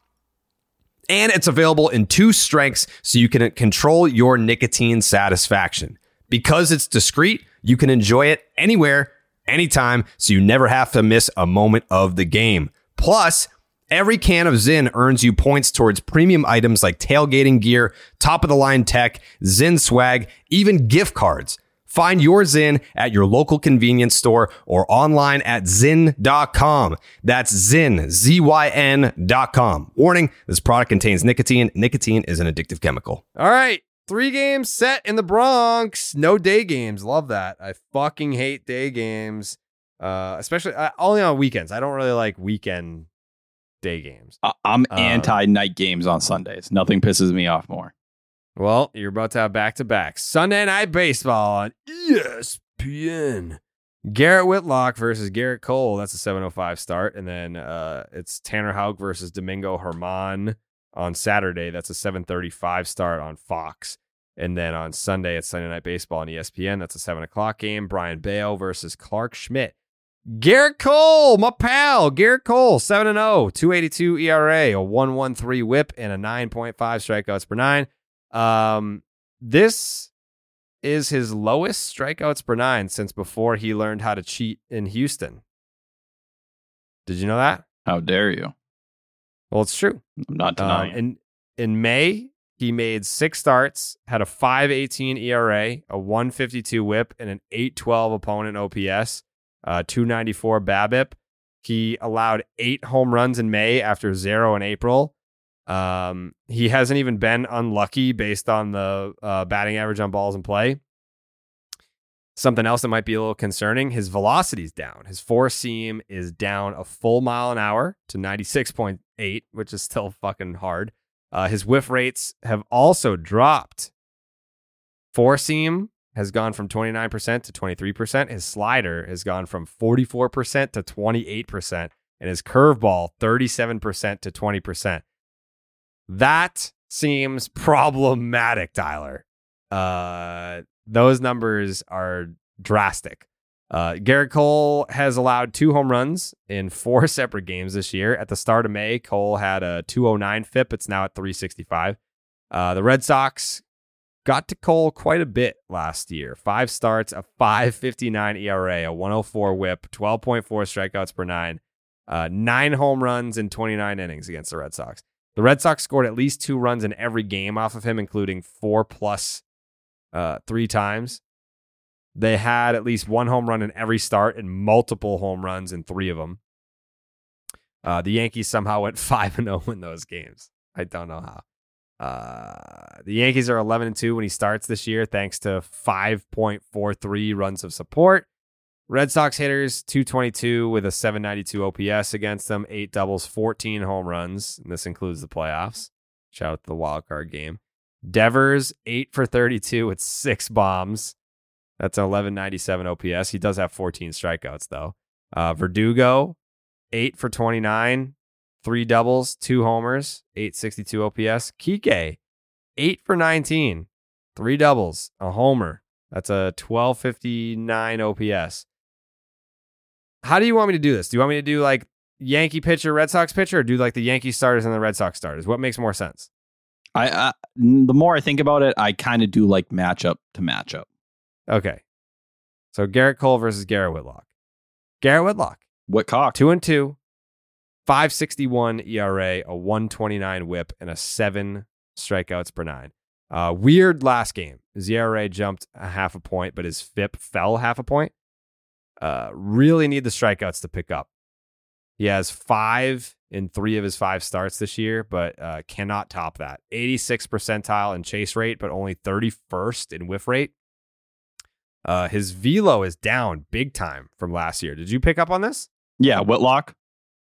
And it's available in two strengths so you can control your nicotine satisfaction. Because it's discreet, you can enjoy it anywhere, anytime, so you never have to miss a moment of the game. Plus, every can of Zyn earns you points towards premium items like tailgating gear, top of the line tech, Zyn swag, even gift cards. Find your Zyn at your local convenience store or online at Zyn.com. That's Zyn, Z Y N.com. Warning this product contains nicotine. Nicotine is an addictive chemical. All right. Three games set in the Bronx. No day games. Love that. I fucking hate day games. Uh, especially uh, only on weekends. I don't really like weekend day games. I- I'm Uh, anti night games on Sundays. Nothing pisses me off more. Well, you're about to have back to back Sunday night baseball on ESPN. Garrett Whitlock versus Gerrit Cole. That's a 7:05 start, and then uh, it's Tanner Houck versus Domingo German on Saturday. That's a 7:35 start on Fox, and then on Sunday it's Sunday night baseball on ESPN. That's a seven o'clock game. Brayan Bello versus Clarke Schmidt. Gerrit Cole, my pal, Gerrit Cole, 7 and 0, 282 ERA, a 113 whip, and a 9.5 strikeouts per nine. Um, this is his lowest strikeouts per nine since before he learned how to cheat in Houston. Did you know that? How dare you? Well, it's true. I'm not Um, denying. it. in in May, he made six starts, had a 5.18 ERA, a 152 WHIP, and an 8.12 opponent OPS, uh, 294 BABIP. He allowed eight home runs in May after zero in April. Um, he hasn't even been unlucky based on the uh, batting average on balls in play. Something else that might be a little concerning: his velocity's down. His four seam is down a full mile an hour to 96.8, which is still fucking hard. Uh, his whiff rates have also dropped. Four seam has gone from 29% to 23%. His slider has gone from 44% to 28%, and his curveball 37% to 20%. That seems problematic, Tyler. Uh, those numbers are drastic. Uh, Gerrit Cole has allowed two home runs in four [laughs] separate games this year. At the start of May, Cole had a 209 FIP. It's now at 365. Uh, the Red Sox got to Cole quite a bit last year. Five starts, a 559 ERA, a 104 whip, 12.4 strikeouts per nine, uh, nine home runs in 29 innings against the Red Sox. The Red Sox scored at least two runs in every game off of him, including four plus uh, three times. They had at least one home run in every start and multiple home runs in three of them. Uh, the Yankees somehow went [laughs] 5 and 0 in those games. I don't know how. Uh, the Yankees are 11 and 2 when he starts this year, thanks to 5.43 runs of support. Red Sox hitters 222 with a 792 OPS against them, eight doubles, 14 home runs. And this includes the playoffs. Shout out to the wild card game. Devers, eight for 32 with six bombs. That's an 1197 OPS. He does have 14 strikeouts, though. Uh, Verdugo, eight for 29, three doubles, two homers, 862 OPS. Kike, eight for 19, three doubles, a homer. That's a 1259 OPS. How do you want me to do this? Do you want me to do like Yankee pitcher, Red Sox pitcher, or do like the Yankee starters and the Red Sox starters? What makes more sense? I, I the more I think about it, I kind of do like matchup to matchup. Okay. So Gerrit Cole versus Garrett Whitlock. Garrett Whitlock, Whitcock. two and two, 561 ERA, a 129 whip, and a seven strikeouts per nine. Uh, weird last game. His ERA jumped a half a point, but his FIP fell half a point. Uh, really need the strikeouts to pick up. He has five in three of his five starts this year, but uh, cannot top that. 86 percentile in chase rate, but only 31st in whiff rate. Uh, his velo is down big time from last year. Did you pick up on this? Yeah, Whitlock.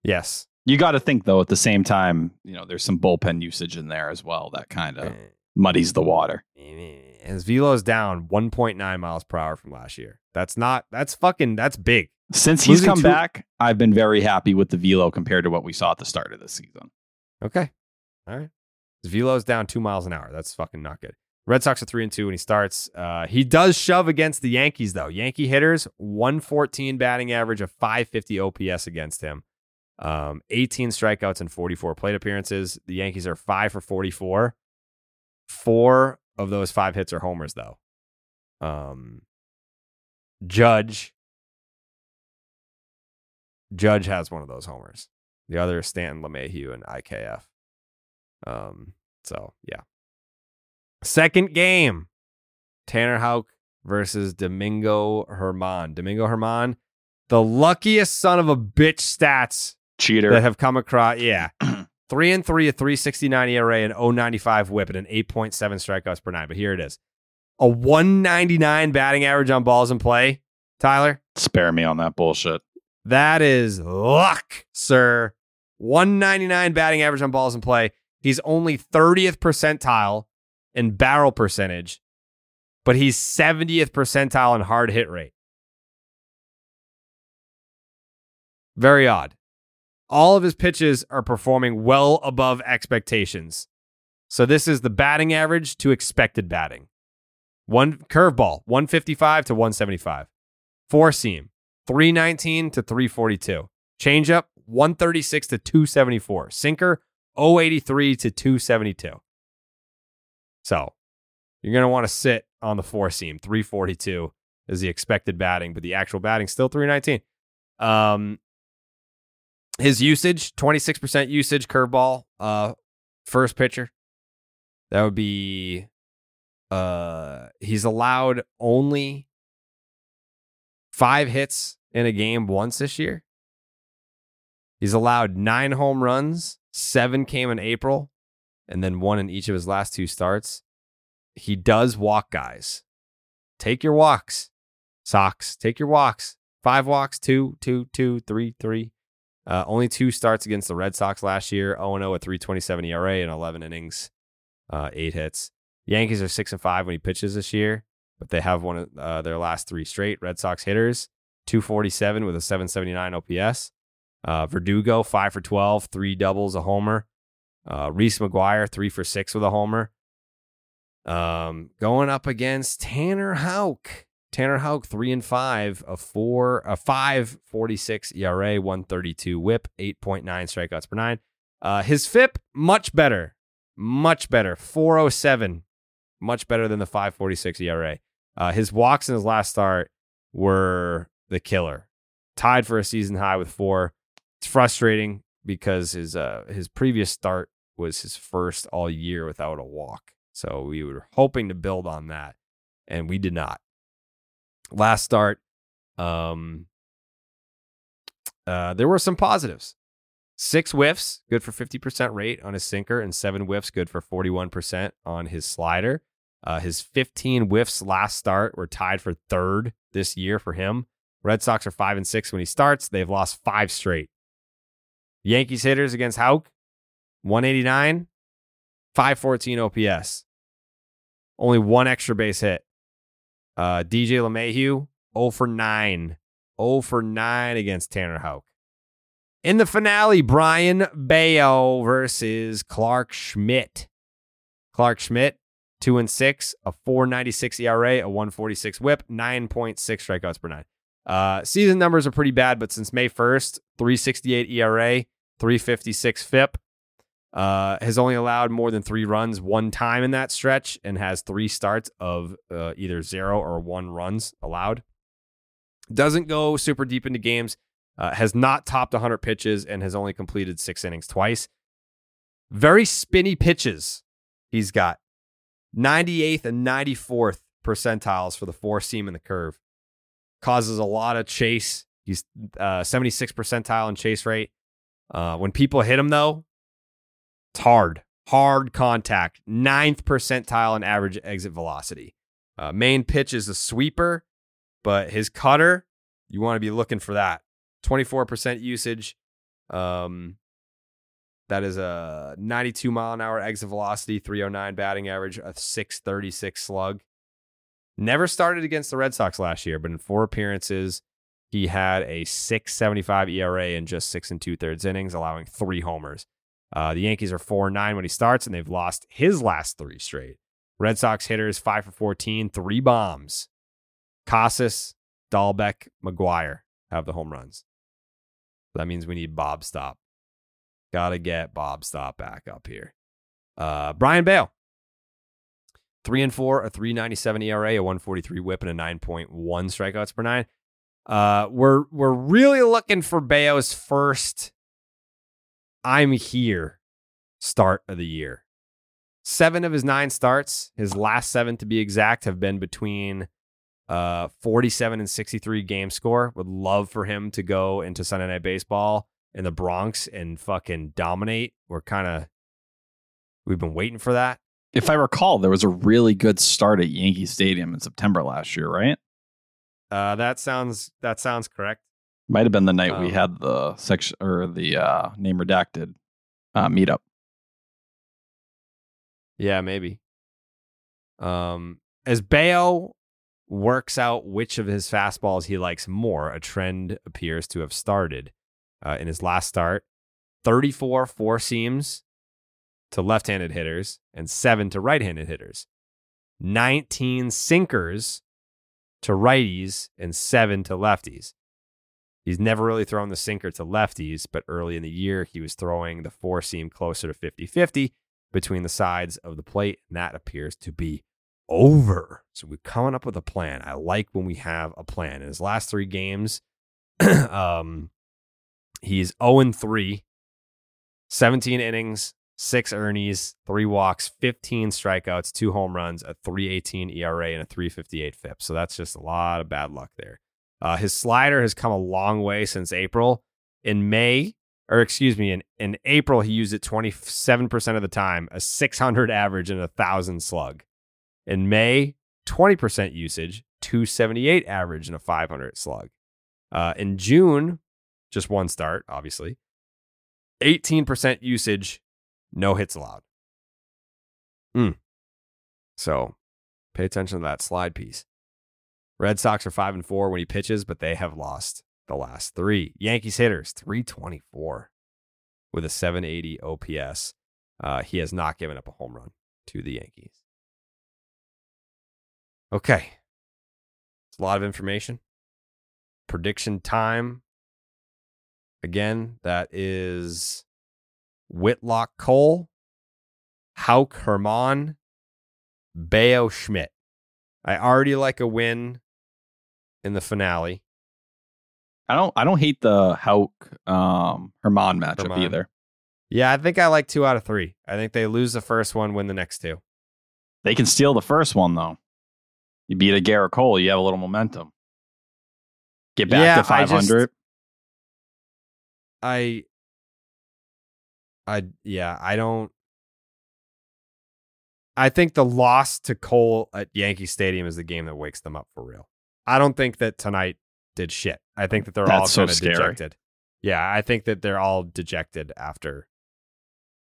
Yes. You got to think though. At the same time, you know, there's some bullpen usage in there as well. That kind of eh. muddies the water. Eh, eh, His velo is down 1.9 miles per hour from last year. That's not. That's fucking. That's big. Since he's Losing come two- back, I've been very happy with the velo compared to what we saw at the start of the season. Okay. All right. His velo is down two miles an hour. That's fucking not good. Red Sox are three and two when he starts. Uh, he does shove against the Yankees though. Yankee hitters 114 batting average, a 550 OPS against him. Um, 18 strikeouts and 44 plate appearances. The Yankees are five for 44. Four of those five hits are homers though. Um, Judge. Judge has one of those homers. The other is Stanton LeMahieu and IKF. Um, so yeah. Second game. Tanner Houck versus Domingo German. Domingo German, the luckiest son of a bitch stats Cheater. that have come across. Yeah. [clears throat] three and three, a 369 ERA, an 095 whip, and an 8.7 strikeouts per nine. But here it is. A 199 batting average on balls in play. Tyler, Spare me on that bullshit. that is luck, sir. 199 batting average on balls in play. He's only 30th percentile in barrel percentage, but he's 70th percentile in hard hit rate. Very odd. All of his pitches are performing well above expectations. So this is the batting average to expected batting. One curveball, 155 to 175. Four seam, 319 to 342. Changeup, 136 to 274. Sinker, 083 to 272. So you're going to want to sit on the four seam. 342 is the expected batting, but the actual batting still 319. Um, his usage, 26% usage curveball, uh, first pitcher. That would be uh he's allowed only five hits in a game once this year. He's allowed nine home runs, seven came in April, and then one in each of his last two starts. He does walk guys. Take your walks. Sox, take your walks. Five walks, two, two, two, three, three. Uh, only two starts against the Red Sox last year 0 0 at 327 ERA and 11 innings, uh, eight hits. Yankees are 6 and 5 when he pitches this year, but they have one of uh, their last three straight. Red Sox hitters 247 with a 779 OPS. Uh, Verdugo, 5 for 12, three doubles, a homer. Uh, Reese McGuire, 3 for 6 with a homer. Um, going up against Tanner Houck. Tanner Houck, three and five, a four, a five forty six ERA, one thirty two WHIP, eight point nine strikeouts per nine. Uh, his FIP much better, much better, four oh seven, much better than the 546 ERA. Uh, his walks in his last start were the killer, tied for a season high with four. It's frustrating because his uh, his previous start was his first all year without a walk. So we were hoping to build on that, and we did not. Last start, um, uh, there were some positives. Six whiffs, good for 50% rate on his sinker, and seven whiffs, good for 41% on his slider. Uh, his 15 whiffs last start were tied for third this year for him. Red Sox are five and six when he starts. They've lost five straight. Yankees hitters against Houck, 189, 514 OPS. Only one extra base hit. Uh, DJ LeMahieu, 0 for 9. 0 for 9 against Tanner Houck. In the finale, Brayan Bello versus Clarke Schmidt. Clarke Schmidt, 2 and 6, a 496 ERA, a 146 whip, 9.6 strikeouts per nine. Uh, season numbers are pretty bad, but since May 1st, 368 ERA, 356 FIP. Uh, has only allowed more than three runs one time in that stretch and has three starts of uh, either zero or one runs allowed. Doesn't go super deep into games. Uh, has not topped 100 pitches and has only completed six innings twice. Very spinny pitches he's got. 98th and 94th percentiles for the four seam and the curve. Causes a lot of chase. He's uh, 76 percentile in chase rate. Uh, when people hit him, though, it's hard, hard contact. Ninth percentile in average exit velocity. Uh, main pitch is a sweeper, but his cutter, you want to be looking for that. 24% usage. Um, that is a 92 mile an hour exit velocity, 309 batting average, a 636 slug. Never started against the Red Sox last year, but in four appearances, he had a 675 ERA in just six and two thirds innings, allowing three homers. Uh, the Yankees are 4 9 when he starts, and they've lost his last three straight. Red Sox hitters 5 for 14, three bombs. Casas, Dalbec, McGuire have the home runs. That means we need Bob Stop. Got to get Bob Stop back up here. Uh, Brayan Bello, 3 and 4, a 397 ERA, a 143 whip, and a 9.1 strikeouts per nine. Uh, we're we're really looking for Bello's first I'm here start of the year. Seven of his nine starts, his last seven to be exact, have been between uh 47 and 63 game score. Would love for him to go into Sunday Night Baseball in the Bronx and fucking dominate. We're kind of we've been waiting for that. If I recall, there was a really good start at Yankee Stadium in September last year, right? Uh, that sounds that sounds correct. Might have been the night we Um, had the section or the uh, name redacted uh, meetup. Yeah, maybe. Um, as Bello works out which of his fastballs he likes more, a trend appears to have started uh, in his last start. 34 four seams to left handed hitters and seven to right handed hitters. 19 sinkers to righties and seven to lefties. He's never really thrown the sinker to lefties, but early in the year, he was throwing the four seam closer to 50 50 between the sides of the plate, and that appears to be over. So we're coming up with a plan. I like when we have a plan. In his last three games, [clears throat] um, he's 0 3, 17 innings, six earnies, three walks, 15 strikeouts, two home runs, a 318 ERA, and a 358 FIP. So that's just a lot of bad luck there. Uh, his slider has come a long way since April. In May, or excuse me, in, in April, he used it 27% of the time, a 600 average and a 1,000 slug. In May, 20% usage, 278 average and a 500 slug. Uh, in June, just one start, obviously, 18% usage, no hits allowed. Mm. So pay attention to that slide piece. Red Sox are five and four when he pitches, but they have lost the last three. Yankees hitters 324 with a 780 OPS. Uh, he has not given up a home run to the Yankees. Okay. It's a lot of information. Prediction time. Again, that is Whitlock Cole, Houck German, Bello Schmidt. I already like a win in the finale. I don't I don't hate the Houck um German matchup German. either. Yeah, I think I like two out of three. I think they lose the first one, win the next two. They can steal the first one though. You beat a Gerrit Cole, you have a little momentum. Get back Yeah, to I 500. I, I, yeah, I don't. I think the loss to Cole at Yankee Stadium is the game that wakes them up for real. I don't think that tonight did shit. I think that they're all That's so kind of dejected. Yeah, I think that they're all dejected after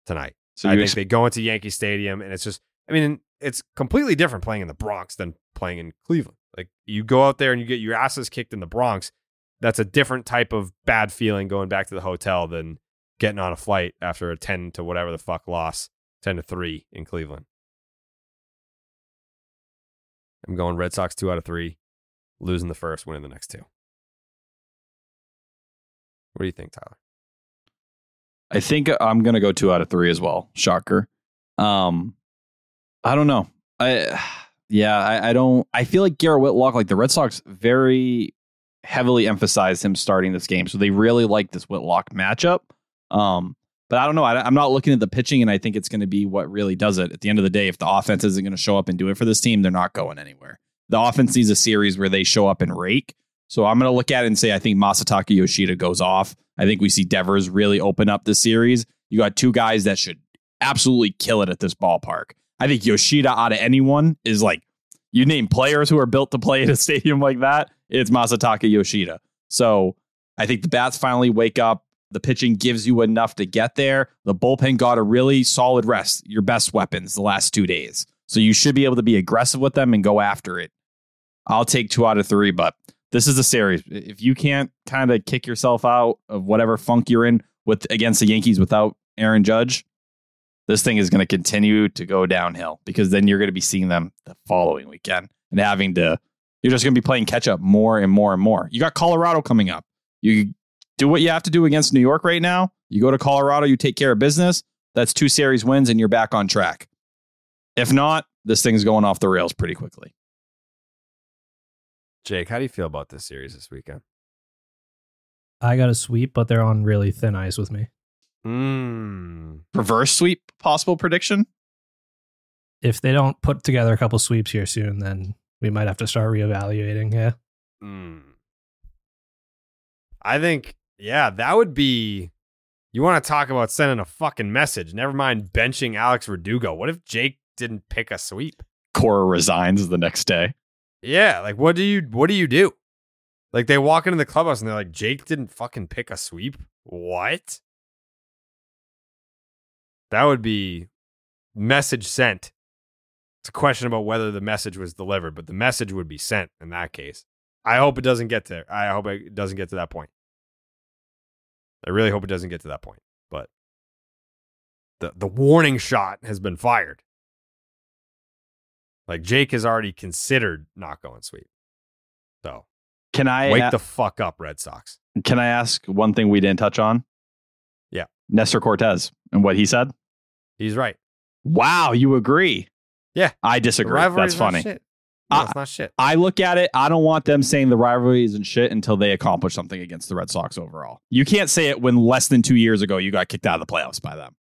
tonight. So I think ex- they go into Yankee Stadium and it's just, I mean, it's completely different playing in the Bronx than playing in Cleveland. Like you go out there and you get your asses kicked in the Bronx. That's a different type of bad feeling going back to the hotel than getting on a flight after a 10 to whatever the fuck loss, 10 to 3 in Cleveland. I'm going Red Sox 2 out of 3, losing the first, winning the next two. What do you think, Tyler? I think I'm gonna go two out of three as well. Shocker. Um, I don't know. I [sighs] yeah, I, I don't. I feel like Garrett Whitlock, like the Red Sox, very heavily emphasized him starting this game, so they really like this Whitlock matchup. Um, but I don't know. I, I'm not looking at the pitching, and I think it's going to be what really does it. At the end of the day, if the offense isn't going to show up and do it for this team, they're not going anywhere. The offense needs a series where they show up and rake. So I'm going to look at it and say I think Masataka Yoshida goes off. I think we see Devers really open up the series. You got two guys that should absolutely kill it at this ballpark. I think Yoshida out of anyone is like you name players who are built to play at a [laughs] stadium like that, it's Masataka Yoshida. So I think the bats finally wake up. The pitching gives you enough to get there. The bullpen got a really solid rest, your best weapons the last two days. So you should be able to be aggressive with them and go after it. I'll take two out of three, but this is a series. If you can't kind of kick yourself out of whatever funk you're in with against the Yankees without Aaron Judge, this thing is going to continue to go downhill because then you're going to be seeing them the following weekend and having to you're just going to be playing catch up more and more and more. You got Colorado coming up. You do what you have to do against New York right now. You go to Colorado, you take care of business. That's two series wins and you're back on track. If not, this thing's going off the rails pretty quickly. Jake, how do you feel about this series this weekend? I got a sweep, but they're on really thin ice with me. Mm. Reverse sweep possible prediction? If they don't put together a couple sweeps here soon, then we might have to start reevaluating. Yeah. Mm. I think, yeah, that would be. You want to talk about sending a fucking message? Never mind benching Alex Verdugo. What if Jake didn't pick a sweep? Cora resigns the next day. Yeah, like what do you what do you do? Like they walk into the clubhouse and they're like, Jake didn't fucking pick a sweep. What? That would be message sent. It's a question about whether the message was delivered, but the message would be sent in that case. I hope it doesn't get there. I hope it doesn't get to that point. I really hope it doesn't get to that point. But the the warning shot has been fired. Like Jake has already considered not going sweep. So Can I wake a- the fuck up, Red Sox. Can I ask one thing we didn't touch on? Yeah. Nestor Cortes and what he said? He's right. Wow, you agree. Yeah. I disagree. That's funny. No, it's not shit. I look at it, I don't want them saying the rivalry isn't shit until they accomplish something against the Red Sox overall. You can't say it when less than two years ago you got kicked out of the playoffs by them.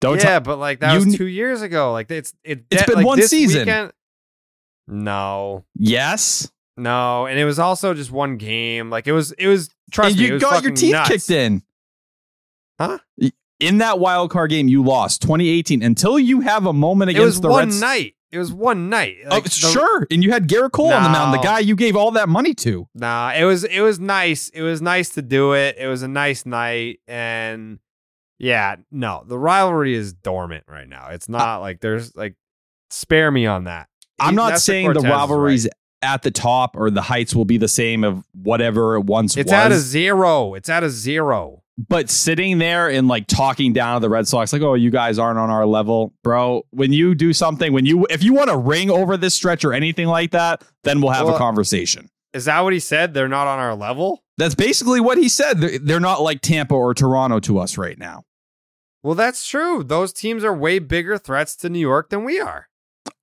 Don't yeah, tell- but like that was two years ago. Like it's it, It's de- been like, one season. weekend- no, Yes. no, and it was also just one game. Like it was, it was. Trust and me, you got your teeth nuts. kicked in. Huh? In that wild card game, you lost 2018 until you have a moment It against was the one Reds. night. It was one night. Oh, the- sure. And you had Gerrit Cole on the mound, the guy you gave all that money to. Nah, it was it was nice. It was nice to do it. It was a nice night, and yeah, no, the rivalry is dormant right now. It's not like there's like spare me on that. I'm not saying the is rivalries right. at the top or the heights will be the same of whatever it once was. It's was. at a zero. It's at a zero. but sitting there and like talking down to the Red Sox, like, oh, you guys aren't on our level, bro. When you do something, when you if you want to ring over this stretch or anything like that, then we'll have a conversation. Is that what he said? They're not on our level. That's basically what he said. They're, they're not like Tampa or Toronto to us right now. Well, that's true. Those teams are way bigger threats to New York than we are.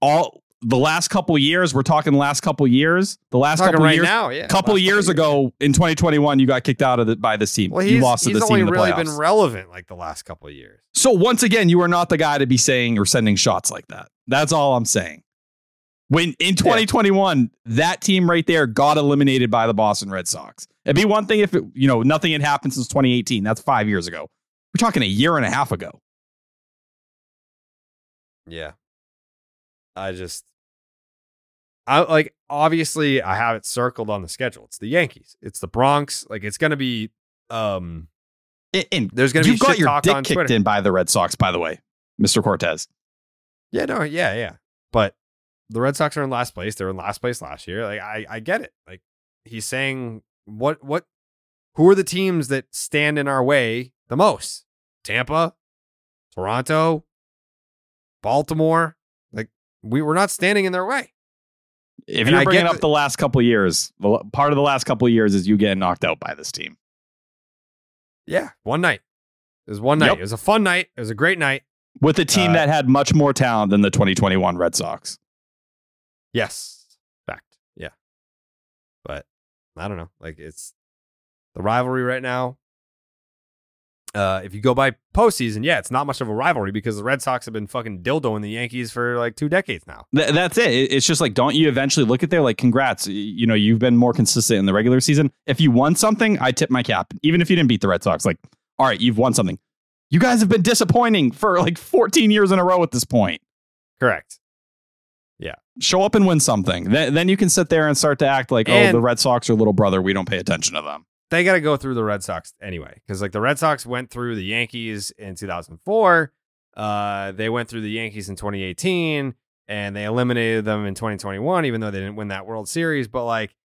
All the last couple years, we're talking the last couple years. The last couple right years, now, yeah. couple years ago in 2021, you got kicked out of the, by this team. Well, you he's, lost to he's this team only in really playoffs. been relevant like the last couple years. So once again, you are not the guy to be saying or sending shots like that. That's all I'm saying. When in 2021, that team right there got eliminated by the Boston Red Sox. It'd be one thing if it, you know nothing had happened since 2018. That's five years ago. We're talking a year and a half ago. Yeah. I just I like obviously I have it circled on the schedule. It's the Yankees. It's the Bronx. Like it's gonna be um And, there's gonna be you've got your dick kicked Twitter. in by the Red Sox, by the way, Mr. Cortes. Yeah, no, yeah, yeah. But the Red Sox are in last place. They were in last place last year. Like I I get it. Like he's saying what what who are the teams that stand in our way the most? Tampa, Toronto, Baltimore. Like we were not standing in their way. If And you're I bringing up the- the last couple of years, the, part of the last couple of years is you getting knocked out by this team. Yeah, one night. It was one night. Yep. It was a fun night. It was a great night. with a team Uh, that had much more talent than the 2021 Red Sox. Yes. Fact. Yeah. But I don't know. Like it's the rivalry right now. Uh, if you go by postseason, yeah, it's not much of a rivalry because the Red Sox have been fucking dildoing the Yankees for like two decades now. Th- that's it. It- It's just like, don't you eventually look at there like, congrats, you know, you've been more consistent in the regular season. If you won something, I tip my cap. Even if you didn't beat the Red Sox, like, all right, you've won something. You guys have been disappointing for like 14 years in a row at this point. Correct. Show up and win something. Then, then you can sit there and start to act like, oh, the Red Sox are little brother. We don't pay attention to them. They got to go through the Red Sox anyway because like the Red Sox went through the Yankees in 2004. Uh, they went through the Yankees in 2018 and they eliminated them in 2021, even though they didn't win that World Series. But like,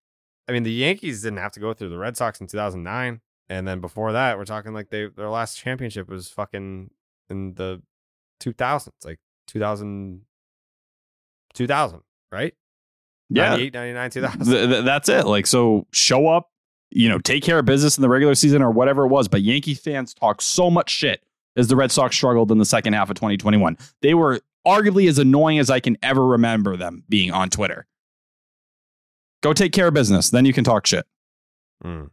I mean, the Yankees didn't have to go through the Red Sox in 2009, and then before that, we're talking like they their last championship was fucking in the 2000s, like 2000, 2000, right? Yeah. 98, 99, 2000. Th- th- that's it. Like, so show up, you know, take care of business in the regular season or whatever it was. But Yankee fans talk so much shit as the Red Sox struggled in the second half of 2021. They were arguably as annoying as I can ever remember them being on Twitter. Go take care of business. Then you can talk shit. Mm.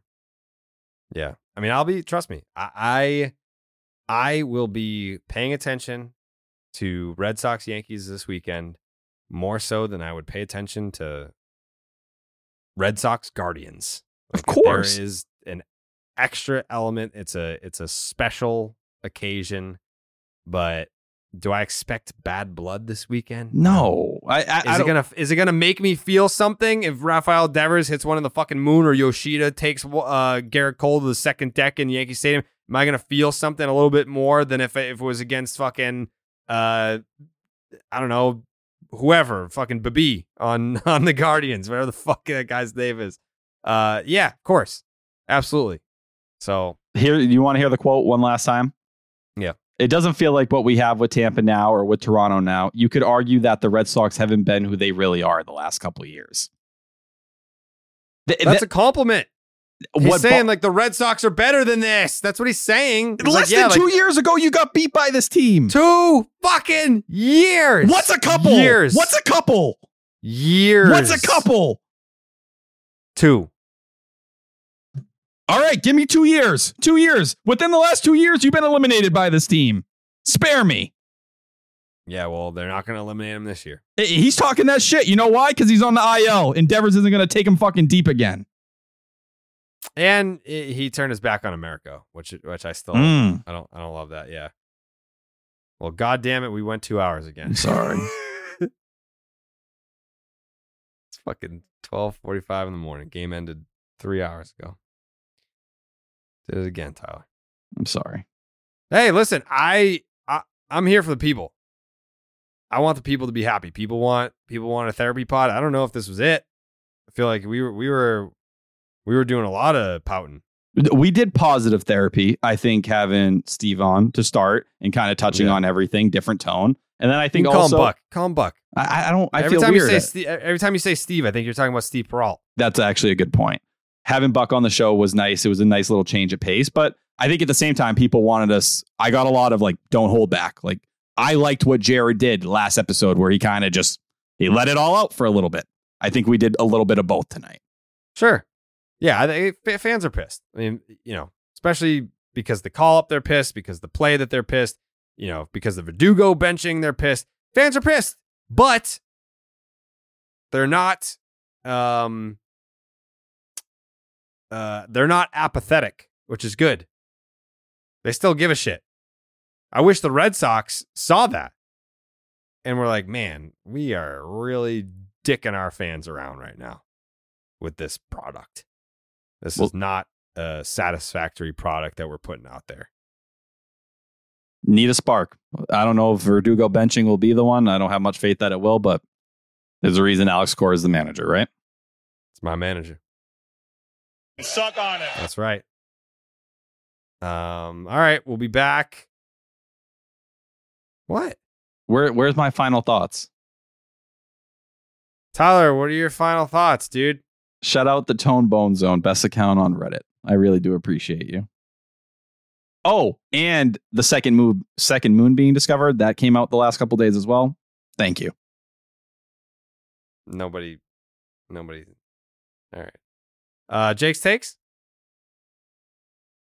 Yeah. I mean, I'll be trust me. I, I I will be paying attention to Red Sox Yankees this weekend more so than I would pay attention to Red Sox Guardians. Of course. There is an extra element. It's a it's a special occasion, but do I expect bad blood this weekend? No. I, I, Is I it gonna is it gonna make me feel something if Rafael Devers hits one in the fucking moon or Yoshida takes uh Gerrit Cole to the second deck in Yankee Stadium? Am I gonna feel something a little bit more than if it, if it was against fucking uh I don't know whoever fucking Babi on [laughs] on the Guardians whatever the fuck that guy's name is? Uh yeah, of course, absolutely. So Here, you want to hear the quote one last time? Yeah. It doesn't feel like what we have with Tampa now or with Toronto now. You could argue that the Red Sox haven't been who they really are the last couple of years. Th- that's th- a compliment. He's what saying like the Red Sox are better than this. That's what he's saying. He's less like, yeah, than like, two years ago, you got beat by this team. Two fucking years. What's a couple? Years. What's a couple? years? What's a couple? Two. All right, give me two years. Two years. Within the last two years, you've been eliminated by this team. Spare me. Yeah, well, they're not going to eliminate him this year. He's talking that shit. You know why? Because he's on the IL. And Devers isn't going to take him fucking deep again. And he turned his back on America, which which I still Mm. I don't I don't love that. Yeah. Well, god damn it, we went two hours again. Sorry. [laughs] it's fucking twelve forty five in the morning. Game ended three hours ago. Did it again, Tyler. I'm sorry. Hey, listen, I, I I'm here for the people. I want the people to be happy. People want people want a therapy pod. I don't know if this was it. I feel like we were we were we were doing a lot of pouting. We did positive therapy. I think having Steve on to start and kind of touching Yeah. on everything, different tone. And then I think call also, him Buck. Call him Buck. I, I don't. I every feel time weird. you say Steve, every time you say Steve, I think you're talking about Steve Peralt. That's actually a good point. Having Buck on the show was nice. It was a nice little change of pace. But I think at the same time, people wanted us. I got a lot of like, don't hold back. Like, I liked what Jared did last episode where he kind of just he let it all out for a little bit. I think we did a little bit of both tonight. Sure. Yeah, think fans are pissed. I mean, you know, especially because the call up they're pissed, because the play that they're pissed, you know, because of Verdugo benching they're pissed. Fans are pissed, but they're not um uh they're not apathetic, which is good. They still give a shit. I wish the Red Sox saw that. And we're like, man, we are really dicking our fans around right now with this product. This Well- is not a satisfactory product that we're putting out there. Need a spark. I don't know if Verdugo benching will be the one. I don't have much faith that it will, but there's a reason Alex Cora is the manager, right? It's my manager. Suck on it. That's right. Um, all right, we'll be back. What? Where Where's my final thoughts? Tyler, what are your final thoughts, dude? Shout out the Tone Bone Zone, best account on Reddit. I really do appreciate you. Oh, and the second move, second moon being discovered that came out the last couple days as well. Thank you. Nobody nobody. All right. Uh Jake's takes?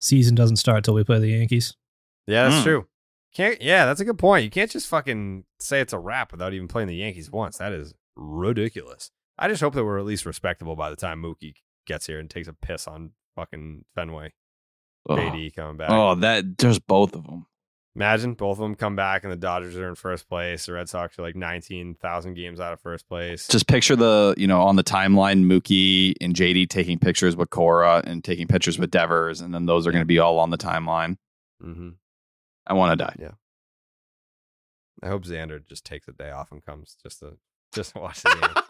Season doesn't start till we play the Yankees. Yeah, that's Mm. true. Can't yeah, that's a good point. You can't just fucking say it's a wrap without even playing the Yankees once. That is ridiculous. I just hope that we're at least respectable by the time Mookie gets here and takes a piss on fucking Fenway. Oh, JD coming back. oh that there's both of them. Imagine both of them come back and the Dodgers are in first place. The Red Sox are like 19,000 games out of first place. Just picture the, you know, on the timeline, Mookie and JD taking pictures with Cora and taking pictures with Devers, and then those are going to be all on the timeline. Mm-hmm. I want to die. Yeah. I hope Xander just takes a day off and comes just to [laughs] just to watch the [laughs] game.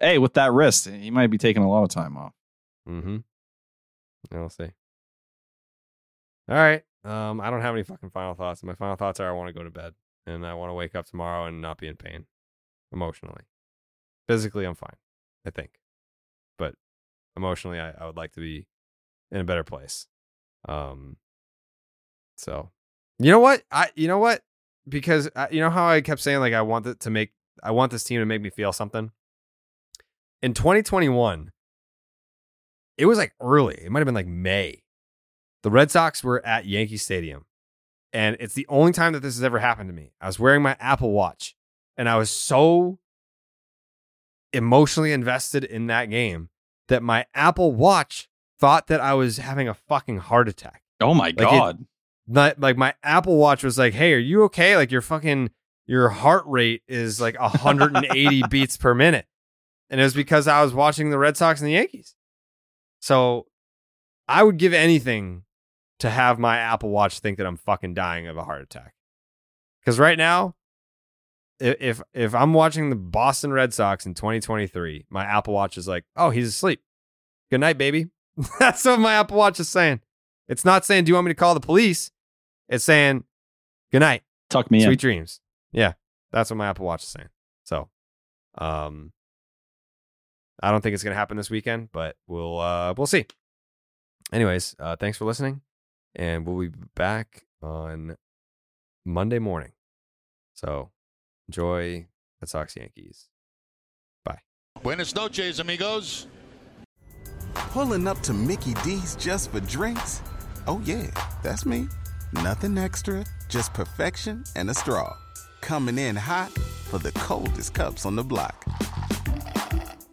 Hey, with that wrist, he might be taking a lot of time off. mm-hmm. We'll see. All right. Um, I don't have any fucking final thoughts. My final thoughts are I want to go to bed and I want to wake up tomorrow and not be in pain emotionally. Physically, I'm fine, I think. But emotionally, I, I would like to be in a better place. Um, so you know what? I, you know what? Because I, you know how I kept saying, like, I want to make, I want this team to make me feel something. In 2021, it was like early. It might have been like May. The Red Sox were at Yankee Stadium. And it's the only time that this has ever happened to me. I was wearing my Apple Watch and I was so emotionally invested in that game that my Apple Watch thought that I was having a fucking heart attack. Oh my it- god! Not, like my Apple Watch was like, "Hey, are you okay? Like your fucking your heart rate is like 180 [laughs] beats per minute." And it was because I was watching the Red Sox and the Yankees. So I would give anything to have my Apple Watch think that I'm fucking dying of a heart attack. Cuz right now if if I'm watching the Boston Red Sox in 2023, my Apple Watch is like, "Oh, he's asleep. Good night, baby." [laughs] That's what my Apple Watch is saying. It's not saying, "Do you want me to call the police?" It's saying, "Good night, Tuck me sweet in. dreams." Yeah, that's what my Apple Watch is saying. So, um, I don't think it's gonna happen this weekend, but we'll uh we'll see. Anyways, uh, thanks for listening, and we'll be back on Monday morning. So, enjoy Red Sox Yankees. Bye. Buenas noches, amigos. Pulling up to Mickey D's just for drinks? Oh, yeah, that's me. Nothing extra, just perfection and a straw. Coming in hot for the coldest cups on the block.